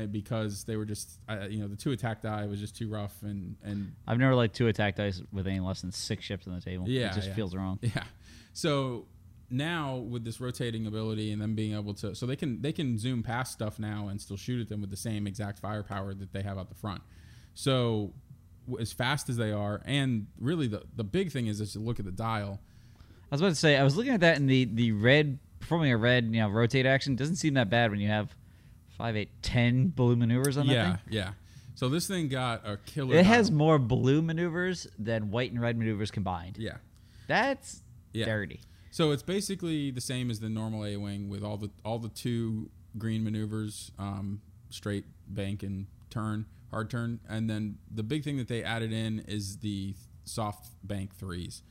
Speaker 2: uh, because they were just I, you know the two attack die was just too rough and and
Speaker 3: I've never liked two attack dice with any less than six ships on the table.
Speaker 2: Yeah,
Speaker 3: it just
Speaker 2: yeah.
Speaker 3: feels wrong.
Speaker 2: Yeah. So now with this rotating ability and them being able to so they can they can zoom past stuff now and still shoot at them with the same exact firepower that they have out the front. So as fast as they are and really the the big thing is is to look at the dial.
Speaker 3: I was about to say I was looking at that in the the red performing a red you know rotate action doesn't seem that bad when you have five eight ten blue maneuvers on that
Speaker 2: Yeah,
Speaker 3: thing.
Speaker 2: yeah. yeah. So this thing got a killer
Speaker 3: It has more blue maneuvers than white and red maneuvers combined.
Speaker 2: Yeah.
Speaker 3: That's
Speaker 2: Yeah.
Speaker 3: dirty.
Speaker 2: So it's basically the same as the normal A wing with all the all the two green maneuvers, um, straight bank and turn, hard turn, and then the big thing that they added in is the soft bank threes,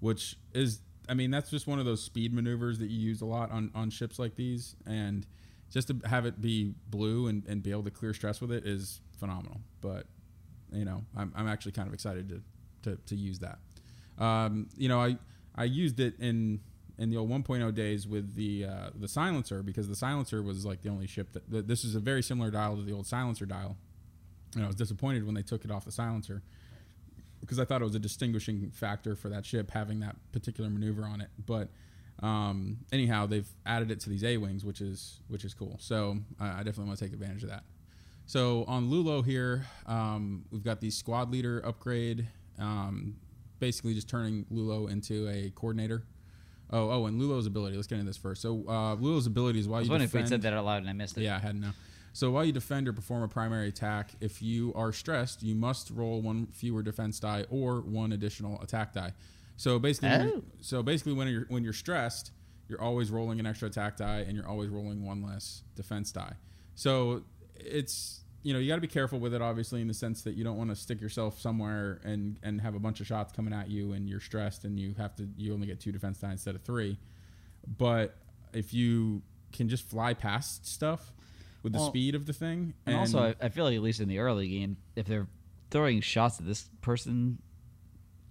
Speaker 2: which is I mean that's just one of those speed maneuvers that you use a lot on on ships like these, and just to have it be blue and, and be able to clear stress with it is phenomenal. But you know I'm I'm actually kind of excited to to, to use that. Um, you know, I I used it in in the old 1.0 days with the uh, the silencer because the silencer was like the only ship that, that this is a very similar dial to the old silencer dial, and I was disappointed when they took it off the silencer because I thought it was a distinguishing factor for that ship having that particular maneuver on it. But um, anyhow, they've added it to these A wings, which is which is cool. So I, I definitely want to take advantage of that. So on Lulo here, um, we've got the squad leader upgrade, um, basically just turning Lulo into a coordinator. Oh, oh, and Lulo's ability. Let's get into this first. So uh, Lulo's ability is while
Speaker 3: I was
Speaker 2: you
Speaker 3: wondering if we said that out loud and I missed it.
Speaker 2: Yeah, I hadn't. So while you defend or perform a primary attack, if you are stressed, you must roll one fewer defense die or one additional attack die. So basically, when oh. you're-
Speaker 3: Oh.
Speaker 2: so basically when you're when you're stressed, you're always rolling an extra attack die and you're always rolling one less defense die. So it's you know you got to be careful with it, obviously, in the sense that you don't want to stick yourself somewhere and and have a bunch of shots coming at you and you're stressed and you have to you only get two defense die instead of three. But if you can just fly past stuff with the
Speaker 3: Well,
Speaker 2: speed of the thing,
Speaker 3: And, also, I, I feel like at least in the early game, if they're throwing shots at this person,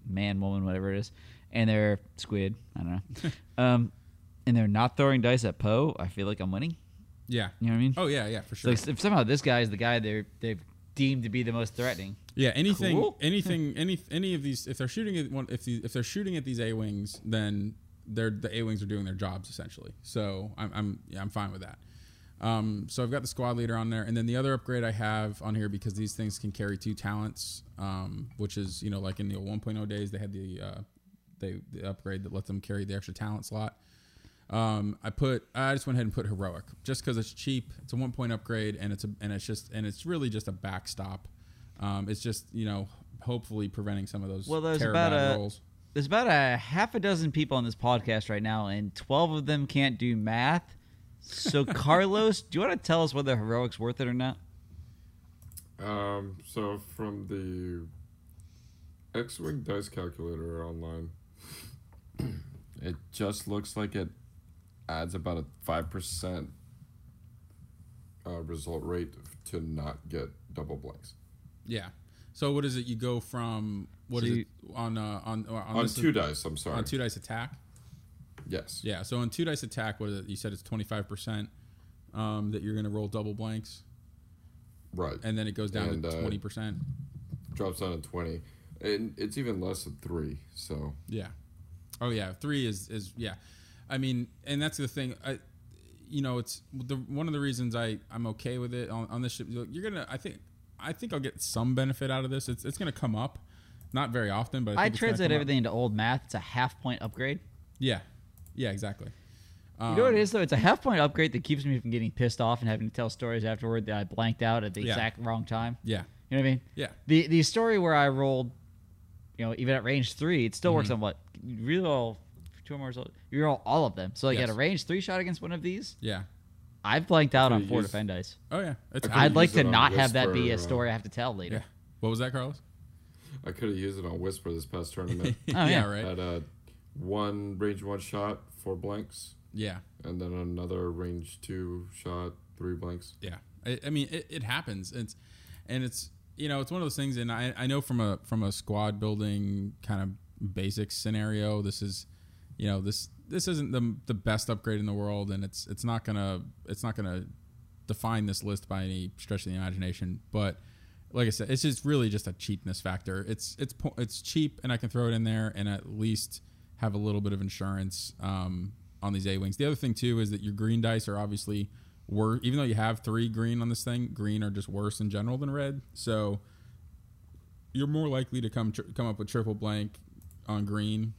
Speaker 3: man, woman, whatever it is, and they're squid, I don't know, um, and they're not throwing dice at Poe, I feel like I'm winning.
Speaker 2: yeah,
Speaker 3: You know what I mean?
Speaker 2: oh yeah, yeah, for sure.
Speaker 3: if- if somehow this guy is the guy they're they've deemed to be the most threatening,
Speaker 2: Yeah, anything,
Speaker 3: Cool.
Speaker 2: anything, any, any of these. If they're shooting at one, if the, if they're shooting at these A wings, then they're the A wings are doing their jobs essentially. So I'm, I'm, yeah, I'm fine with that. Um, so I've got the squad leader on there, and then the other upgrade I have on here because these things can carry two talents, um, which is you know like in the 1.0 days they had the uh, they the upgrade that lets them carry the extra talent slot. Um, I put I just went ahead and put heroic just because it's cheap. It's a one point upgrade and it's a and it's just and it's really just a backstop. Um, it's just you know hopefully preventing some of those
Speaker 3: Well, there's
Speaker 2: terrible
Speaker 3: about a-
Speaker 2: rolls.
Speaker 3: there's about a half a dozen people on this podcast right now, and twelve of them can't do math. So Carlos, do you want to tell us whether heroic's worth it or not?
Speaker 4: Um, so from the X-wing dice calculator online, it just looks like it adds about a five percent uh, result rate to not get double blanks
Speaker 2: Yeah. So what is it? You go from what
Speaker 3: So
Speaker 2: is
Speaker 3: you-
Speaker 2: it on uh, on on,
Speaker 4: on
Speaker 2: this-
Speaker 4: two dice. I'm sorry.
Speaker 2: on two dice attack?
Speaker 4: Yes.
Speaker 2: Yeah. So on two dice attack, what is it? You said it's twenty five percent um, that you're going to roll double blanks,
Speaker 4: Right.
Speaker 2: and then it goes down
Speaker 4: And,
Speaker 2: to
Speaker 4: uh,
Speaker 2: twenty percent.
Speaker 4: Drops down to twenty, and it's even less than three. So
Speaker 2: Yeah. Oh yeah, three is is yeah. I mean, and that's the thing. I, you know, it's the one of the reasons I I'm okay with it on, on this ship. You're gonna, I think, I think I'll get some benefit out of this. It's it's gonna come up, not very often, but I,
Speaker 3: I
Speaker 2: think it's gonna
Speaker 3: translate
Speaker 2: come up.
Speaker 3: everything into old math. It's a half point upgrade.
Speaker 2: Yeah, yeah, exactly.
Speaker 3: You know what
Speaker 2: Um,
Speaker 3: it is though? It's a half point upgrade that keeps me from getting pissed off and having to tell stories afterward that I blanked out at the
Speaker 2: Yeah.
Speaker 3: exact wrong time.
Speaker 2: Yeah,
Speaker 3: You know what I mean?
Speaker 2: yeah,
Speaker 3: The the story where I rolled, you know, even at range three, it still
Speaker 2: Mm-hmm.
Speaker 3: works on what you reroll two more results. You roll all of them. So like
Speaker 2: Yes.
Speaker 3: at a range three shot against one of these,
Speaker 2: yeah.
Speaker 3: I've blanked out on four
Speaker 4: use-
Speaker 3: defend dice.
Speaker 2: Oh yeah, it's
Speaker 3: I'd like to not have that be a
Speaker 4: uh,
Speaker 3: story I have to tell later.
Speaker 2: yeah. What was that, Carlos?
Speaker 4: I could have used it on Whisper this past tournament.
Speaker 3: Oh, yeah.
Speaker 2: yeah, right.
Speaker 4: Had a one range one shot, four blanks,
Speaker 2: Yeah,
Speaker 4: and then another range two shot, three blanks.
Speaker 2: Yeah, I, I mean it, it happens. It's and it's you know it's one of those things, and I, I know from a from a squad building kind of basic scenario, this is you know this this isn't the the best upgrade in the world, and it's it's not gonna it's not gonna define this list by any stretch of the imagination, but. Like I said, it's just really just a cheapness factor. It's it's it's cheap, and I can throw it in there, and at least have a little bit of insurance um, on these A wings. The other thing too is that your green dice are obviously worse. Even though you have three green on this thing, green are just worse in general than red. So you're more likely to come tr- come up with triple blank on green.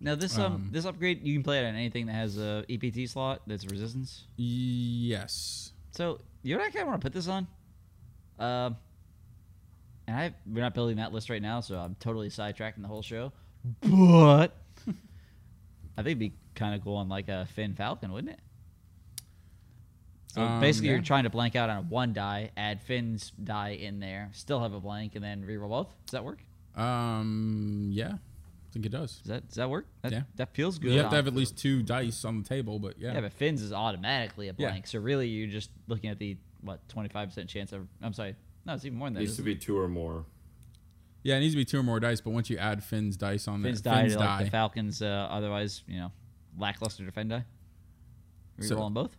Speaker 3: Now this um,
Speaker 2: Um,
Speaker 3: this upgrade you can play it on anything that has a EPT slot that's resistance.
Speaker 2: Yes.
Speaker 3: So you know what I kind of want to put this on? Um, and I we're not building that list right now, so I'm totally sidetracking the whole show. But I think it'd be kind of cool on like a Finn Falcon, wouldn't it? So
Speaker 2: Um,
Speaker 3: basically,
Speaker 2: yeah.
Speaker 3: you're trying to blank out on one die, add Finn's die in there, still have a blank, and then reroll both. Does that work?
Speaker 2: Um. Yeah. I think it does.
Speaker 3: Does that does that work? That,
Speaker 2: Yeah.
Speaker 3: that feels good.
Speaker 2: You have to have at least two dice on the table, but yeah.
Speaker 3: Yeah, but Finn's is automatically a
Speaker 2: Yeah.
Speaker 3: blank. So really, you're just looking at the what 25 percent chance of. I'm sorry, no, it's even more than that.
Speaker 4: It needs to be two or more.
Speaker 2: Yeah, it needs to be two or more dice, but once you add Finn's dice on
Speaker 3: it?
Speaker 2: there,
Speaker 3: Finn's die
Speaker 2: Finn's
Speaker 3: to like
Speaker 2: die.
Speaker 3: the Falcons. Uh, otherwise, you know, lackluster defend die.
Speaker 2: So-
Speaker 3: Reroll them both.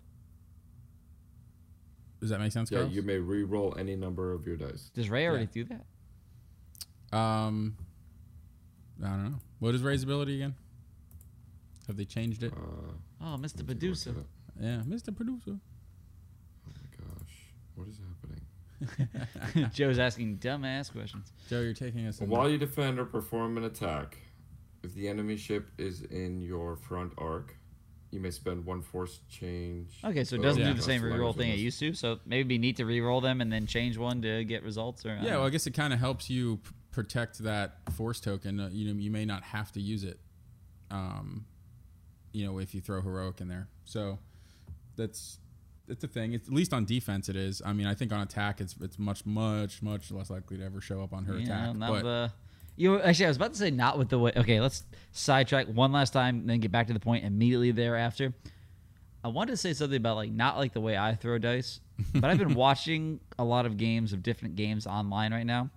Speaker 2: Does that make sense,
Speaker 4: Yeah,
Speaker 2: Carlos?
Speaker 4: you may re-roll any number of your dice.
Speaker 3: Does Rey already
Speaker 2: Yeah.
Speaker 3: do that?
Speaker 2: Um, I don't know. What is Rey's ability again? Have they changed it?
Speaker 4: Uh,
Speaker 3: Oh, Mr.
Speaker 4: let me take a look
Speaker 3: Producer.
Speaker 4: at it.
Speaker 2: yeah, Mr. Producer.
Speaker 4: Oh my gosh, what is happening?
Speaker 3: Joe's asking dumbass questions.
Speaker 2: Joe, you're taking us. in
Speaker 4: While you defend or perform an attack, if the enemy ship is in your front arc, you may spend one force change.
Speaker 3: Okay, so it doesn't
Speaker 2: Yeah.
Speaker 3: do the same
Speaker 4: That's
Speaker 3: reroll thing it used to. So maybe it'd be neat to re-roll them and then change one to get results. Or
Speaker 2: Yeah,
Speaker 3: don't
Speaker 2: well, I guess it kind of helps you p- protect that force token. Uh, you know, you may not have to use it. Um, you know, if you throw heroic in there, so that's that's a thing. It's, at least on defense, it is. I mean, I think on attack, it's it's much much much less likely to ever show up on her
Speaker 3: Yeah,
Speaker 2: attack.
Speaker 3: not
Speaker 2: But
Speaker 3: the. You actually, I was about to say not with the way. Okay, let's sidetrack one last time, then get back to the point immediately thereafter. I wanted to say something about like not like the way I throw dice, but I've been watching a lot of games of different games online right now,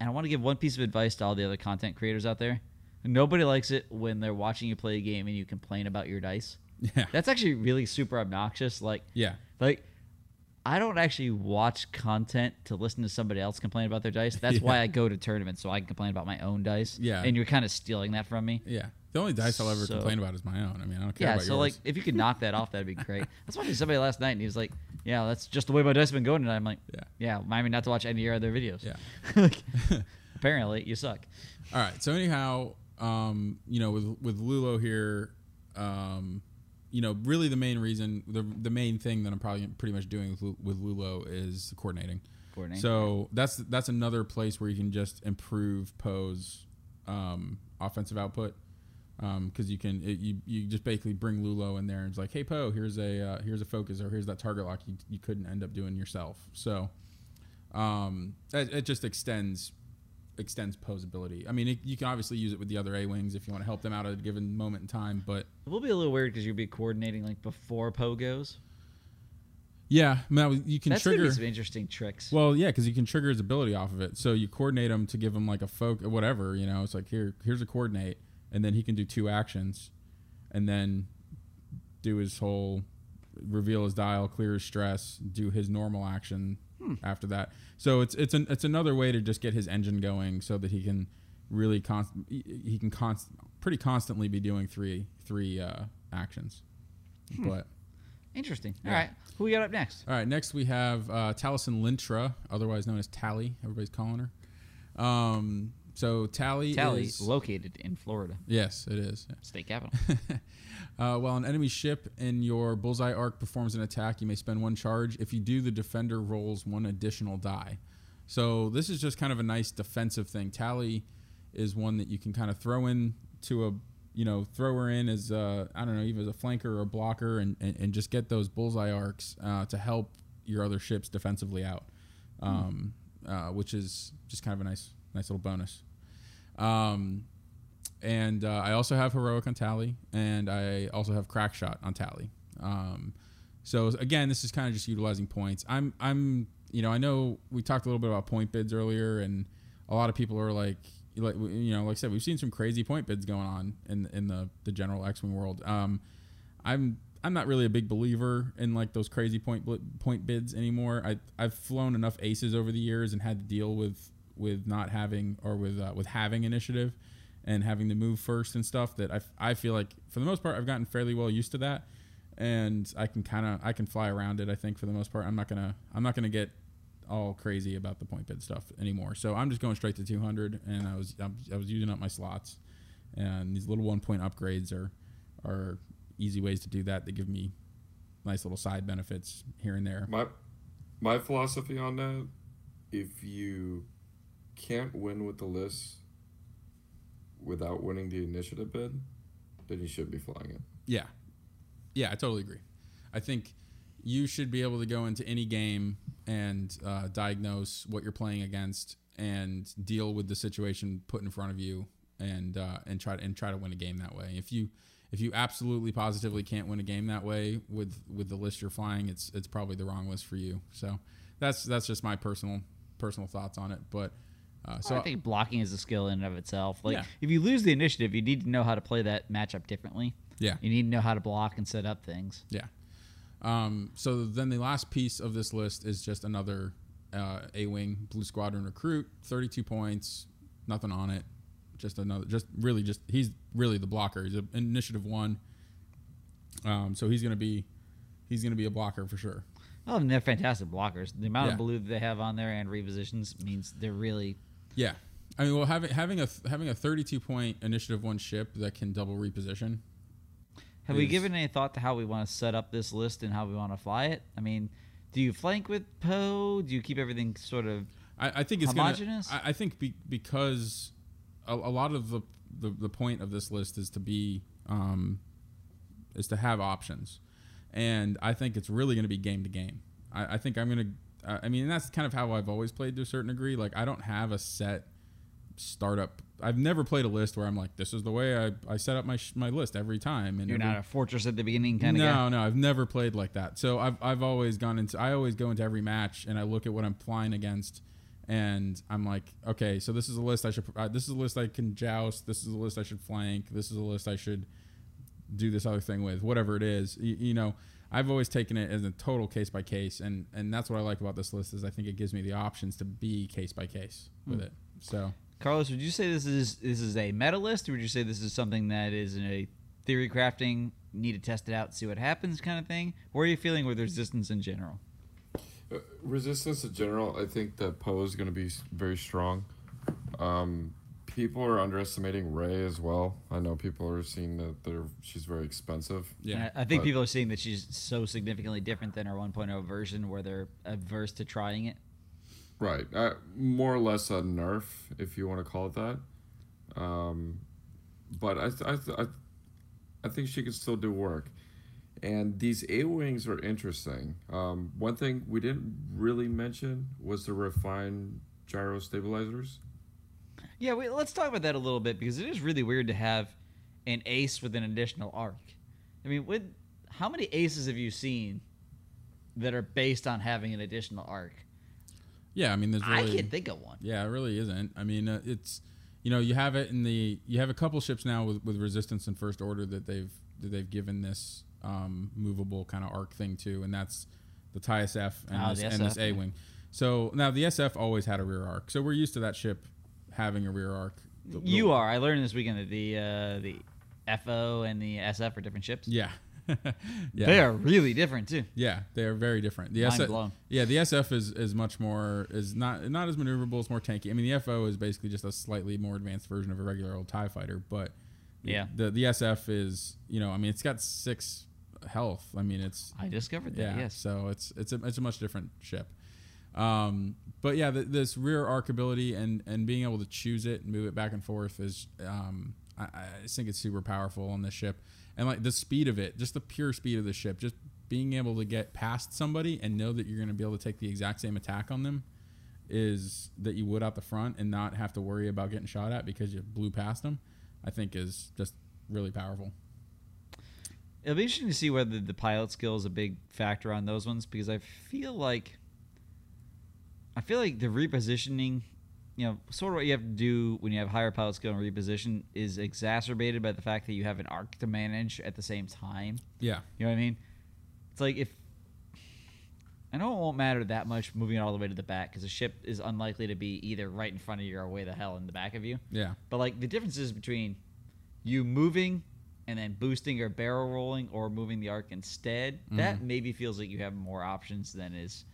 Speaker 3: and I want to give one piece of advice to all the other content creators out there. Nobody likes it when they're watching you play a game and you complain about your dice.
Speaker 2: Yeah,
Speaker 3: That's actually really super obnoxious. Like,
Speaker 2: yeah,
Speaker 3: like I don't actually watch content to listen to somebody else complain about their dice. That's why I go to tournaments so I can complain about my own dice.
Speaker 2: Yeah.
Speaker 3: And you're kind of stealing that from me.
Speaker 2: yeah. The only dice I'll ever
Speaker 3: So-
Speaker 2: complain about is my own. I mean, I don't care about it.
Speaker 3: Yeah,
Speaker 2: about
Speaker 3: so
Speaker 2: yours.
Speaker 3: like if you could knock that off, that'd be great. I was watching somebody last night and he was like, "Yeah, that's just the way my dice have been going." And I'm like,
Speaker 2: Yeah.
Speaker 3: "Yeah, remind me not to watch any of your other videos."
Speaker 2: Yeah.
Speaker 3: like, apparently, you suck.
Speaker 2: All right. So anyhow, um, you know, with with Lulo here, um, you know, really the main reason, the the main thing that I'm probably pretty much doing with, with Lulo is coordinating.
Speaker 3: Coordinating.
Speaker 2: So that's that's another place where you can just improve Poe's um, offensive output because you can it, you you just basically bring Lulo in there and it's like, hey Poe, here's a uh, here's a focus or here's that target lock you, you couldn't end up doing yourself. So um, it, it just extends extends Poe's ability. I mean, it, you can obviously use it with the other A wings if you want to help them out at a given moment in time, but
Speaker 3: It will be a little weird because you'll be coordinating like before Poe goes.
Speaker 2: yeah, now you can
Speaker 3: That's
Speaker 2: trigger.
Speaker 3: be some interesting tricks.
Speaker 2: Well, yeah, because you can trigger his ability off of it. So you coordinate him to give him like a folk, whatever. You know, it's like here, here's a coordinate, and then he can do two actions, and then do his whole reveal his dial, clear his stress, do his normal action hmm. after that. So it's it's an it's another way to just get his engine going, so that he can really const he can const pretty constantly be doing three three uh, actions. But
Speaker 3: Interesting.
Speaker 2: Yeah.
Speaker 3: All right, who we got up next?
Speaker 2: all right, next we have uh, Tallissan Lintra, otherwise known as Tally. Everybody's calling her. Um, so Tally,
Speaker 3: Tally,
Speaker 2: is
Speaker 3: located in Florida,
Speaker 2: yes, it is.
Speaker 3: state capital.
Speaker 2: uh, while an enemy ship in your bullseye arc performs an attack, you may spend one charge. If you do, the defender rolls one additional die. So this is just kind of a nice defensive thing. Tally is one that you can kind of throw in to a, you know, throw her in as I don't know, even as a flanker or a blocker, and, and, and just get those bullseye arcs uh, to help your other ships defensively out, um, uh, which is just kind of a nice, nice little bonus. Um, and uh, I also have heroic on tally, and I also have crack shot on tally. Um, so again, this is kind of just utilizing points. I'm I'm you know I know we talked a little bit about point bids earlier, and a lot of people are like like you know like I said we've seen some crazy point bids going on in in the the general X Wing world. Um, I'm I'm not really a big believer in like those crazy point point bids anymore. I I've flown enough aces over the years and had to deal with with not having or with uh, with having initiative and having to move first and stuff that I, I feel like for the most part I've gotten fairly well used to that. And I can kind of I can fly around it I think for the most part. I'm not gonna I'm not gonna get all crazy about the point bid stuff anymore. So I'm just going straight to 200 and I was I'm, was using up my slots. And these little one point upgrades are are easy ways to do that. That give me nice little side benefits here and there.
Speaker 4: My my philosophy on that, if you can't win with the list without winning the initiative bid, then you should be flying it.
Speaker 2: Yeah. Yeah, I totally agree. I think you should be able to go into any game and uh, diagnose what you're playing against and deal with the situation put in front of you and uh, and try to and try to win a game that way. If you if you absolutely positively can't win a game that way with with the list you're flying, it's it's probably the wrong list for you. So that's that's just my personal personal thoughts on it. But uh, so
Speaker 3: I think blocking is a skill in and of itself. Like
Speaker 2: Yeah.
Speaker 3: if you lose the initiative, you need to know how to play that matchup differently.
Speaker 2: yeah,
Speaker 3: You need to know how to block and set up things.
Speaker 2: Yeah. Um, so then the last piece of this list is just another uh, A-wing Blue Squadron recruit, 32 points, nothing on it. Just another, just really, just he's really the blocker. He's an initiative one. Um, so he's gonna be, he's gonna be a blocker for sure.
Speaker 3: Oh, and they're fantastic blockers. The amount
Speaker 2: Yeah.
Speaker 3: of blue that they have on there and repositions means they're really.
Speaker 2: Yeah, I mean, well, having having a having a 32 point initiative one ship that can double reposition.
Speaker 3: Have we given any thought to how we want to set up this list and how we want to fly it? I mean, do you flank with Poe? Do you keep everything sort of?
Speaker 2: I, I think it's
Speaker 3: Homogeneous?
Speaker 2: Gonna, I, I think be, because a, a lot of the, the the point of this list is to be um, is to have options, and I think it's really going to be game to game. I, I think I'm going to. I mean, that's kind of how I've always played to a certain degree. Like I don't have a set startup. I've never played a list where I'm like, this is the way I, I set up my sh- my list every time. And
Speaker 3: You're
Speaker 2: every-
Speaker 3: not a fortress at the beginning kind
Speaker 2: no,
Speaker 3: of guy.
Speaker 2: no, I've never played like that. So I've I've always gone into I always go into every match and I look at what I'm flying against, and I'm like, okay, so this is a list I should. Uh, this is a list I can joust. This is a list I should flank. This is a list I should do this other thing with. Whatever it is, you, you know. I've always taken it as a total case by case, and and that's what I like about this list is I think it gives me the options to be case by case with it. So
Speaker 3: Carlos, would you say this is this is a meta list, or would you say this is something that is in a theory crafting, need to test it out, see what happens kind of thing? Where are you feeling with resistance in general?
Speaker 4: Uh, Resistance in general, I think that Poe is going to be very strong. Um, people are underestimating Rey as well. I know people are seeing that they're she's very expensive.
Speaker 2: yeah,
Speaker 3: And I, I think people are seeing that she's so significantly different than her 1.0 version, where they're averse to trying it.
Speaker 4: Right. Uh, more or less a nerf, if you want to call it that. Um, but I, th- I, th- I, I think she can still do work. And these A wings are interesting. Um, one thing we didn't really mention was the refined gyro stabilizers.
Speaker 3: Yeah, wait, let's talk about that a little bit because it is really weird to have an ace with an additional arc. I mean, with how many aces have you seen that are based on having an additional arc?
Speaker 2: yeah. I mean, there's
Speaker 3: I
Speaker 2: really,
Speaker 3: can't think of one.
Speaker 2: Yeah, it really isn't. I mean, uh, it's you know you have it in the you have a couple ships now with, with resistance and first order that they've that they've given this um, movable kind of arc thing to, and that's the TIE SF and
Speaker 3: Oh,
Speaker 2: this,
Speaker 3: the
Speaker 2: and this
Speaker 3: SF,
Speaker 2: A wing. So now the SF always had a rear arc, so we're used to that ship having a rear arc. The- the-
Speaker 3: You are. I learned this weekend that the uh, the FO and the SF are different ships.
Speaker 2: Yeah. yeah.
Speaker 3: They are really different too.
Speaker 2: Yeah, they are very different. The
Speaker 3: Mind
Speaker 2: SF,
Speaker 3: blown.
Speaker 2: yeah, the SF is is much more is not not as maneuverable. It's more tanky. I mean, the FO is basically just a slightly more advanced version of a regular old Tie fighter, but
Speaker 3: Yeah.
Speaker 2: the the SF is you know I mean it's got six health. I mean it's
Speaker 3: I discovered that.
Speaker 2: yeah,
Speaker 3: Yes.
Speaker 2: so it's it's a it's a much different ship. Um, but yeah, this rear arc ability and and being able to choose it and move it back and forth is um, I, I think it's super powerful on this ship, and like the speed of it, just the pure speed of the ship, just being able to get past somebody and know that you're going to be able to take the exact same attack on them is that you would out the front and not have to worry about getting shot at because you blew past them. I think is just really powerful.
Speaker 3: It'll be interesting to see whether the pilot skill is a big factor on those ones because I feel like I feel like the repositioning, you know, sort of what you have to do when you have higher pilot skill and reposition is exacerbated by the fact that you have an arc to manage at the same time.
Speaker 2: Yeah,
Speaker 3: You know what I mean? It's like if I know it won't matter that much moving it all the way to the back because the ship is unlikely to be either right in front of you or way the hell in the back of you.
Speaker 2: yeah,
Speaker 3: But like the differences between you moving and then boosting or barrel rolling or moving the arc instead, that mm-hmm. maybe feels like you have more options than is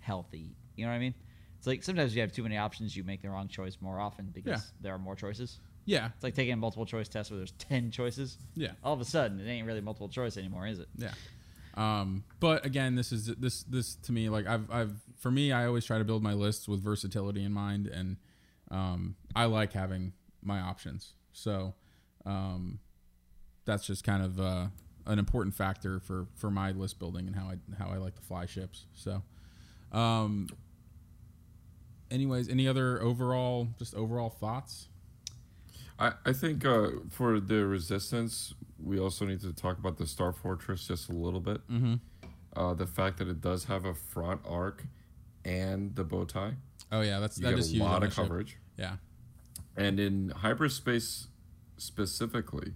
Speaker 3: healthy. You know what I mean? It's like sometimes you have too many options, you make the wrong choice more often because
Speaker 2: Yeah.
Speaker 3: there are more choices.
Speaker 2: yeah,
Speaker 3: It's like taking a multiple choice test where there's 10 choices.
Speaker 2: yeah.
Speaker 3: All of a sudden, it ain't really multiple choice anymore, is it?
Speaker 2: Yeah. Um, but again, this is this this to me like I've I've for me I always try to build my lists with versatility in mind, and um, I like having my options. So um, that's just kind of uh, an important factor for for my list building and how I how I like to fly ships. So. Um, anyways, any other overall just overall thoughts?
Speaker 4: I, I think uh, for the resistance, we also need to talk about the Star Fortress just a little bit.
Speaker 2: Mm-hmm.
Speaker 4: Uh, the fact that it does have a front arc and the bow tie.
Speaker 2: Oh yeah, that's
Speaker 4: You
Speaker 2: that
Speaker 4: get
Speaker 2: is
Speaker 4: a
Speaker 2: huge
Speaker 4: lot
Speaker 2: the
Speaker 4: of
Speaker 2: ship.
Speaker 4: coverage.
Speaker 2: Yeah.
Speaker 4: And in hyperspace specifically,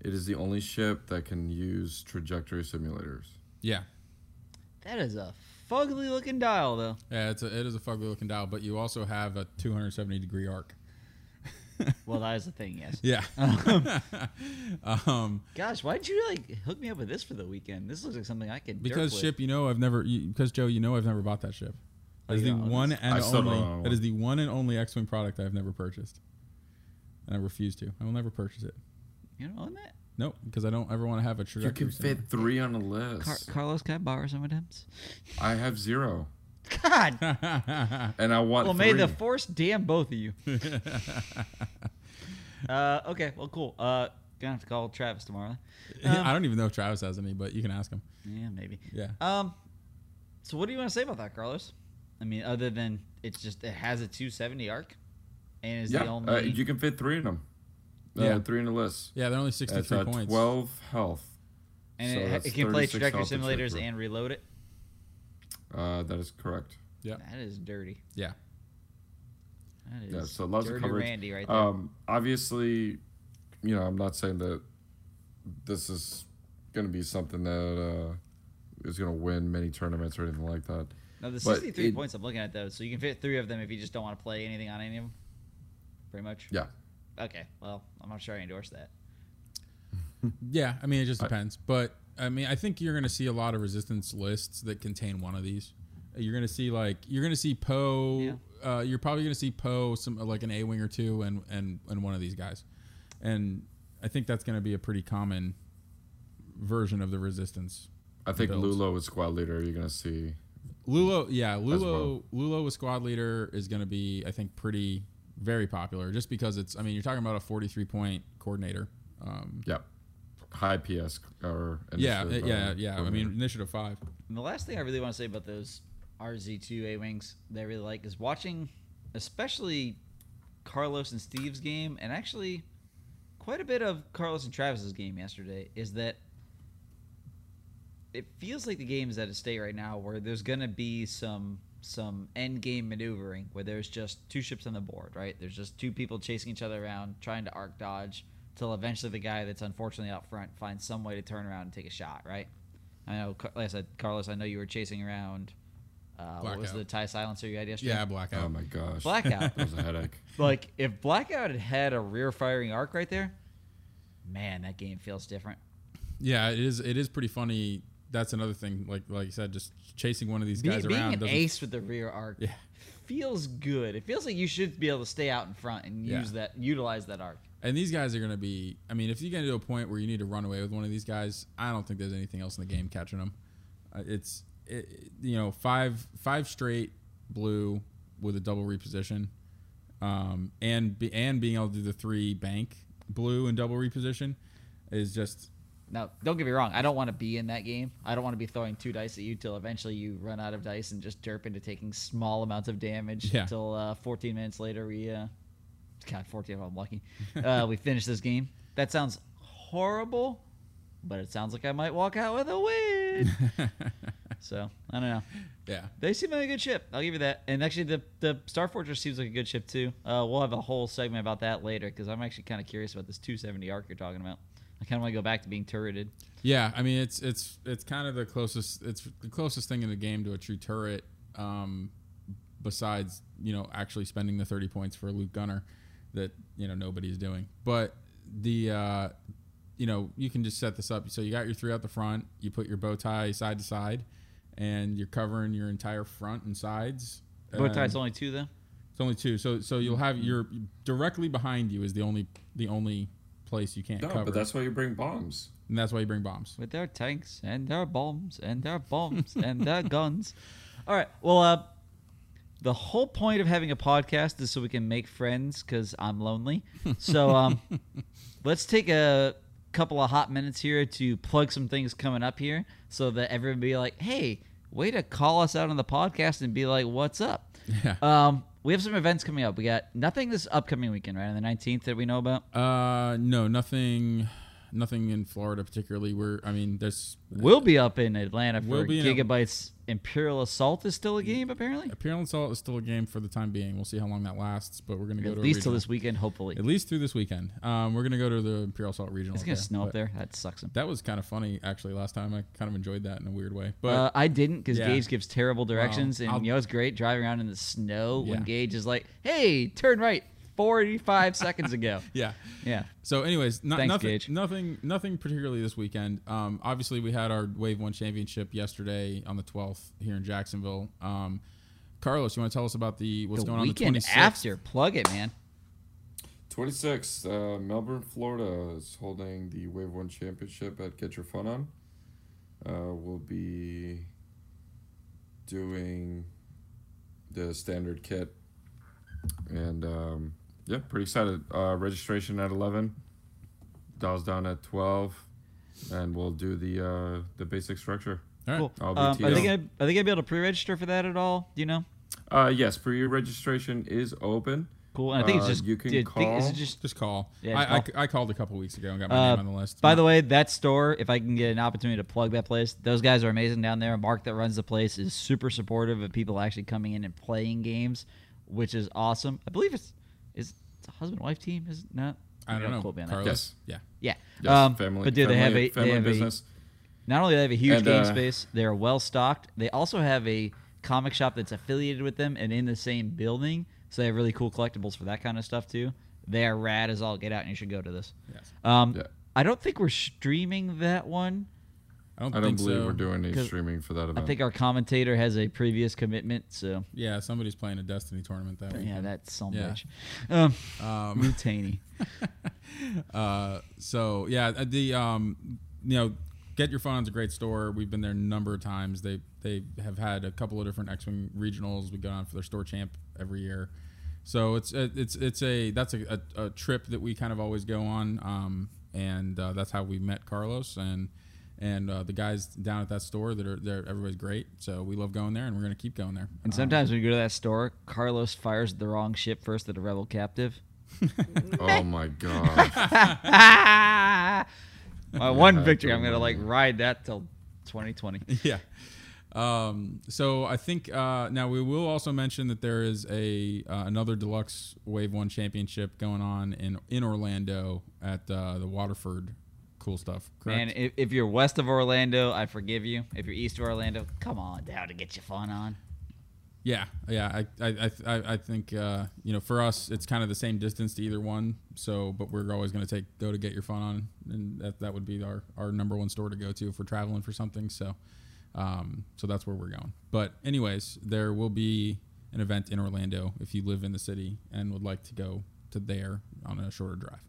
Speaker 4: it is the only ship that can use trajectory simulators.
Speaker 2: Yeah,
Speaker 3: That is a fugly looking dial, though.
Speaker 2: yeah, it's a, it is a fugly looking dial, but you also have a 270 degree arc.
Speaker 3: Well, that is the thing, yes.
Speaker 2: Yeah. um,
Speaker 3: Gosh, why did you like hook me up with this for the weekend? This looks like something I could.
Speaker 2: because
Speaker 3: derp with.
Speaker 2: ship, you know, I've never you, because Joe, you know, I've never bought that ship. That is
Speaker 3: you
Speaker 2: the one and
Speaker 4: I still don't
Speaker 2: only. That is the one and only X-wing product I've never purchased, and I refuse to. I will never purchase it.
Speaker 3: You don't own that?
Speaker 2: Nope, because I don't ever want to have a
Speaker 4: You
Speaker 2: trajectory.
Speaker 4: can fit three on a list.
Speaker 3: Car- Carlos, can I borrow some of them?
Speaker 4: I have zero,
Speaker 3: God.
Speaker 4: and I want.
Speaker 3: Well, may the force damn both of you. uh, okay, well, cool. Uh, gonna have to call Travis tomorrow. Um,
Speaker 2: I don't even know if Travis has any, but you can ask him.
Speaker 3: Yeah, maybe.
Speaker 2: Yeah.
Speaker 3: Um, so what do you want to say about that, Carlos? I mean, other than it's just it has a 270 arc, and is
Speaker 4: Yeah,
Speaker 3: the only
Speaker 4: uh, you can fit three in them. Uh,
Speaker 2: Yeah.
Speaker 4: three in the list.
Speaker 2: Yeah, they're only
Speaker 4: That's
Speaker 2: 63
Speaker 4: uh,
Speaker 2: points.
Speaker 4: twelve health.
Speaker 3: and
Speaker 4: so
Speaker 3: it, it can play
Speaker 4: 36
Speaker 3: trajectory simulators and reload it.
Speaker 4: Uh, that is correct.
Speaker 2: Yeah.
Speaker 3: That is dirty.
Speaker 2: Yeah.
Speaker 3: That is
Speaker 4: Yeah, so lots of
Speaker 3: dirty
Speaker 4: coverage.
Speaker 3: Randy right there.
Speaker 4: Um, obviously, you know, I'm not saying that this is going to be something that uh, is going to win many tournaments or anything like that.
Speaker 3: now the 63
Speaker 4: it-
Speaker 3: points I'm looking at though, so you can fit three of them if you just don't want to play anything on any of them. Pretty much.
Speaker 4: Yeah.
Speaker 3: Okay. Well, I'm not sure I endorse that.
Speaker 2: Yeah, I mean it just
Speaker 4: I-
Speaker 2: depends, but I mean I think you're going to see a lot of resistance lists that contain one of these. You're going to see like you're going to see Poe.
Speaker 3: Yeah.
Speaker 2: Uh, you're probably going to see Poe some like an A wing or two, and and and one of these guys, and I think that's going to be a pretty common version of the resistance.
Speaker 4: I think
Speaker 2: Builds.
Speaker 4: Lulo is squad leader. You're going to see.
Speaker 2: Lulo, yeah, Lulo,
Speaker 4: well.
Speaker 2: Lulo with squad leader is going to be, I think, pretty very popular, just because it's. I mean, you're talking about a 43 point coordinator. Um,
Speaker 4: Yeah. High PS or
Speaker 2: yeah, yeah, yeah. I mean, initiative five.
Speaker 3: And the last thing I really want to say about those RZ2 A Wings that I really like is watching, especially Carlos and Steve's game, and actually quite a bit of Carlos and Travis's game yesterday, is that it feels like the game is at a state right now where there's going to be some some end game maneuvering where there's just two ships on the board, right? There's just two people chasing each other around, trying to arc dodge, till eventually the guy that's unfortunately out front finds some way to turn around and take a shot, right? I know, like I said, Carlos, I know you were chasing around. Uh, what was the tie silencer you had yesterday?
Speaker 2: Yeah, blackout.
Speaker 4: Oh my gosh.
Speaker 3: Blackout.
Speaker 4: That was a headache.
Speaker 3: like if Blackout had had a rear firing arc right there, man, that game feels different.
Speaker 2: Yeah, it is. It is pretty funny. That's another thing. Like like you said, just chasing one of these
Speaker 3: Be-
Speaker 2: guys
Speaker 3: being
Speaker 2: around.
Speaker 3: an ace with the rear arc
Speaker 2: Yeah.
Speaker 3: feels good. It feels like you should be able to stay out in front and
Speaker 2: Yeah.
Speaker 3: use that, utilize that arc.
Speaker 2: And these guys are going to be. I mean, if you get to a point where you need to run away with one of these guys, I don't think there's anything else in the game catching them. Uh, it's it, you know five five straight blue with a double reposition, um, and be, and being able to do the three bank blue and double reposition is just
Speaker 3: Now, don't get me wrong. I don't want to be in that game. I don't want to be throwing two dice at you till eventually you run out of dice and just derp into taking small amounts of damage
Speaker 2: Yeah.
Speaker 3: until uh, 14 minutes later we, uh, God, 14 if I'm lucky, uh, we finish this game. That sounds horrible, but it sounds like I might walk out with a win. so I don't know.
Speaker 2: yeah.
Speaker 3: They seem like a good ship. I'll give you that. And actually, the the Star Fortress seems like a good ship too. Uh, we'll have a whole segment about that later because I'm actually kind of curious about this 270 arc you're talking about. I kind of want to go back to being turreted.
Speaker 2: Yeah, I mean it's it's it's kind of the closest it's the closest thing in the game to a true turret, um, besides you know actually spending the thirty points for a Luke Gunner, that you know nobody's doing. But the uh, you know you can just set this up. So you got your three out the front. You put your bow tie side to side, and you're covering your entire front and sides.
Speaker 3: Bow tie's only two though.
Speaker 2: It's only two. So so you'll have your directly behind you is the only the only place you can't
Speaker 4: No,
Speaker 2: cover,
Speaker 4: but that's why you bring bombs.
Speaker 2: and that's why you bring bombs.
Speaker 3: With their tanks and their bombs and their bombs and their guns. All right. Well, uh, the whole point of having a podcast is so we can make friends because I'm lonely. So um, let's take a couple of hot minutes here to plug some things coming up here so that everyone be like, hey, way to call us out on the podcast and be like, what's up?
Speaker 2: Yeah.
Speaker 3: Um, we have some events coming up. We got nothing this upcoming weekend, right? On the 19th that we know about.
Speaker 2: Uh, no, nothing. Nothing in Florida particularly. We're I mean, there's
Speaker 3: We'll be up in Atlanta for
Speaker 2: We'll
Speaker 3: Gigabytes. Imperial Assault is still a game, apparently.
Speaker 2: Imperial Assault is still a game for the time being. We'll see how long that lasts, but we're gonna go
Speaker 3: At
Speaker 2: to a
Speaker 3: least till this weekend, hopefully.
Speaker 2: At least through this weekend. Um, we're gonna go to the Imperial Assault regional.
Speaker 3: It's gonna
Speaker 2: there,
Speaker 3: snow up there. That sucks.
Speaker 2: That was kind of funny actually last time. I kind of enjoyed that in a weird way. But
Speaker 3: uh, I didn't because
Speaker 2: yeah.
Speaker 3: Gage gives terrible directions, and
Speaker 2: I'll-
Speaker 3: you know it's great driving around in the snow when Gage is like, "Hey, turn right." Forty-five seconds ago.
Speaker 2: yeah.
Speaker 3: Yeah.
Speaker 2: So, anyways, no,
Speaker 3: Thanks,
Speaker 2: nothing,
Speaker 3: Gage.
Speaker 2: nothing, nothing particularly this weekend. Um, obviously, we had our Wave One Championship yesterday on the 12th here in Jacksonville. Um, Carlos, you want to tell us about the what's
Speaker 3: the
Speaker 2: going on the
Speaker 3: weekend
Speaker 2: 26th?
Speaker 3: after, plug it, man.
Speaker 4: 26, uh, Melbourne, Florida is holding the Wave 1 Championship at Get Your Fun On. Uh, we'll be doing the standard kit. And um, yeah, pretty excited. Uh, registration at 11, dials down at 12, and we'll do the uh, the basic structure.
Speaker 2: All right.
Speaker 3: Cool.
Speaker 4: I'll be
Speaker 3: Um, I
Speaker 4: TO.
Speaker 3: think I, I think I'd be able to pre-register for that at all. Do you know?
Speaker 4: Uh, yes, pre registration is open.
Speaker 3: Cool. And I think it's
Speaker 4: Uh,
Speaker 3: just
Speaker 4: you can
Speaker 3: dude, think- is
Speaker 4: call-
Speaker 3: it just
Speaker 2: Just call.
Speaker 3: Yeah,
Speaker 2: I,
Speaker 3: just
Speaker 2: I,
Speaker 3: call.
Speaker 2: I called a couple weeks ago and got my
Speaker 3: Uh,
Speaker 2: name on the list.
Speaker 3: By the way, that store, if I can get an opportunity to plug that place, those guys are amazing down there. Mark that runs the place is super supportive of people actually coming in and playing games, which is awesome. I believe it's is it's a husband wife team, is it not?
Speaker 2: I don't know.
Speaker 3: Quote me on that.
Speaker 2: Carlos.
Speaker 4: Yes.
Speaker 2: Yeah.
Speaker 3: Yeah.
Speaker 4: Yes,
Speaker 3: um,
Speaker 4: family.
Speaker 3: but dude, they have a
Speaker 4: family
Speaker 3: they have a,
Speaker 4: business.
Speaker 3: not only do they have a huge
Speaker 4: And,
Speaker 3: game
Speaker 4: uh,
Speaker 3: space, they're well stocked. They also have a comic shop that's affiliated with them and in the same building, so they have really cool collectibles for that kind of stuff too. They are rad as all get out, and you should go to this.
Speaker 2: Yes.
Speaker 3: Um,
Speaker 4: Yeah.
Speaker 3: I don't think we're streaming that one.
Speaker 2: I don't,
Speaker 4: I don't
Speaker 2: think
Speaker 4: believe
Speaker 2: so.
Speaker 4: we're doing any streaming for that event.
Speaker 3: I think our commentator has a previous commitment, so
Speaker 2: Yeah, somebody's playing a Destiny tournament that
Speaker 3: yeah, that's so
Speaker 2: Yeah.
Speaker 3: much. Um,
Speaker 2: Um,
Speaker 3: Mutany.
Speaker 2: uh, so yeah, uh, the um, you know, Get Your Fun's a great store. We've been there a number of times. They they have had a couple of different X-wing regionals. We go on for their store champ every year. So it's uh, it's it's a that's a, a, a trip that we kind of always go on, um, and uh, that's how we met Carlos and and uh, the guys down at that store that are there. Everybody's great, so we love going there, and we're gonna keep going there.
Speaker 3: And sometimes when you go to that store, Carlos fires the wrong ship first at a rebel captive.
Speaker 4: oh my god.
Speaker 3: My one
Speaker 4: Yeah,
Speaker 3: victory, I'm gonna like ride that till 2020.
Speaker 2: yeah. Um, so I think uh, now we will also mention that there is a uh, another deluxe Wave One Championship going on in in Orlando at uh, the Waterford. Cool stuff. Correct.
Speaker 3: Man, if, if you're west of Orlando, I forgive you. If you're east of Orlando, come on down to get your fun on.
Speaker 2: yeah, yeah. I I I, I- I think uh, you know for us it's kind of the same distance to either one. So, but we're always going to take go to get your fun on, and that that would be our our number one store to go to if we're traveling for something. So. Um, so that's where we're going. But anyways, there will be an event in Orlando if you live in the city and would like to go to there on a shorter drive.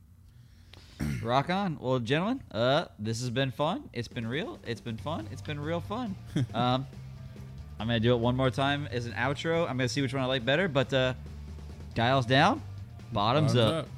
Speaker 3: Rock on. Well, gentlemen, uh, this has been fun. It's been real. It's been fun. It's been real fun. um, I'm gonna do it one more time as an outro. I'm gonna see which one I like better. But uh, dials down, bottoms,
Speaker 2: Bottoms
Speaker 3: up.
Speaker 2: up.